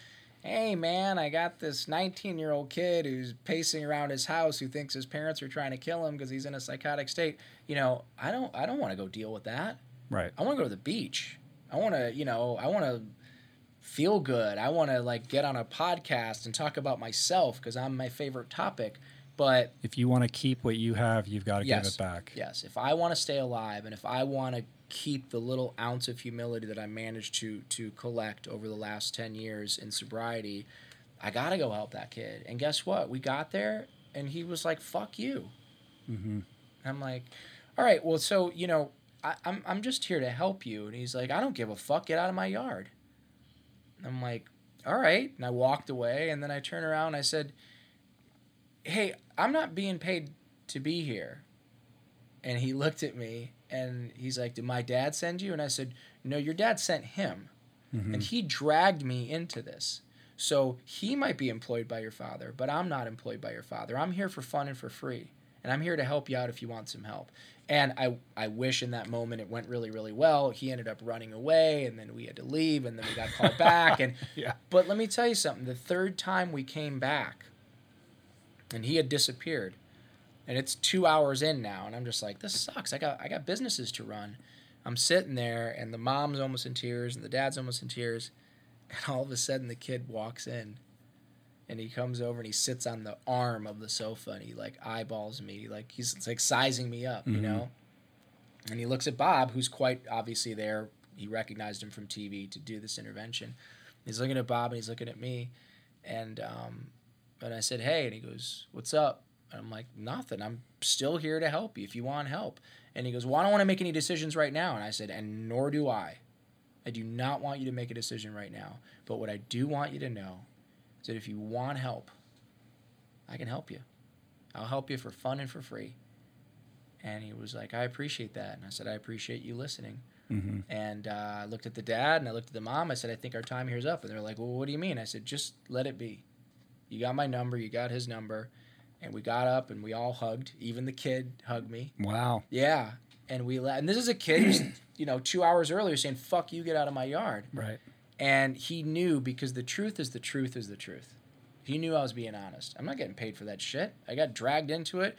"Hey man, I got this 19 year old kid who's pacing around his house who thinks his parents are trying to kill him because he's in a psychotic state," you know, I don't I don't want to go deal with that. Right. I want to go to the beach. I want to, you know, I want to feel good. I want to like get on a podcast and talk about myself because I'm my favorite topic. But If you want to keep what you have, you've got to yes, give it back. yes, if I want to stay alive and if I want to keep the little ounce of humility that I managed to to collect over the last 10 years in sobriety, I got to go help that kid. And guess what? We got there and he was like, "Fuck you." Mm-hmm. I'm like, all right, well, so you know, I, I'm I'm just here to help you, and he's like, I don't give a fuck, get out of my yard. I'm like, all right, and I walked away, and then I turned around, and I said, hey, I'm not being paid to be here, and he looked at me, and he's like, did my dad send you? And I said, no, your dad sent him, mm-hmm. and he dragged me into this. So he might be employed by your father, but I'm not employed by your father. I'm here for fun and for free. And I'm here to help you out if you want some help. And I, I wish in that moment it went really, really well. He ended up running away, and then we had to leave, and then we got called back. And Yeah. but let me tell you something. The third time we came back, and he had disappeared, and it's two hours in now, and I'm just like, this sucks. I got I got businesses to run. I'm sitting there, and the mom's almost in tears, and the dad's almost in tears, and all of a sudden the kid walks in, and he comes over and he sits on the arm of the sofa, and he like eyeballs me, like he's like sizing me up, you Mhm. know. And he looks at Bob, who's quite obviously there. He recognized him from TV to do this intervention. He's looking at Bob and he's looking at me, and um, and I said, "Hey," and he goes, "What's up?" And I'm like, "Nothing. I'm still here to help you if you want help." And he goes, Well, I don't want to make any decisions right now. And I said, And nor do I. I do not want you to make a decision right now. But what I do want you to know is that if you want help, I can help you. I'll help you for fun and for free. And he was like, I appreciate that. And I said, I appreciate you listening. Mm-hmm. And uh, I looked at the dad and I looked at the mom. I said, I think our time here's up. And they're like, Well, what do you mean? I said, Just let it be. You got my number. You got his number. And we got up and we all hugged. Even the kid hugged me. Wow. Yeah. And we let, and this is a kid who's, you know, two hours earlier saying, fuck you, get out of my yard. Right. And he knew because the truth is the truth is the truth. He knew I was being honest. I'm not getting paid for that shit. I got dragged into it.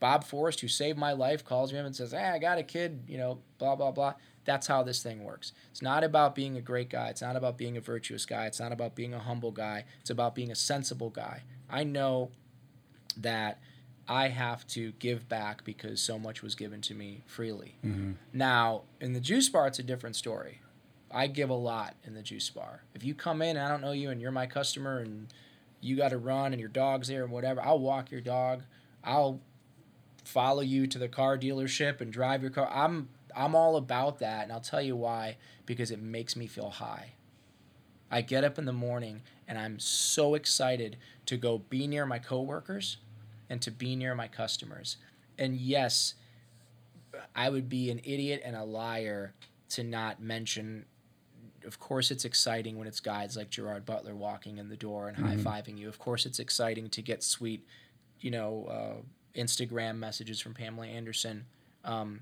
Bob Forrest, who saved my life, calls me up and says, Hey, I got a kid, you know, blah, blah, blah. That's how this thing works. It's not about being a great guy. It's not about being a virtuous guy. It's not about being a humble guy. It's about being a sensible guy. I know that I have to give back because so much was given to me freely. Mm-hmm. Now, in the juice bar, it's a different story. I give a lot in the juice bar. If you come in and I don't know you and you're my customer and you got to run and your dog's there and whatever, I'll walk your dog. I'll follow you to the car dealership and drive your car. I'm I'm all about that, and I'll tell you why because it makes me feel high. I get up in the morning and I'm so excited to go be near my coworkers and to be near my customers. And yes, I would be an idiot and a liar to not mention. Of course, it's exciting when it's guys like Gerard Butler walking in the door and high fiving you. Of course, it's exciting to get sweet, you know, uh, Instagram messages from Pamela Anderson. Um,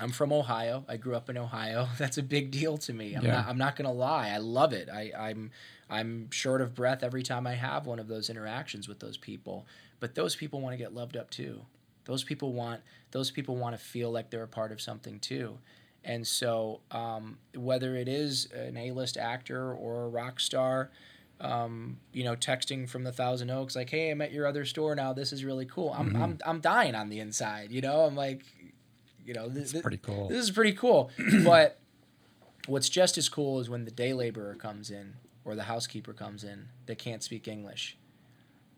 I'm from Ohio. I grew up in Ohio. That's a big deal to me. I'm Yeah. not. I'm not gonna lie. I love it. I, I'm. I'm short of breath every time I have one of those interactions with those people. But those people want to get loved up too. Those people want. Those people want to feel like they're a part of something too. And so, um, whether it is an A-list actor or a rock star, um, you know, texting from the Thousand Oaks, like, "Hey, I'm at your other store now. This is really cool." I'm, I'm, I'm dying on the inside. You know, I'm like, you know, th- It's th- pretty cool. this is pretty cool. but what's just as cool is when the day laborer comes in or the housekeeper comes in that can't speak English.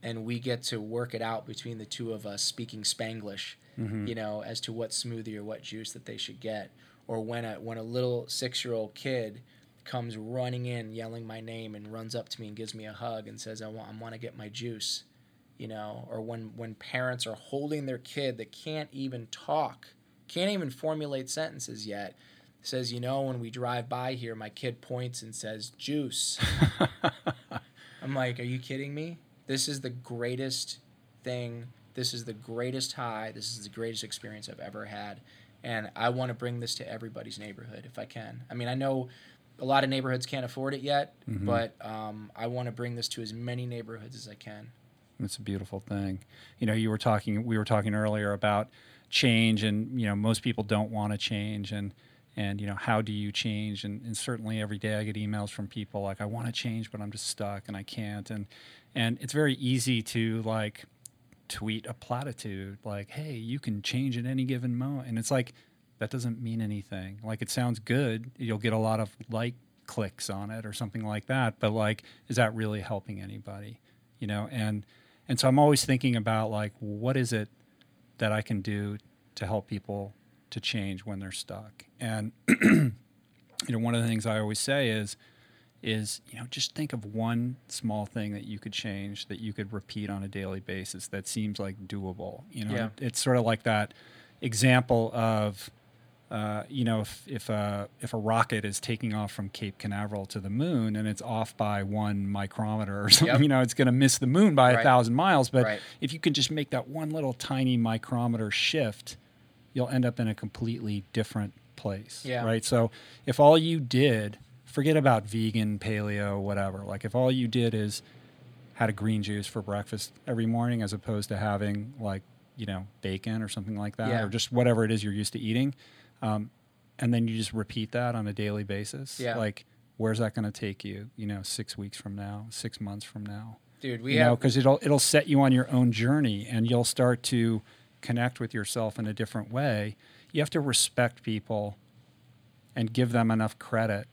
And we get to work it out between the two of us speaking Spanglish, Mm-hmm. you know, as to what smoothie or what juice that they should get. Or when a when a little six year old kid comes running in yelling my name and runs up to me and gives me a hug and says, I want I want to get my juice you know, or when when parents are holding their kid that can't even talk, can't even formulate sentences yet, says, you know, when we drive by here, my kid points and says, "Juice." I'm like, are you kidding me? This is the greatest thing. This is the greatest high. This is the greatest experience I've ever had, and I want to bring this to everybody's neighborhood if I can. I mean, I know. A lot of neighborhoods can't afford it yet, but um, I want to bring this to as many neighborhoods as I can. It's a beautiful thing. You know, you were talking we were talking earlier about change and you know, most people don't want to change and and you know, how do you change? And, and certainly every day I get emails from people like I want to change but I'm just stuck and I can't and and it's very easy to like tweet a platitude like, "Hey, you can change at any given moment." And it's like that doesn't mean anything. Like it sounds good. You'll get a lot of like clicks on it or something like that, but like is that really helping anybody? You know, and and so I'm always thinking about like what is it that I can do to help people to change when they're stuck. And you know, one of the things I always say is is you know just think of one small thing that you could change that you could repeat on a daily basis that seems like doable you know Yeah. it's sort of like that example of uh, you know if if a if a rocket is taking off from Cape Canaveral to the moon and it's off by one micrometer or something Yep. you know it's going to miss the moon by a thousand miles but Right. if you can just make that one little tiny micrometer shift you'll end up in a completely different place Yeah. right so if all you did forget about vegan paleo whatever like if all you did is had a green juice for breakfast every morning as opposed to having like you know bacon or something like that Yeah. or just whatever it is you're used to eating um, and then you just repeat that on a daily basis Yeah. like where's that going to take you you know six weeks from now six months from now Dude, we you know have because it'll it'll set you on your own journey and you'll start to connect with yourself in a different way you have to respect people and give them enough credit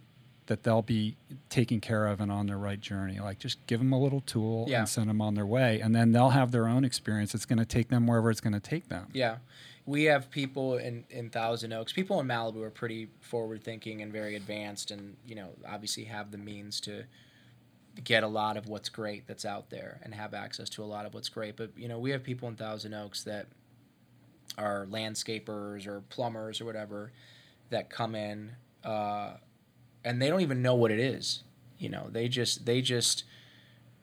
that they'll be taken care of and on their right journey like just give them a little tool Yeah. and send them on their way and then they'll have their own experience it's going to take them wherever it's going to take them Yeah, we have people in, in Thousand Oaks, people in Malibu are pretty forward thinking and very advanced, and you know, obviously have the means to get a lot of what's great that's out there and have access to a lot of what's great. But you know, we have people in Thousand Oaks that are landscapers or plumbers or whatever that come in, uh, and they don't even know what it is. You know, they just they just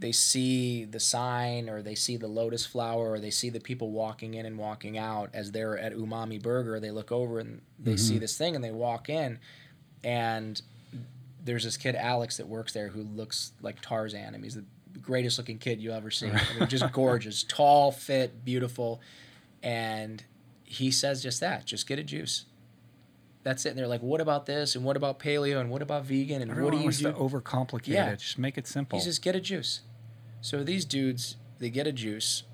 they see the sign or they see the lotus flower or they see the people walking in and walking out. As they're at umami burger they look over and they see mm-hmm. this thing and they walk in and there's this kid alex that works there who looks like tarzan. I mean, he's the greatest looking kid you ever see. I mean, just gorgeous tall fit beautiful. And he says just that just get a juice that's it and they're like what about this and what about paleo and what about vegan and Everyone what do you wants do to overcomplicate Yeah. it. Just make it simple. he says, get a juice. So these dudes, they get a juice.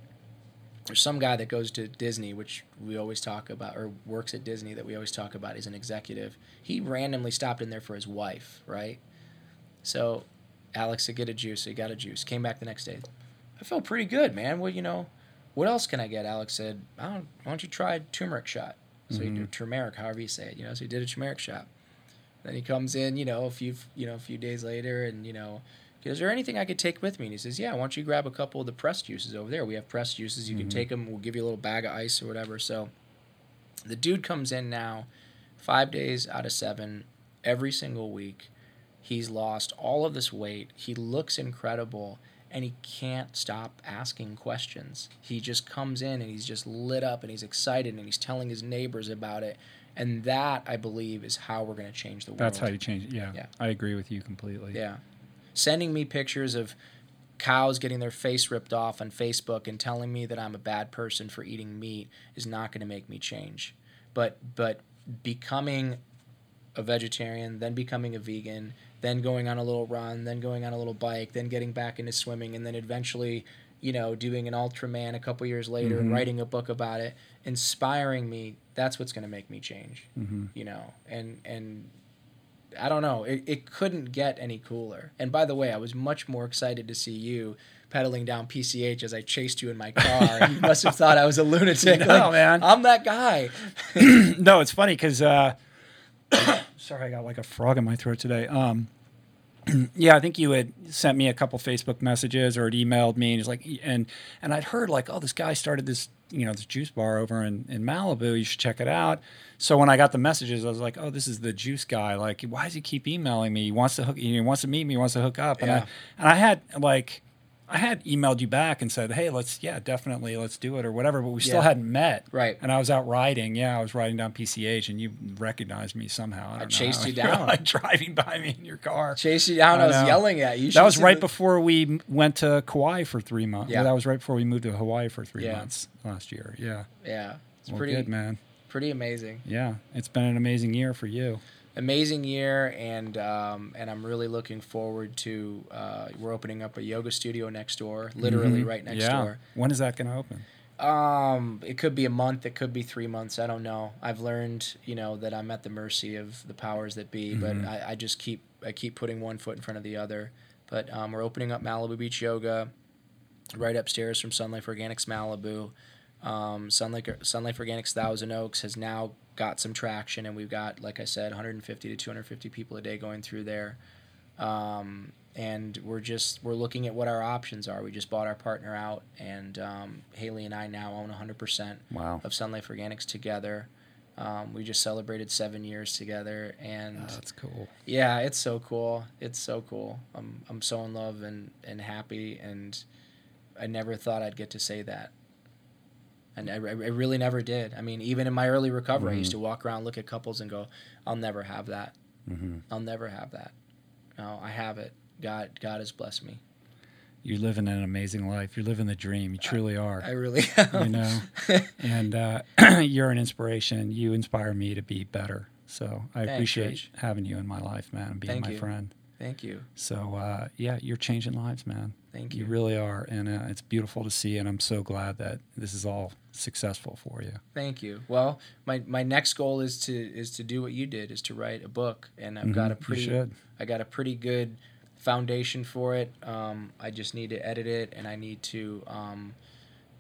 There's some guy that goes to Disney, which we always talk about, or works at Disney that we always talk about. He's an executive. He randomly stopped in there for his wife, right? So Alex said, get a juice. He got a juice. Came back the next day. I felt pretty good, man. Well, you know, what else can I get? Alex said, I don't, why don't you try a turmeric shot? So he did mm-hmm. turmeric, however you say it, you know. So he did a turmeric shot. Then he comes in, you know, a few, you know, a few days later, and you know, "Is there anything I could take with me?" And he says, "Yeah, why don't you grab a couple of the pressed juices over there? We have pressed juices. You can mm-hmm. take them. We'll give you a little bag of ice or whatever." So, the dude comes in now, five days out of seven, every single week. He's lost all of this weight. He looks incredible, and he can't stop asking questions. He just comes in and he's just lit up and he's excited and he's telling his neighbors about it. And that, I believe, is how we're going to change the world. That's how you change it. Yeah, Yeah. I agree with you completely. Yeah. Sending me pictures of cows getting their face ripped off on Facebook and telling me that I'm a bad person for eating meat is not going to make me change. But but becoming a vegetarian, then becoming a vegan, then going on a little run, then going on a little bike, then getting back into swimming, and then eventually, you know, doing an Ultraman a couple years later and writing a book about it, inspiring me. That's what's going to make me change. You know, and and I don't know. It, it couldn't get any cooler. And by the way, I was much more excited to see you pedaling down PCH as I chased you in my car. you must have thought I was a lunatic. No, Like, man. I'm that guy. no, it's funny because uh, sorry, I got like a frog in my throat today. Um, yeah, I think you had sent me a couple Facebook messages or had emailed me, and it's like, and and I'd heard like, oh, this guy started this, you know, this juice bar over in in Malibu. You should check it out. So when I got the messages, I was like, oh, this is the juice guy. Like, why does he keep emailing me? He wants to hook. He wants to meet me. He wants to hook up. And I and I had like. I had emailed you back and said, "Hey, let's yeah, definitely, let's do it or whatever." But we still Yeah. hadn't met, Right. And I was out riding. Yeah, I was riding down PCH, and you recognized me somehow. I, don't know chased how. you down. like driving by me in your car. Chase you down. I, was know. yelling at you. You That was right the- before we went to Kauai for three months. Yeah. that was right before we moved to Hawaii for three Yeah. months last year. Yeah, Yeah, it's well, pretty good man. pretty amazing. Yeah, it's been an amazing year for you. Amazing year and um, and I'm really looking forward to uh, we're opening up a yoga studio next door literally right next Mm-hmm. yeah. door When is that going to open? um, it could be a month it could be three months I don't know I've learned you know that I'm at the mercy of the powers that be Mm-hmm. but I, I just keep I keep putting one foot in front of the other but um, we're opening up Malibu Beach Yoga right upstairs from Sun Life Organics Malibu um, Sun, Life, Sun Life Organics Thousand Oaks has now got some traction, and we've got, like I said, 150 to 250 people a day going through there. Um, and we're just we're looking at what our options are. We just bought our partner out, and um, Haley and I now own 100% Wow. of Sun Life Organics together. Um, we just celebrated seven years together, and Oh, that's cool. yeah, it's so cool. It's so cool. I'm I'm so in love and and happy, and I never thought I'd get to say that. And I, I really never did. I mean, even in my early recovery, I used to walk around, look at couples, and go, "I'll never have that. Mm-hmm. I'll never have that." No, I have it. God, God has blessed me. You're living an amazing life. You're living the dream. You truly are. I really am. you know and uh, you're an inspiration you inspire me to be better so i Thanks, appreciate Rich. having you in my life man and being Thank my you. friend Thank you. so uh, yeah you're changing lives man Thank you you. really are and uh, it's beautiful to see and i'm so glad that this is all successful for you Thank you. Well, my, my next goal is to is to do what you did, is to write a book, and I've got a Mhm, you pretty. I got a pretty good foundation for it. Um, I just need to edit it, and I need to um,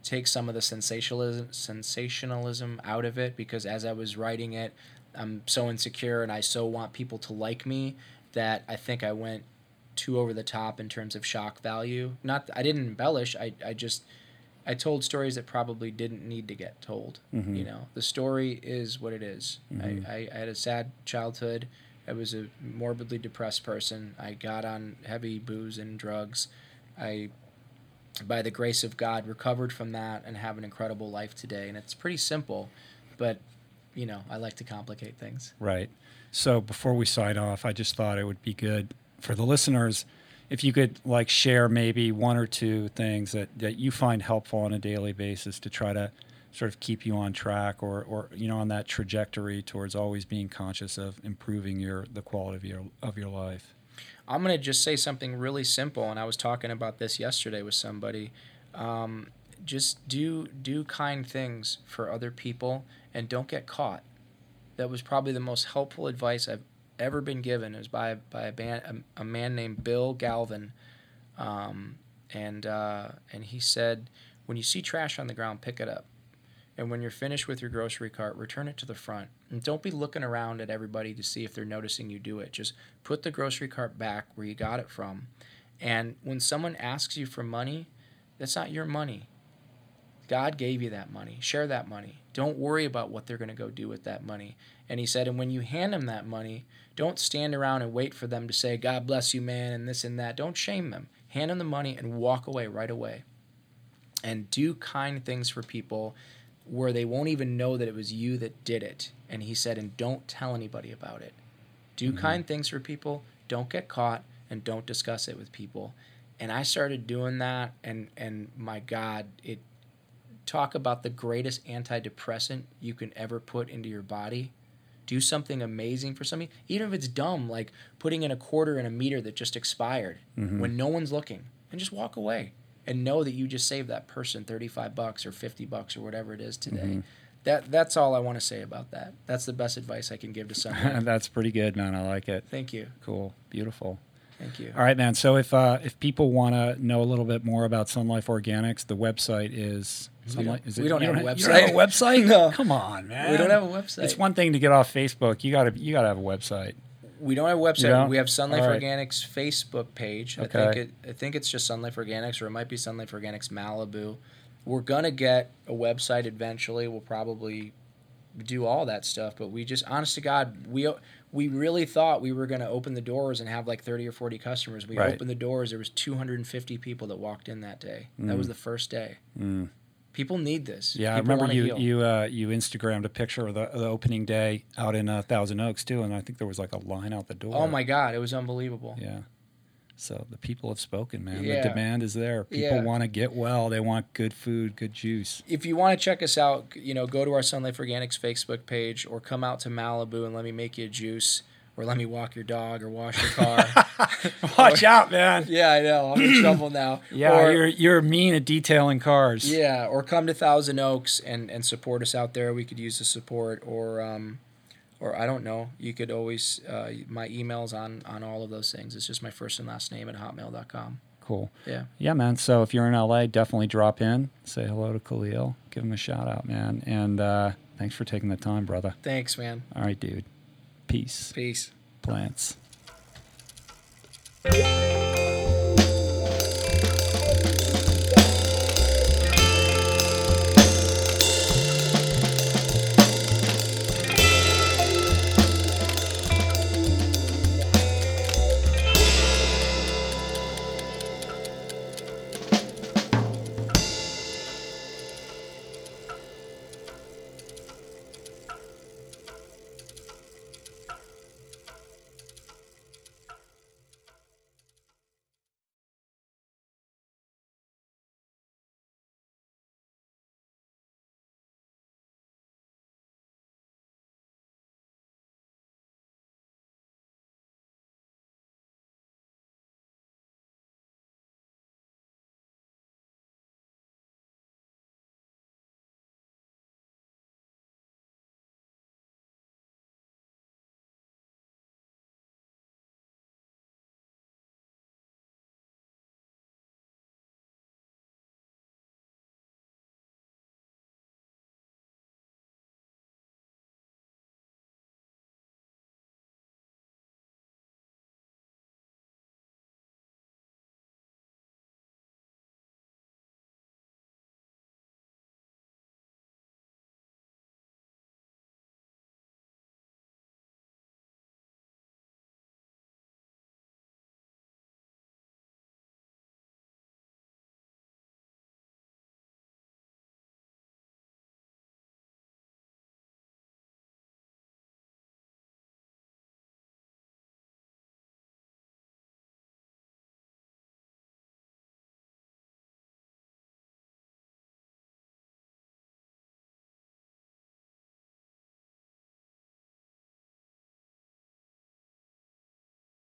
take some of the sensationalism sensationalism out of it because as I was writing it, I'm so insecure and I so want people to like me that I think I went too over the top in terms of shock value. Not I didn't embellish. I I just I told stories that probably didn't need to get told. Mhm. You know, the story is what it is. Mhm. I, I, I had a sad childhood. I was a morbidly depressed person. I got on heavy booze and drugs. I, by the grace of God, recovered from that and have an incredible life today. And it's pretty simple, but you know, I like to complicate things. Right. So before we sign off, I just thought it would be good for the listeners if you could like share maybe one or two things that, that you find helpful on a daily basis to try to sort of keep you on track or, or you know on that trajectory towards always being conscious of improving your the quality of your of your life. I'm going to just say something really simple, and I was talking about this yesterday with somebody. Um, just do do kind things for other people, and don't get caught. That was probably the most helpful advice I've ever been given. It was by by a, band, a, a man named Bill Galvin, um, and uh, and he said, when you see trash on the ground, pick it up. And when you're finished with your grocery cart, return it to the front. And don't be looking around at everybody to see if they're noticing you do it. Just put the grocery cart back where you got it from. And when someone asks you for money, that's not your money. God gave you that money. Share that money. Don't worry about what they're going to go do with that money. And he said, and when you hand them that money, don't stand around and wait for them to say, God bless you, man, and this and that. Don't shame them. Hand them the money and walk away right away. And do kind things for people where they won't even know that it was you that did it. And he said, and don't tell anybody about it. Do mm-hmm. kind things for people, don't get caught, and don't discuss it with people. And I started doing that, and, and my God, it talk about the greatest antidepressant you can ever put into your body. Do something amazing for somebody, even if it's dumb, like putting in a quarter in a meter that just expired when no one's looking, and just walk away and know that you just saved that person 35 bucks or 50 bucks or whatever it is today. That that's all I want to say about that. That's the best advice I can give to someone. That's pretty good, man. I like it. Thank you. Cool. Beautiful. Thank you. All right, man. So if uh, if people want to know a little bit more about Sun Life Organics, the website is. Sun don't- Life- is we don't have a website. don't have a website? No. Come on, man. We don't have a website. It's one thing to get off Facebook. You gotta you gotta have a website. We don't have a website. don't? We have Sun Life right. Organics Facebook page. I Okay. think it. I think it's just Sun Life Organics, or it might be Sun Life Organics Malibu. We're gonna get a website eventually. We'll probably do all that stuff, but we just, honest to God, we we really thought we were gonna open the doors and have like thirty or forty customers. We Right. opened the doors. There was two hundred and fifty people that walked in that day. That was the first day. Mm. People need this. Yeah, I remember you heal. you uh, you Instagrammed a picture of the, the opening day out in uh, Thousand Oaks too, and I think there was like a line out the door. Oh my God, it was unbelievable. Yeah. So the people have spoken, man. Yeah. The demand is there. People Yeah. want to get well. They want good food, good juice. if you want to check us out, you know, go to our Sun Life Organics Facebook page or come out to Malibu and let me make you a juice or let me walk your dog or wash your car. Watch out, man. yeah, I know. I'm in trouble now. Yeah, Or- you're you're mean at detailing cars. yeah, or come to Thousand Oaks and, and support us out there. We could use the support or um or I don't know. You could always uh, my emails on on all of those things. It's just my first and last name at hotmail.com. Cool. Yeah. Yeah, man. So if you're in LA, definitely drop in, say hello to Khalil, give him a shout out, man. And uh, thanks for taking the time, brother. Thanks, man. All right, dude. Peace. Peace. Plants.